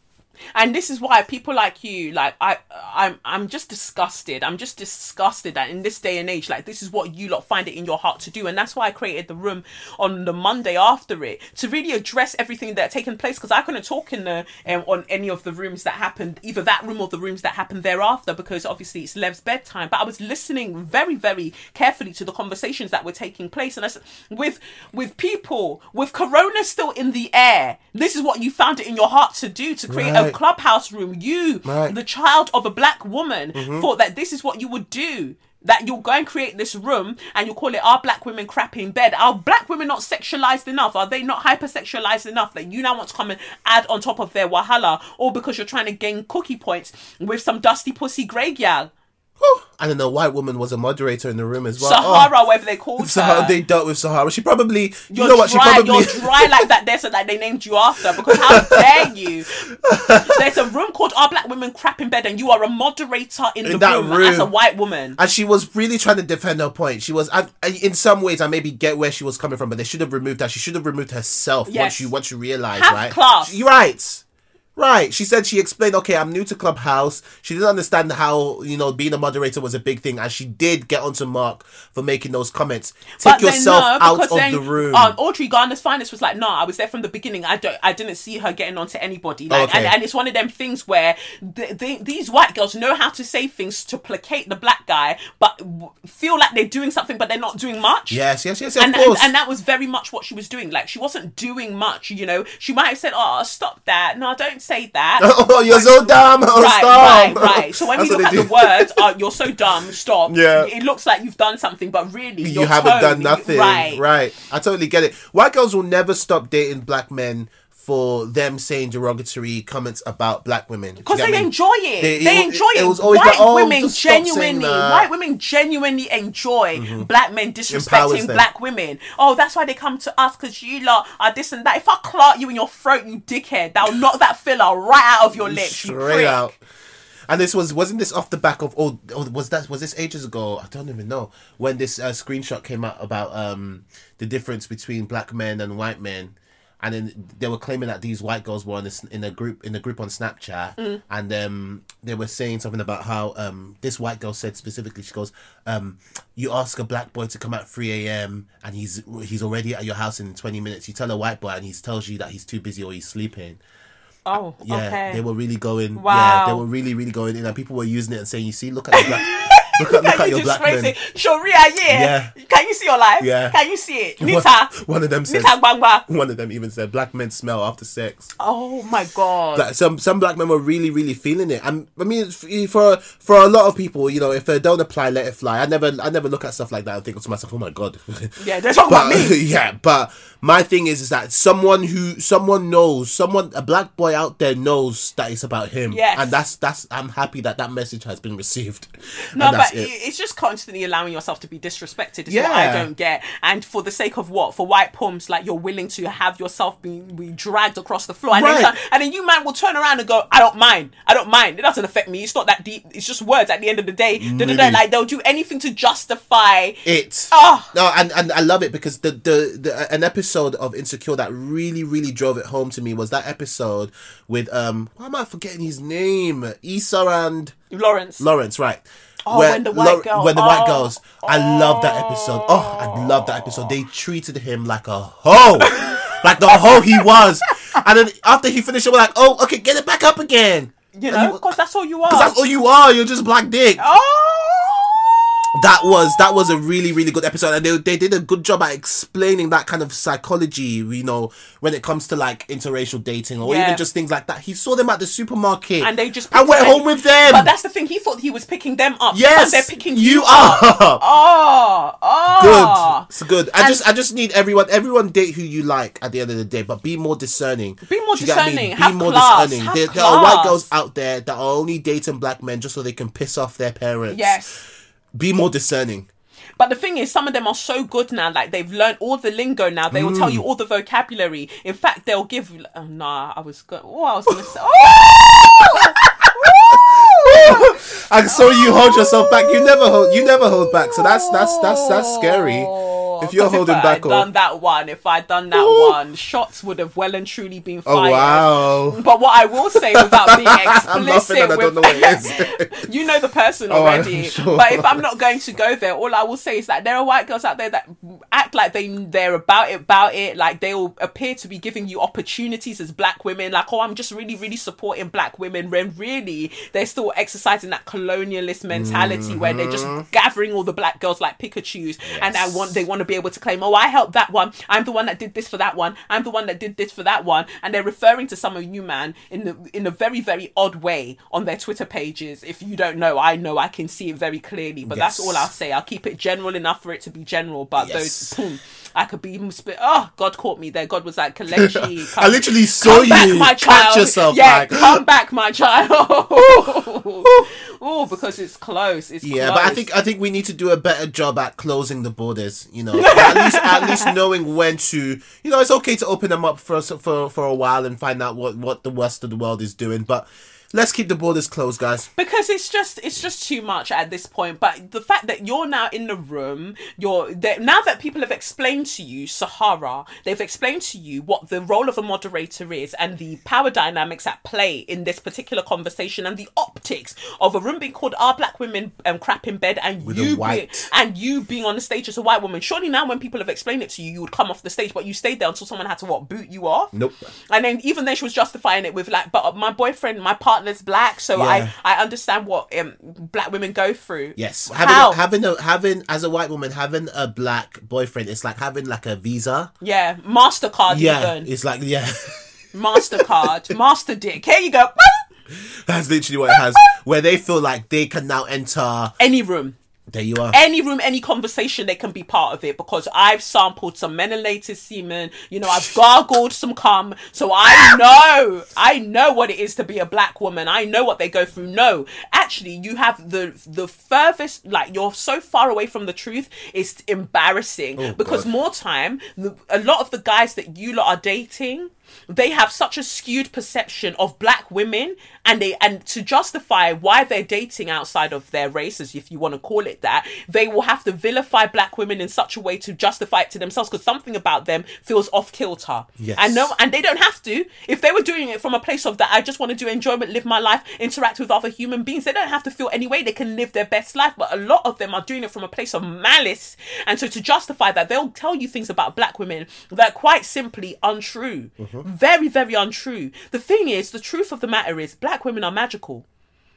And this is why people like you, like I, I'm, I'm just disgusted. I'm just disgusted that in this day and age, like this is what you lot find it in your heart to do, and that's why I created the room on the Monday after it to really address everything that taken place. Because I couldn't talk in the um, on any of the rooms that happened, either that room or the rooms that happened thereafter, because obviously it's Lev's bedtime. But I was listening very, very carefully to the conversations that were taking place, and I said, with with people with Corona still in the air, this is what you found it in your heart to do to create a Right. clubhouse room. You, Right. the child of a black woman, mm-hmm. thought that this is what you would do. that you'll go and create this room and you call it our Black Women Crap in Bed?" Are Black women not sexualized enough? Are they not hypersexualized enough that you now want to come and add on top of their wahala, or because you're trying to gain cookie points with some dusty pussy grey gal? And then the white woman was a moderator in the room as well. Oh. Sahara, whatever they called So her. how they dealt with Sahara. She probably, you You're know what? She probably. you're dry like that there so that they named you after because how dare you there's a room called "Our Black Women Crap in Bed and you are a moderator in, the that room, as a white woman And she was really trying to defend her point. She was, and and in some ways, I maybe get where she was coming from, but they should have removed her. She should have removed herself Yes. once you once you realize, Have right? class. You're right. Right. She said she explained, okay, I'm new to Clubhouse. She didn't understand how, you know, being a moderator was a big thing. And she did get onto Mark for making those comments. Take But yourself no, out of then, the room. Um, Audrey Garner's finest was like, no, I was there from the beginning. I don't, I didn't see her getting onto anybody. Like, Okay. and, and it's one of them things where th th these white girls know how to say things to placate the black guy, but feel like they're doing something, but they're not doing much. yes, yes, yes, and, and and that was very much what she was doing. Like she wasn't doing much, you know. She might have said, "Oh, stop that! No, don't say that." oh, you're so dumb. Oh, right, stop. right, right. So when we look at they the words, uh, "You're so dumb," stop. Yeah. it looks like you've done something, but really, you haven't done nothing. Right, Right. I totally get it. White girls will never stop dating black men for them saying derogatory comments about black women. Because You they enjoy it. They- They, enjoy it. it white like, oh, women just stop saying genuinely. Mm-hmm. white women genuinely enjoy black men disrespecting black women. Oh, that's why they come to us because you lot are this and that. If I clot you in your throat, you dickhead, that'll knock that filler right out of your lips. you straight prick. out. And this was wasn't this off the back of oh, oh was that was this ages ago? I don't even know when this uh, screenshot came out about um the difference between black men and white men, and then they were claiming that these white girls were in this in a group in a group on Snapchat, Mm. and um they were saying something about how um this white girl said specifically she goes um you ask a black boy to come at three a.m. and he's he's already at your house in twenty minutes. You tell a white boy and he tells you that he's too busy or he's sleeping. Oh, Yeah, okay. they were really going. Yeah, Wow. they were really, really going in, and people were using it and saying, "You see, look at your black, look at look at you your black men." it? Sharia, yeah. Yeah. Can you see your life? Yeah. Can you see it? One, Nita. one of them said. Nita Gbangba. One of them even said, "Black men smell after sex." Oh my god. Like some some black men were really, really feeling it. And I mean, for for a lot of people, you know, if they don't apply, let it fly. I never I never look at stuff like that and think to myself, "Oh my god." yeah, they're talking about but me. yeah, but my thing is, is that someone who someone knows, someone a black boy out there knows that it's about him. Yes. and that's that's. I'm happy that that message has been received. No, but it. it- it's just constantly allowing yourself to be disrespected. Is what I don't get. And for the sake of what? For white pumps, like you're willing to have yourself be, be dragged across the floor, and, Right. then, and then you man will turn around and go, "I don't mind. I don't mind. It doesn't affect me. It's not that deep. It's just words. At the end of the day. Really? like they'll do anything to justify." it. Oh. No, and, and I love it because the, the the an episode of Insecure that really really drove it home to me was that episode with um why am I forgetting his name Issa and Lawrence. Lawrence right. Oh, when the white girl- when the white oh. girls, I love that episode. Oh, I love that episode. They treated him like a hoe, like the hoe he was. And then after he finished, we're like, "Oh, okay, get it back up again." you know, because that's all you are. Because that's all you are. You're just black dick. oh. That was that was a really really good episode and they, they did a good job at explaining that kind of psychology you know when it comes to like interracial dating or Yeah. even just things like that he saw them at the supermarket and they just I went picked- home with them But that's the thing. He thought he was picking them up. yes and they're picking you you, up. are Oh, oh, good it's good I And- just I just need everyone everyone date who you like at the end of the day but be more discerning Be more you I discerning. mean? Have be more class. discerning Have there, there are white girls out there that are only dating black men just so they can piss off their parents Yes. Be more discerning But the thing is, some of them are so good now. Like they've learned all the lingo now. They will tell Mm. you all the vocabulary. In fact, they'll give. Oh, nah, I was good. Oh, I was gonna say. Oh! I saw you hold yourself back. You never hold. You never hold back. So that's that's that's that's scary. If you're holding if back, I'd or done that one, if I'd done that Ooh. one, shots would have well and truly been fired. oh fired. wow, But what I will say without being explicit, I with, know you know the person Oh, already. sure. But if I'm not going to go there, all I will say is that there are white girls out there that act like they they're about it, about it. Like they will appear to be giving you opportunities as black women. Like, oh, I'm just really, really supporting black women. When really they're still exercising that colonialist mentality where they're just Mm-hmm. gathering all the black girls like Pikachu's, and I want they want to to be able to claim, oh, I helped that one. I'm the one that did this for that one. I'm the one that did this for that one. And they're referring to some of you, man, in the in a very very odd way on their Twitter pages. If you don't know, I know I can see it very clearly. But that's all I'll say. I'll keep it general enough for it to be general. But Yes. those, boom, I could be even spit. Oh, God caught me there. God was like, Kelechi, I literally saw come back, you my catch child. yourself, Yeah, like- come back, my child. oh, because it's close. It's Yeah, close. but I think I think we need to do a better job at closing the borders. You know, at least at least knowing when to. You know, it's okay to open them up for for for a while and find out what what the rest of the world is doing, but let's keep the borders closed, guys. because it's just it's just too much at this point but the fact that you're now in the room you're that now that people have explained to you sahara they've explained to you what the role of a moderator is and the power dynamics at play in this particular conversation and the optics of a room being called are black women um, crap in bed and With you being, and you being on the stage as a white woman surely now when people have explained it to you you would come off the stage but you stayed there until someone had to what boot you off Nope. and then even then she was justifying it with like, but my boyfriend, my partner's black, so Yeah. I I understand what um, black women go through. Yes, having a, having a having as a white woman having a black boyfriend, it's like having like a visa. yeah, Mastercard Yeah, even it's like yeah, Mastercard, Master Dick. Here you go. that's literally what it has. Where they feel like they can now enter. Any room. There you are. any room, any conversation, they can be part of it because I've sampled some melanated semen. You know, I've gargled some cum, so I know, I know what it is to be a black woman. I know what they go through. No, actually, you have the the furthest, like you're so far away from the truth. It's embarrassing oh, because God. more time, the, a lot of the guys that you lot are dating they have such a skewed perception of black women and they and to justify why they're dating outside of their races if you want to call it that they will have to vilify black women in such a way to justify it to themselves because something about them feels off kilter. Yes. and no and they don't have to. If they were doing it from a place of that i just want to do enjoyment live my life interact with other human beings they don't have to feel any way they can live their best life but a lot of them are doing it from a place of malice. And so to justify that they'll tell you things about black women that are quite simply untrue. Mm-hmm. Very very untrue. The thing is the truth of the matter is black women are magical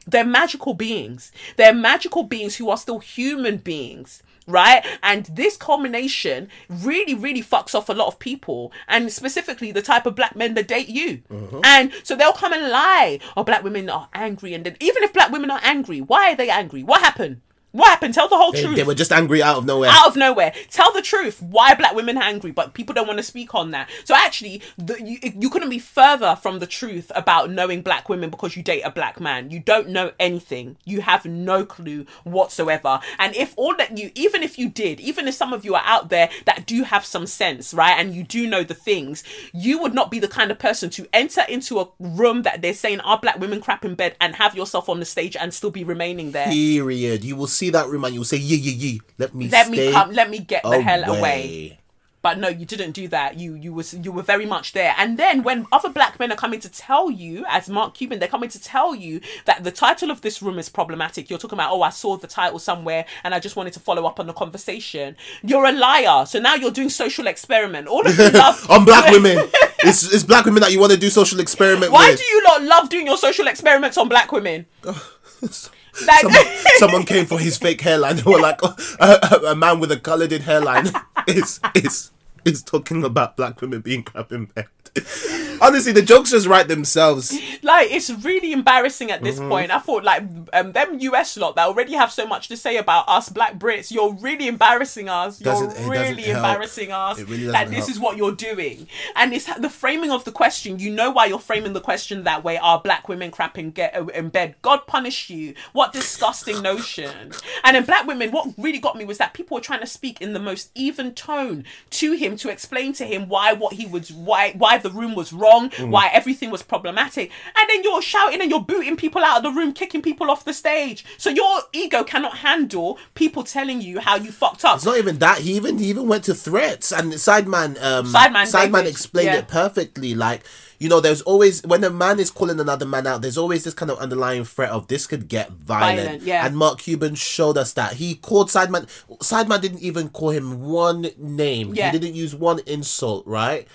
they're magical beings. They're magical beings who are still human beings, right? And this culmination really, really fucks off a lot of people, and specifically the type of black men that date you. Uh-huh. And so they'll come and lie. Oh, black women are angry, and then even if black women are angry, why are they angry? What happened? What happened? Tell the whole They, truth they were just angry out of nowhere. out of nowhere. Tell the truth. Why black women angry? But people don't want to speak on that. So actually, the, you, you couldn't be further from the truth about knowing black women because you date a black man. You don't know anything. You have no clue whatsoever. And if all that you, even if you did, even if some of you are out there that do have some sense, right, and you do know the things, you would not be the kind of person to enter into a room that they're saying are black women crap in bed and have yourself on the stage and still be remaining there. Period. You will see that room and you will say, "Yeah, yeah, yeah. Let me Let me come. Let me get the hell away. away." But no, you didn't do that. You you was you were very much there. And then when other black men are coming to tell you, as Mark Cuban, they're coming to tell you that the title of this room is problematic. You're talking about, oh, I saw the title somewhere and I just wanted to follow up on the conversation. You're a liar. So now you're doing social experiment. All of you love On black women, it's, it's black women that you want to do social experiment Why with. do you lot love doing your social experiments on black women? Like, someone, someone came for his fake hairline. They were like, oh, a, a, man with a coloured in hairline is is is talking about black women being crap in bed. Honestly, the jokes just write themselves. like it's really embarrassing at Mm-hmm. this point. I thought like um them US lot that already have so much to say about us black Brits, you're really embarrassing us. You're Doesn't- it doesn't really help. embarrassing us. It really that doesn't this help. is what you're doing. And it's the framing of the question. You know why you're framing the question that way. Are black women crap in get in bed? God punish you. What disgusting notion. And in black women, what really got me was that people were trying to speak in the most even tone to him to explain to him why what he was why why the room was wrong, Mm. why everything was problematic. And then you're shouting and you're booting people out of the room, kicking people off the stage. So your ego cannot handle people telling you how you fucked up. It's not even that. He even he even went to threats, and Sideman um Sideman Sideman explained yeah. it perfectly. Like you know, there's always when a man is calling another man out, there's always this kind of underlying threat of this could get violent. Violent, yeah. And Mark Cuban showed us that he called Sideman. Sideman didn't even call him one name. Yeah. He didn't use one insult. Right.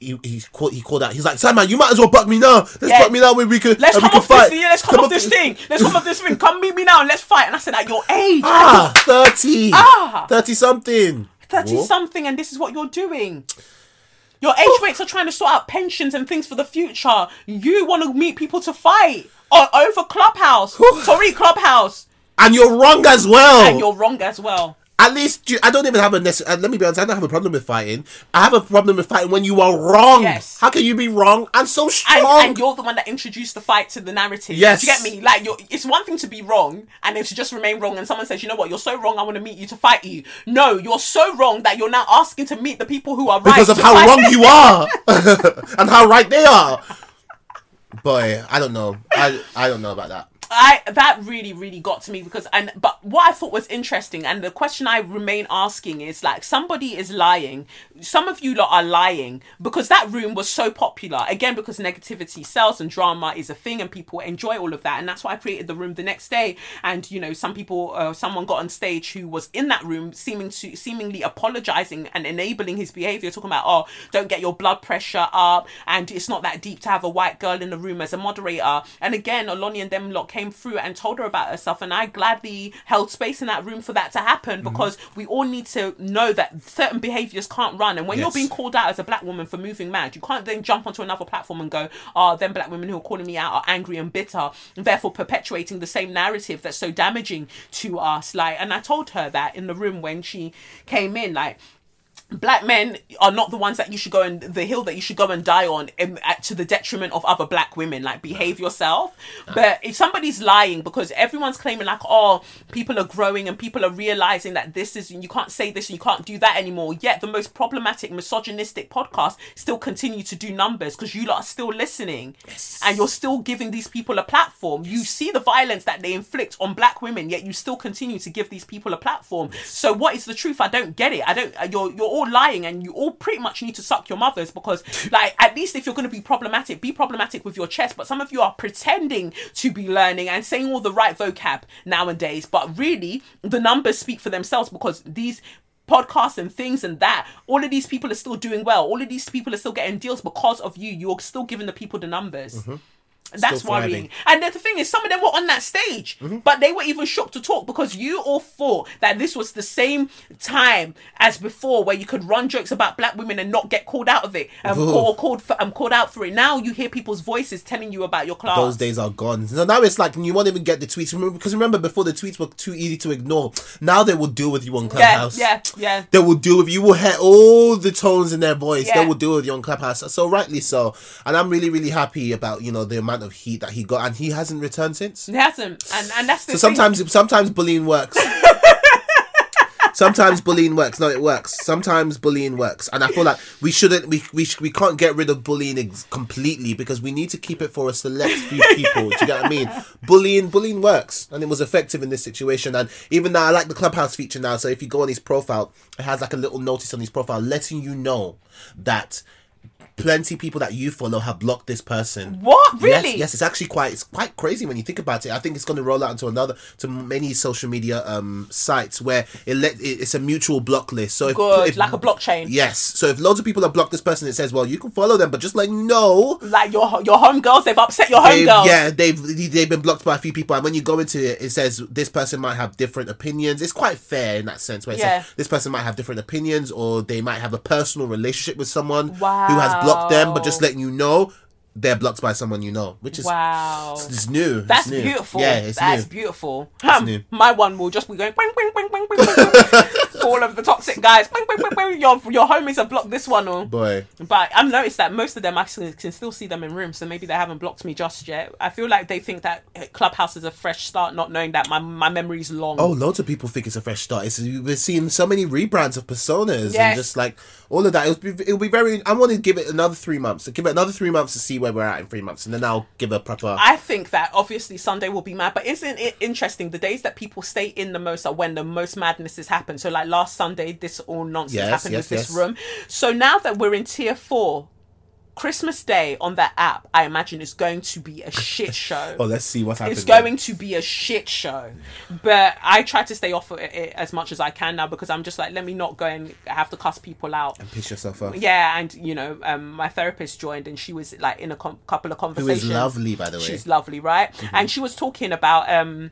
He, he called he called out. He's like, Sideman, you might as well buck me now. Let's Yeah. buck me now when we could. Let's and we come can off fight. this thing. Let's come, off off this thing. Let's come off this thing. Come meet me now and let's fight. And I said, at your age, Ah, 30. Ah. 30 something. 30 War? something and this is what you're doing. Your age mates are trying to sort out pensions and things for the future. You want to meet people to fight o- over Clubhouse. Sorry, Clubhouse. And you're wrong as well. And you're wrong as well. At least you, I don't even have a necess- uh, Let me be honest. I don't have a problem with fighting. I have a problem with fighting when you are wrong. Yes. How can you be wrong and so strong? and you're the one that introduced the fight to the narrative. Yes. Do you get me? Like, you're, it's one thing to be wrong and then to just remain wrong, and someone says, you know what, you're so wrong, I want to meet you to fight you. No, you're so wrong that you're now asking to meet the people who are right. because of how fight. wrong you are and how right they are. Boy, I don't know. I I don't know about that. I that really really got to me because and but what I thought was interesting and the question I remain asking is like somebody is lying. Some of you lot are lying because that room was so popular. Again because negativity sells and drama is a thing and people enjoy all of that. And that's why I created the room the next day. And you know some people uh, someone got on stage who was in that room seeming to seemingly apologizing and enabling his behavior talking about oh don't get your blood pressure up. And it's not that deep to have a white girl in the room as a moderator. And again Oloni and them lot came through and told her about herself and I gladly held space in that room for that to happen Mm-hmm. because we all need to know that certain behaviors can't run. And when you're being called out as a black woman for moving mad you can't then jump onto another platform and go oh them black women who are calling me out are angry and bitter and therefore perpetuating the same narrative that's so damaging to us. Like and I told her that in the room when she came in like black men are not the ones that you should go and the hill that you should go and die on um, at, to the detriment of other black women. Like behave yourself. But if somebody's lying because everyone's claiming like oh people are growing and people are realizing that this is you can't say this and you can't do that anymore yet the most problematic misogynistic podcast still continue to do numbers because you lot are still listening. And you're still giving these people a platform. You see the violence that they inflict on black women yet you still continue to give these people a platform. So what is the truth? I don't get it. I don't uh, you're you're all lying and you all pretty much need to suck your mothers because like at least if you're going to be problematic be problematic with your chest. But some of you are pretending to be learning and saying all the right vocab nowadays. But really the numbers speak for themselves because these podcasts and things and that all of these people are still doing well. All of these people are still getting deals because of you. You're still giving the people the numbers mm-hmm. That's worrying. And then the thing is, some of them were on that stage, but they were even shocked to talk because you all thought that this was the same time as before, where you could run jokes about black women and not get called out of it, um, or called for, um, called out for it. Now you hear people's voices telling you about your class. Those days are gone. So now it's like you won't even get the tweets Remember- because remember before the tweets were too easy to ignore. Now they will deal with you on yeah, Clubhouse. yeah, yeah. They will deal with you. You will hear all the tones in their voice. Yeah. They will deal with you on Clubhouse. So rightly so. And I'm really, really happy about you know the amount of heat that he got, and he hasn't returned since. It hasn't, and and that's the So thing. sometimes, sometimes bullying works. sometimes bullying works. No, it works. Sometimes bullying works, and I feel like we shouldn't. We we we can't get rid of bullying ex- completely because we need to keep it for a select few people. do you get what I mean? Bullying, bullying works, and it was effective in this situation. And even now, I like the clubhouse feature now. So if you go on his profile, it has like a little notice on his profile letting you know that. Plenty people that you follow have blocked this person. What? Really? Yes, yes, it's actually quite it's quite crazy when you think about it. I think it's going to roll out into another to many social media um sites where it let it, it's a mutual block list. So if, Good, if- like a blockchain. Yes. So if loads of people have blocked this person, it says, well, you can follow them, but just like no. Like your your homegirls, they've upset your They've, homegirls. yeah, they've they've been blocked by a few people, and when you go into it, it says this person might have different opinions. It's quite fair in that sense, where it Yeah. says this person might have different opinions, or they might have a personal relationship with someone who has blocked them, but just letting you know they're blocked by someone you know, which is Wow. it's, it's new. It's That's new. beautiful. Yeah, it's That's new. beautiful. Um, new. My one will just be going bang, bang, bang, bang, bang, bang. All of the toxic guys. Bang, bang, bang, bang. Your your homies have blocked this one, or Boy, but I've noticed that most of them actually can still see them in rooms, so maybe they haven't blocked me just yet. I feel like they think that Clubhouse is a fresh start, not knowing that my my memory's long. oh, loads of people think it's a fresh start. It's we're seeing so many rebrands of personas Yes. and just like all of that. It'll be it'll be very. I want to give it another three months. Give it another three months to see where we're at in three months, and then I'll give a proper. I think that obviously Sunday will be mad, but isn't it interesting? The days that people stay in the most are when the most madness madnesses happen. So, like last Sunday, this all nonsense Yes, happened yes, with this room. So now that we're in tier four, Christmas Day on that app, I imagine is going to be a shit show. oh, let's see what's happening. It's going to be a shit show, but I try to stay off of it as much as I can now because I'm just like, let me not go and have to cuss people out. And piss yourself off. Yeah, and you know, um, my therapist joined, and she was like in a com- couple of Who conversations. is lovely, by the way. She's lovely, right? And she was talking about um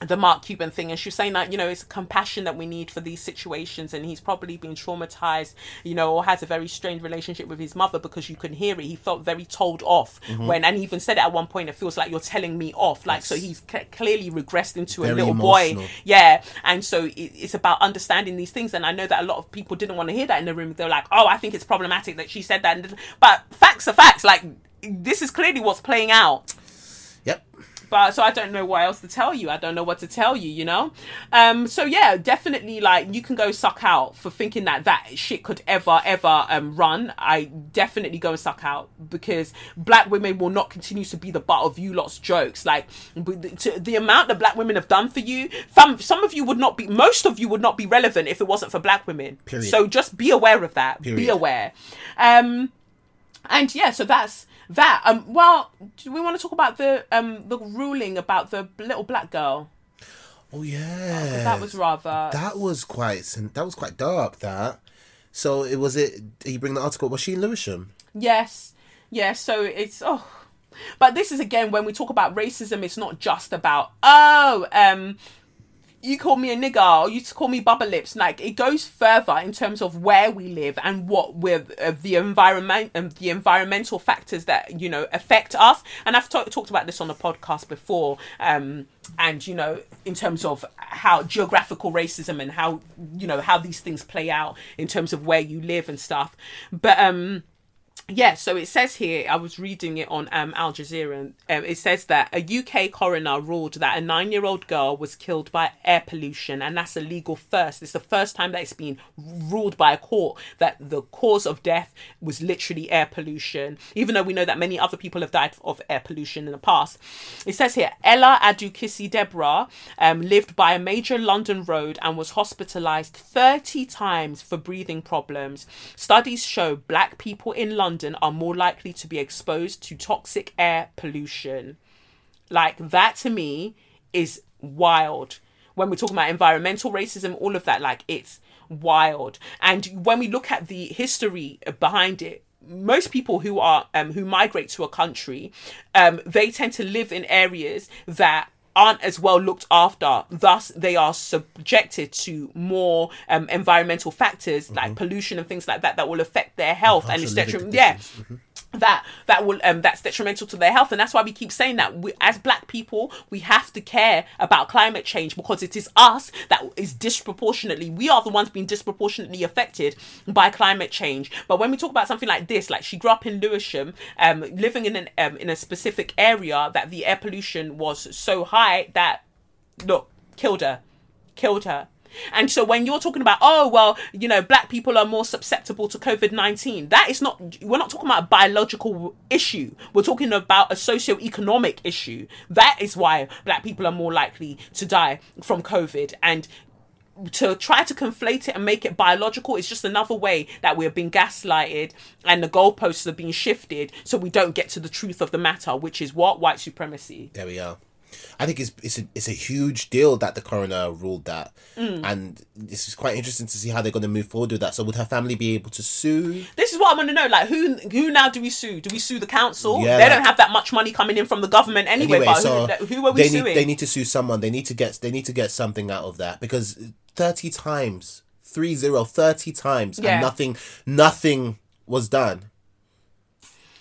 the Mark Cuban thing, and she was saying that you know it's compassion that we need for these situations, and he's probably been traumatized, you know, or has a very strained relationship with his mother because you can hear it. He felt very told off Mm-hmm. when, and he even said it at one point. It feels like you're telling me off, like so he's c- clearly regressed into a little emotional. boy, yeah. And so it, it's about understanding these things, and I know that a lot of people didn't want to hear that in the room. They're like, oh, I think it's problematic that she said that, but facts are facts. Like this is clearly what's playing out Yep. But so I don't know what else to tell you. I don't know what to tell you, you know. Um, so yeah, definitely like you can go suck out for thinking that that shit could ever ever um run. I definitely go and suck out because black women will not continue to be the butt of you lot's jokes. Like the, the amount that black women have done for you, some some of you would not be, most of you would not be relevant if it wasn't for black women. Period. So just be aware of that. Be aware. Um, and yeah, so that's that. Um, well, do we want to talk about the um the ruling about the little black girl? Oh yeah. That was rather. That was quite. That was quite dark. That. So it was it. You bring the article? Was she in Lewisham? Yes, yes. So it's oh, but this is again when we talk about racism. It's not just about oh um. You call me a nigger, or you call me bubble lips. Like it goes further in terms of where we live and what with uh, the environment and the environmental factors that you know affect us. And I've ta- talked about this on the podcast before. Um, and you know, in terms of how geographical racism and how you know how these things play out in terms of where you live and stuff. But um, yeah, so it says here, I was reading it on um, Al Jazeera, and um, it says that a UK coroner ruled that a nine year old girl was killed by air pollution, and that's a legal first. It's the first time that it's been ruled by a court that the cause of death was literally air pollution, even though we know that many other people have died of air pollution in the past. It says here Ella Adoo-Kissi-Debrah um, lived by a major London road and was hospitalized 30 times for breathing problems. Studies show black people in London are more likely to be exposed to toxic air pollution. Like that to me is wild. When we're talking about environmental racism, all of that, like it's wild. And when we look at the history behind it, most people who are um, who migrate to a country, um, they tend to live in areas that aren't as well looked after. Thus, they are subjected to more um, environmental factors like pollution and things like that that will affect their health and it's detrimental. Yeah, conditions. That that will um that's detrimental to their health. And that's why we keep saying that we, as black people we have to care about climate change because it is us that is disproportionately we are the ones being disproportionately affected by climate change. But when we talk about something like this like she grew up in lewisham um living in an um, in a specific area that the air pollution was so high that look killed her. Killed her and so when you're talking about, oh, well, you know, black people are more susceptible to COVID 19, that is not, we're not talking about a biological issue. We're talking about a socio-economic issue. That is why black people are more likely to die from COVID. And to try to conflate it and make it biological is just another way that we're being gaslighted and the goalposts are being shifted so we don't get to the truth of the matter, which is what? White supremacy. There we are. I think it's it's a, it's a huge deal that the coroner ruled that, Mm. and this is quite interesting to see how they're going to move forward with that. So, would her family be able to sue? This is what I want to know. Like, who who now do we sue? Do we sue the council? Yeah, they like- don't have that much money coming in from the government anyway. Anyway, but so who, who are we they suing? need they need to sue someone. They need to get they need to get something out of that because thirty times, three zero, 30 times, Yeah. and nothing nothing was done.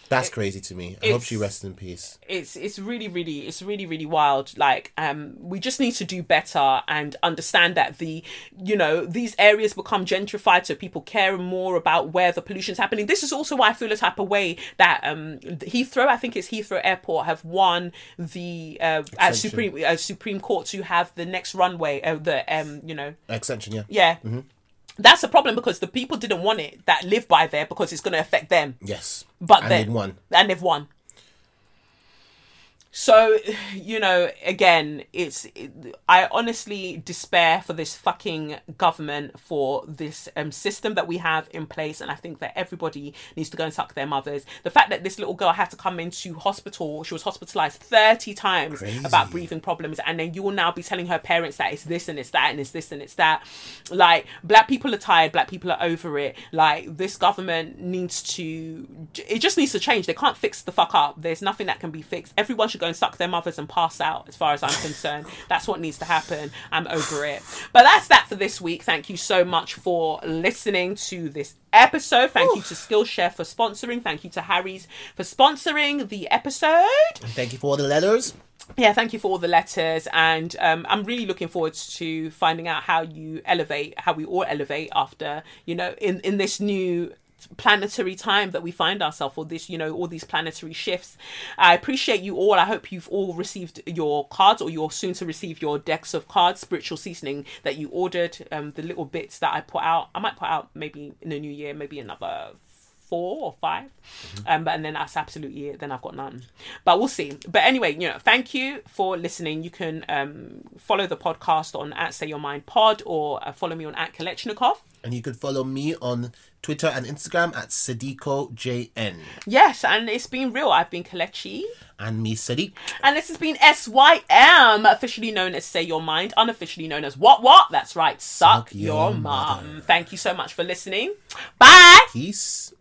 That's crazy to me. I hope she rests in peace. it's it's really really it's really really wild like um we just need to do better and understand that the you know these areas become gentrified so people care more about where the pollution's happening this is also why i feel a type of way that um heathrow i think it's heathrow airport have won the uh at supreme uh, supreme court to have the next runway uh, the um you know Extension, yeah. yeah that's a problem because the people didn't want it that live by there because it's going to affect them. Yes, but and then they won. and they've won so you know again it's it, i honestly despair for this fucking government for this um, system that we have in place and i think that everybody needs to go and suck their mothers. The fact that this little girl had to come into hospital she was hospitalized 30 times Crazy. about breathing problems and then you will now be telling her parents that it's this and it's that and it's this and it's that. Like black people are tired black people are over it. Like this government needs to it just needs to change. They can't fix the fuck up. There's nothing that can be fixed. Everyone should go and suck their mothers and pass out. As far as I'm concerned, that's what needs to happen. I'm over it. But that's that for this week. Thank you so much for listening to this episode. Thank you to Skillshare for sponsoring. Thank you to Harry's for sponsoring the episode. Thank you for all the letters. Yeah, thank you for all the letters, and um, I'm really looking forward to finding out how you elevate, how we all elevate after you know in in this new planetary time that we find ourselves or this you know all these planetary shifts. I appreciate you all. I hope you've all received your cards or you're soon to receive your decks of cards spiritual seasoning that you ordered um the little bits that i put out. I might put out maybe in the new year maybe another four or 5 um but and then that's absolutely it. Then i've got none. But we'll see. But anyway you know thank you for listening. You can um follow the podcast on at say your mind pod or uh, follow me on at Kelechnekoff. And you can follow me on Twitter and Instagram at sadiqojn. yes and it's been real i've been Kelechi And me, Sadiq. And this has been SYM, officially known as Say Your Mind, unofficially known as What What? That's right, Suck, Suck Your, Your Mum. Thank you so much for listening. Bye. Peace.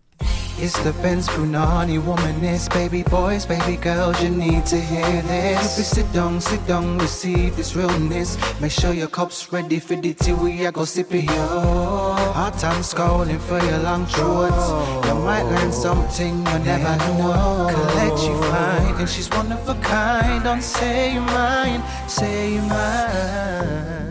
It's the Benz Brunani womanist, baby boys, baby girls, you need to hear this. If sit down, sit down, receive this realness. Make sure your cup's ready for the tea, we are go sip it, yo. Hot time scowling for your long throats. You might learn something you never know. Collect you fine, and she's one of a kind. Don't say your mind, say your mind.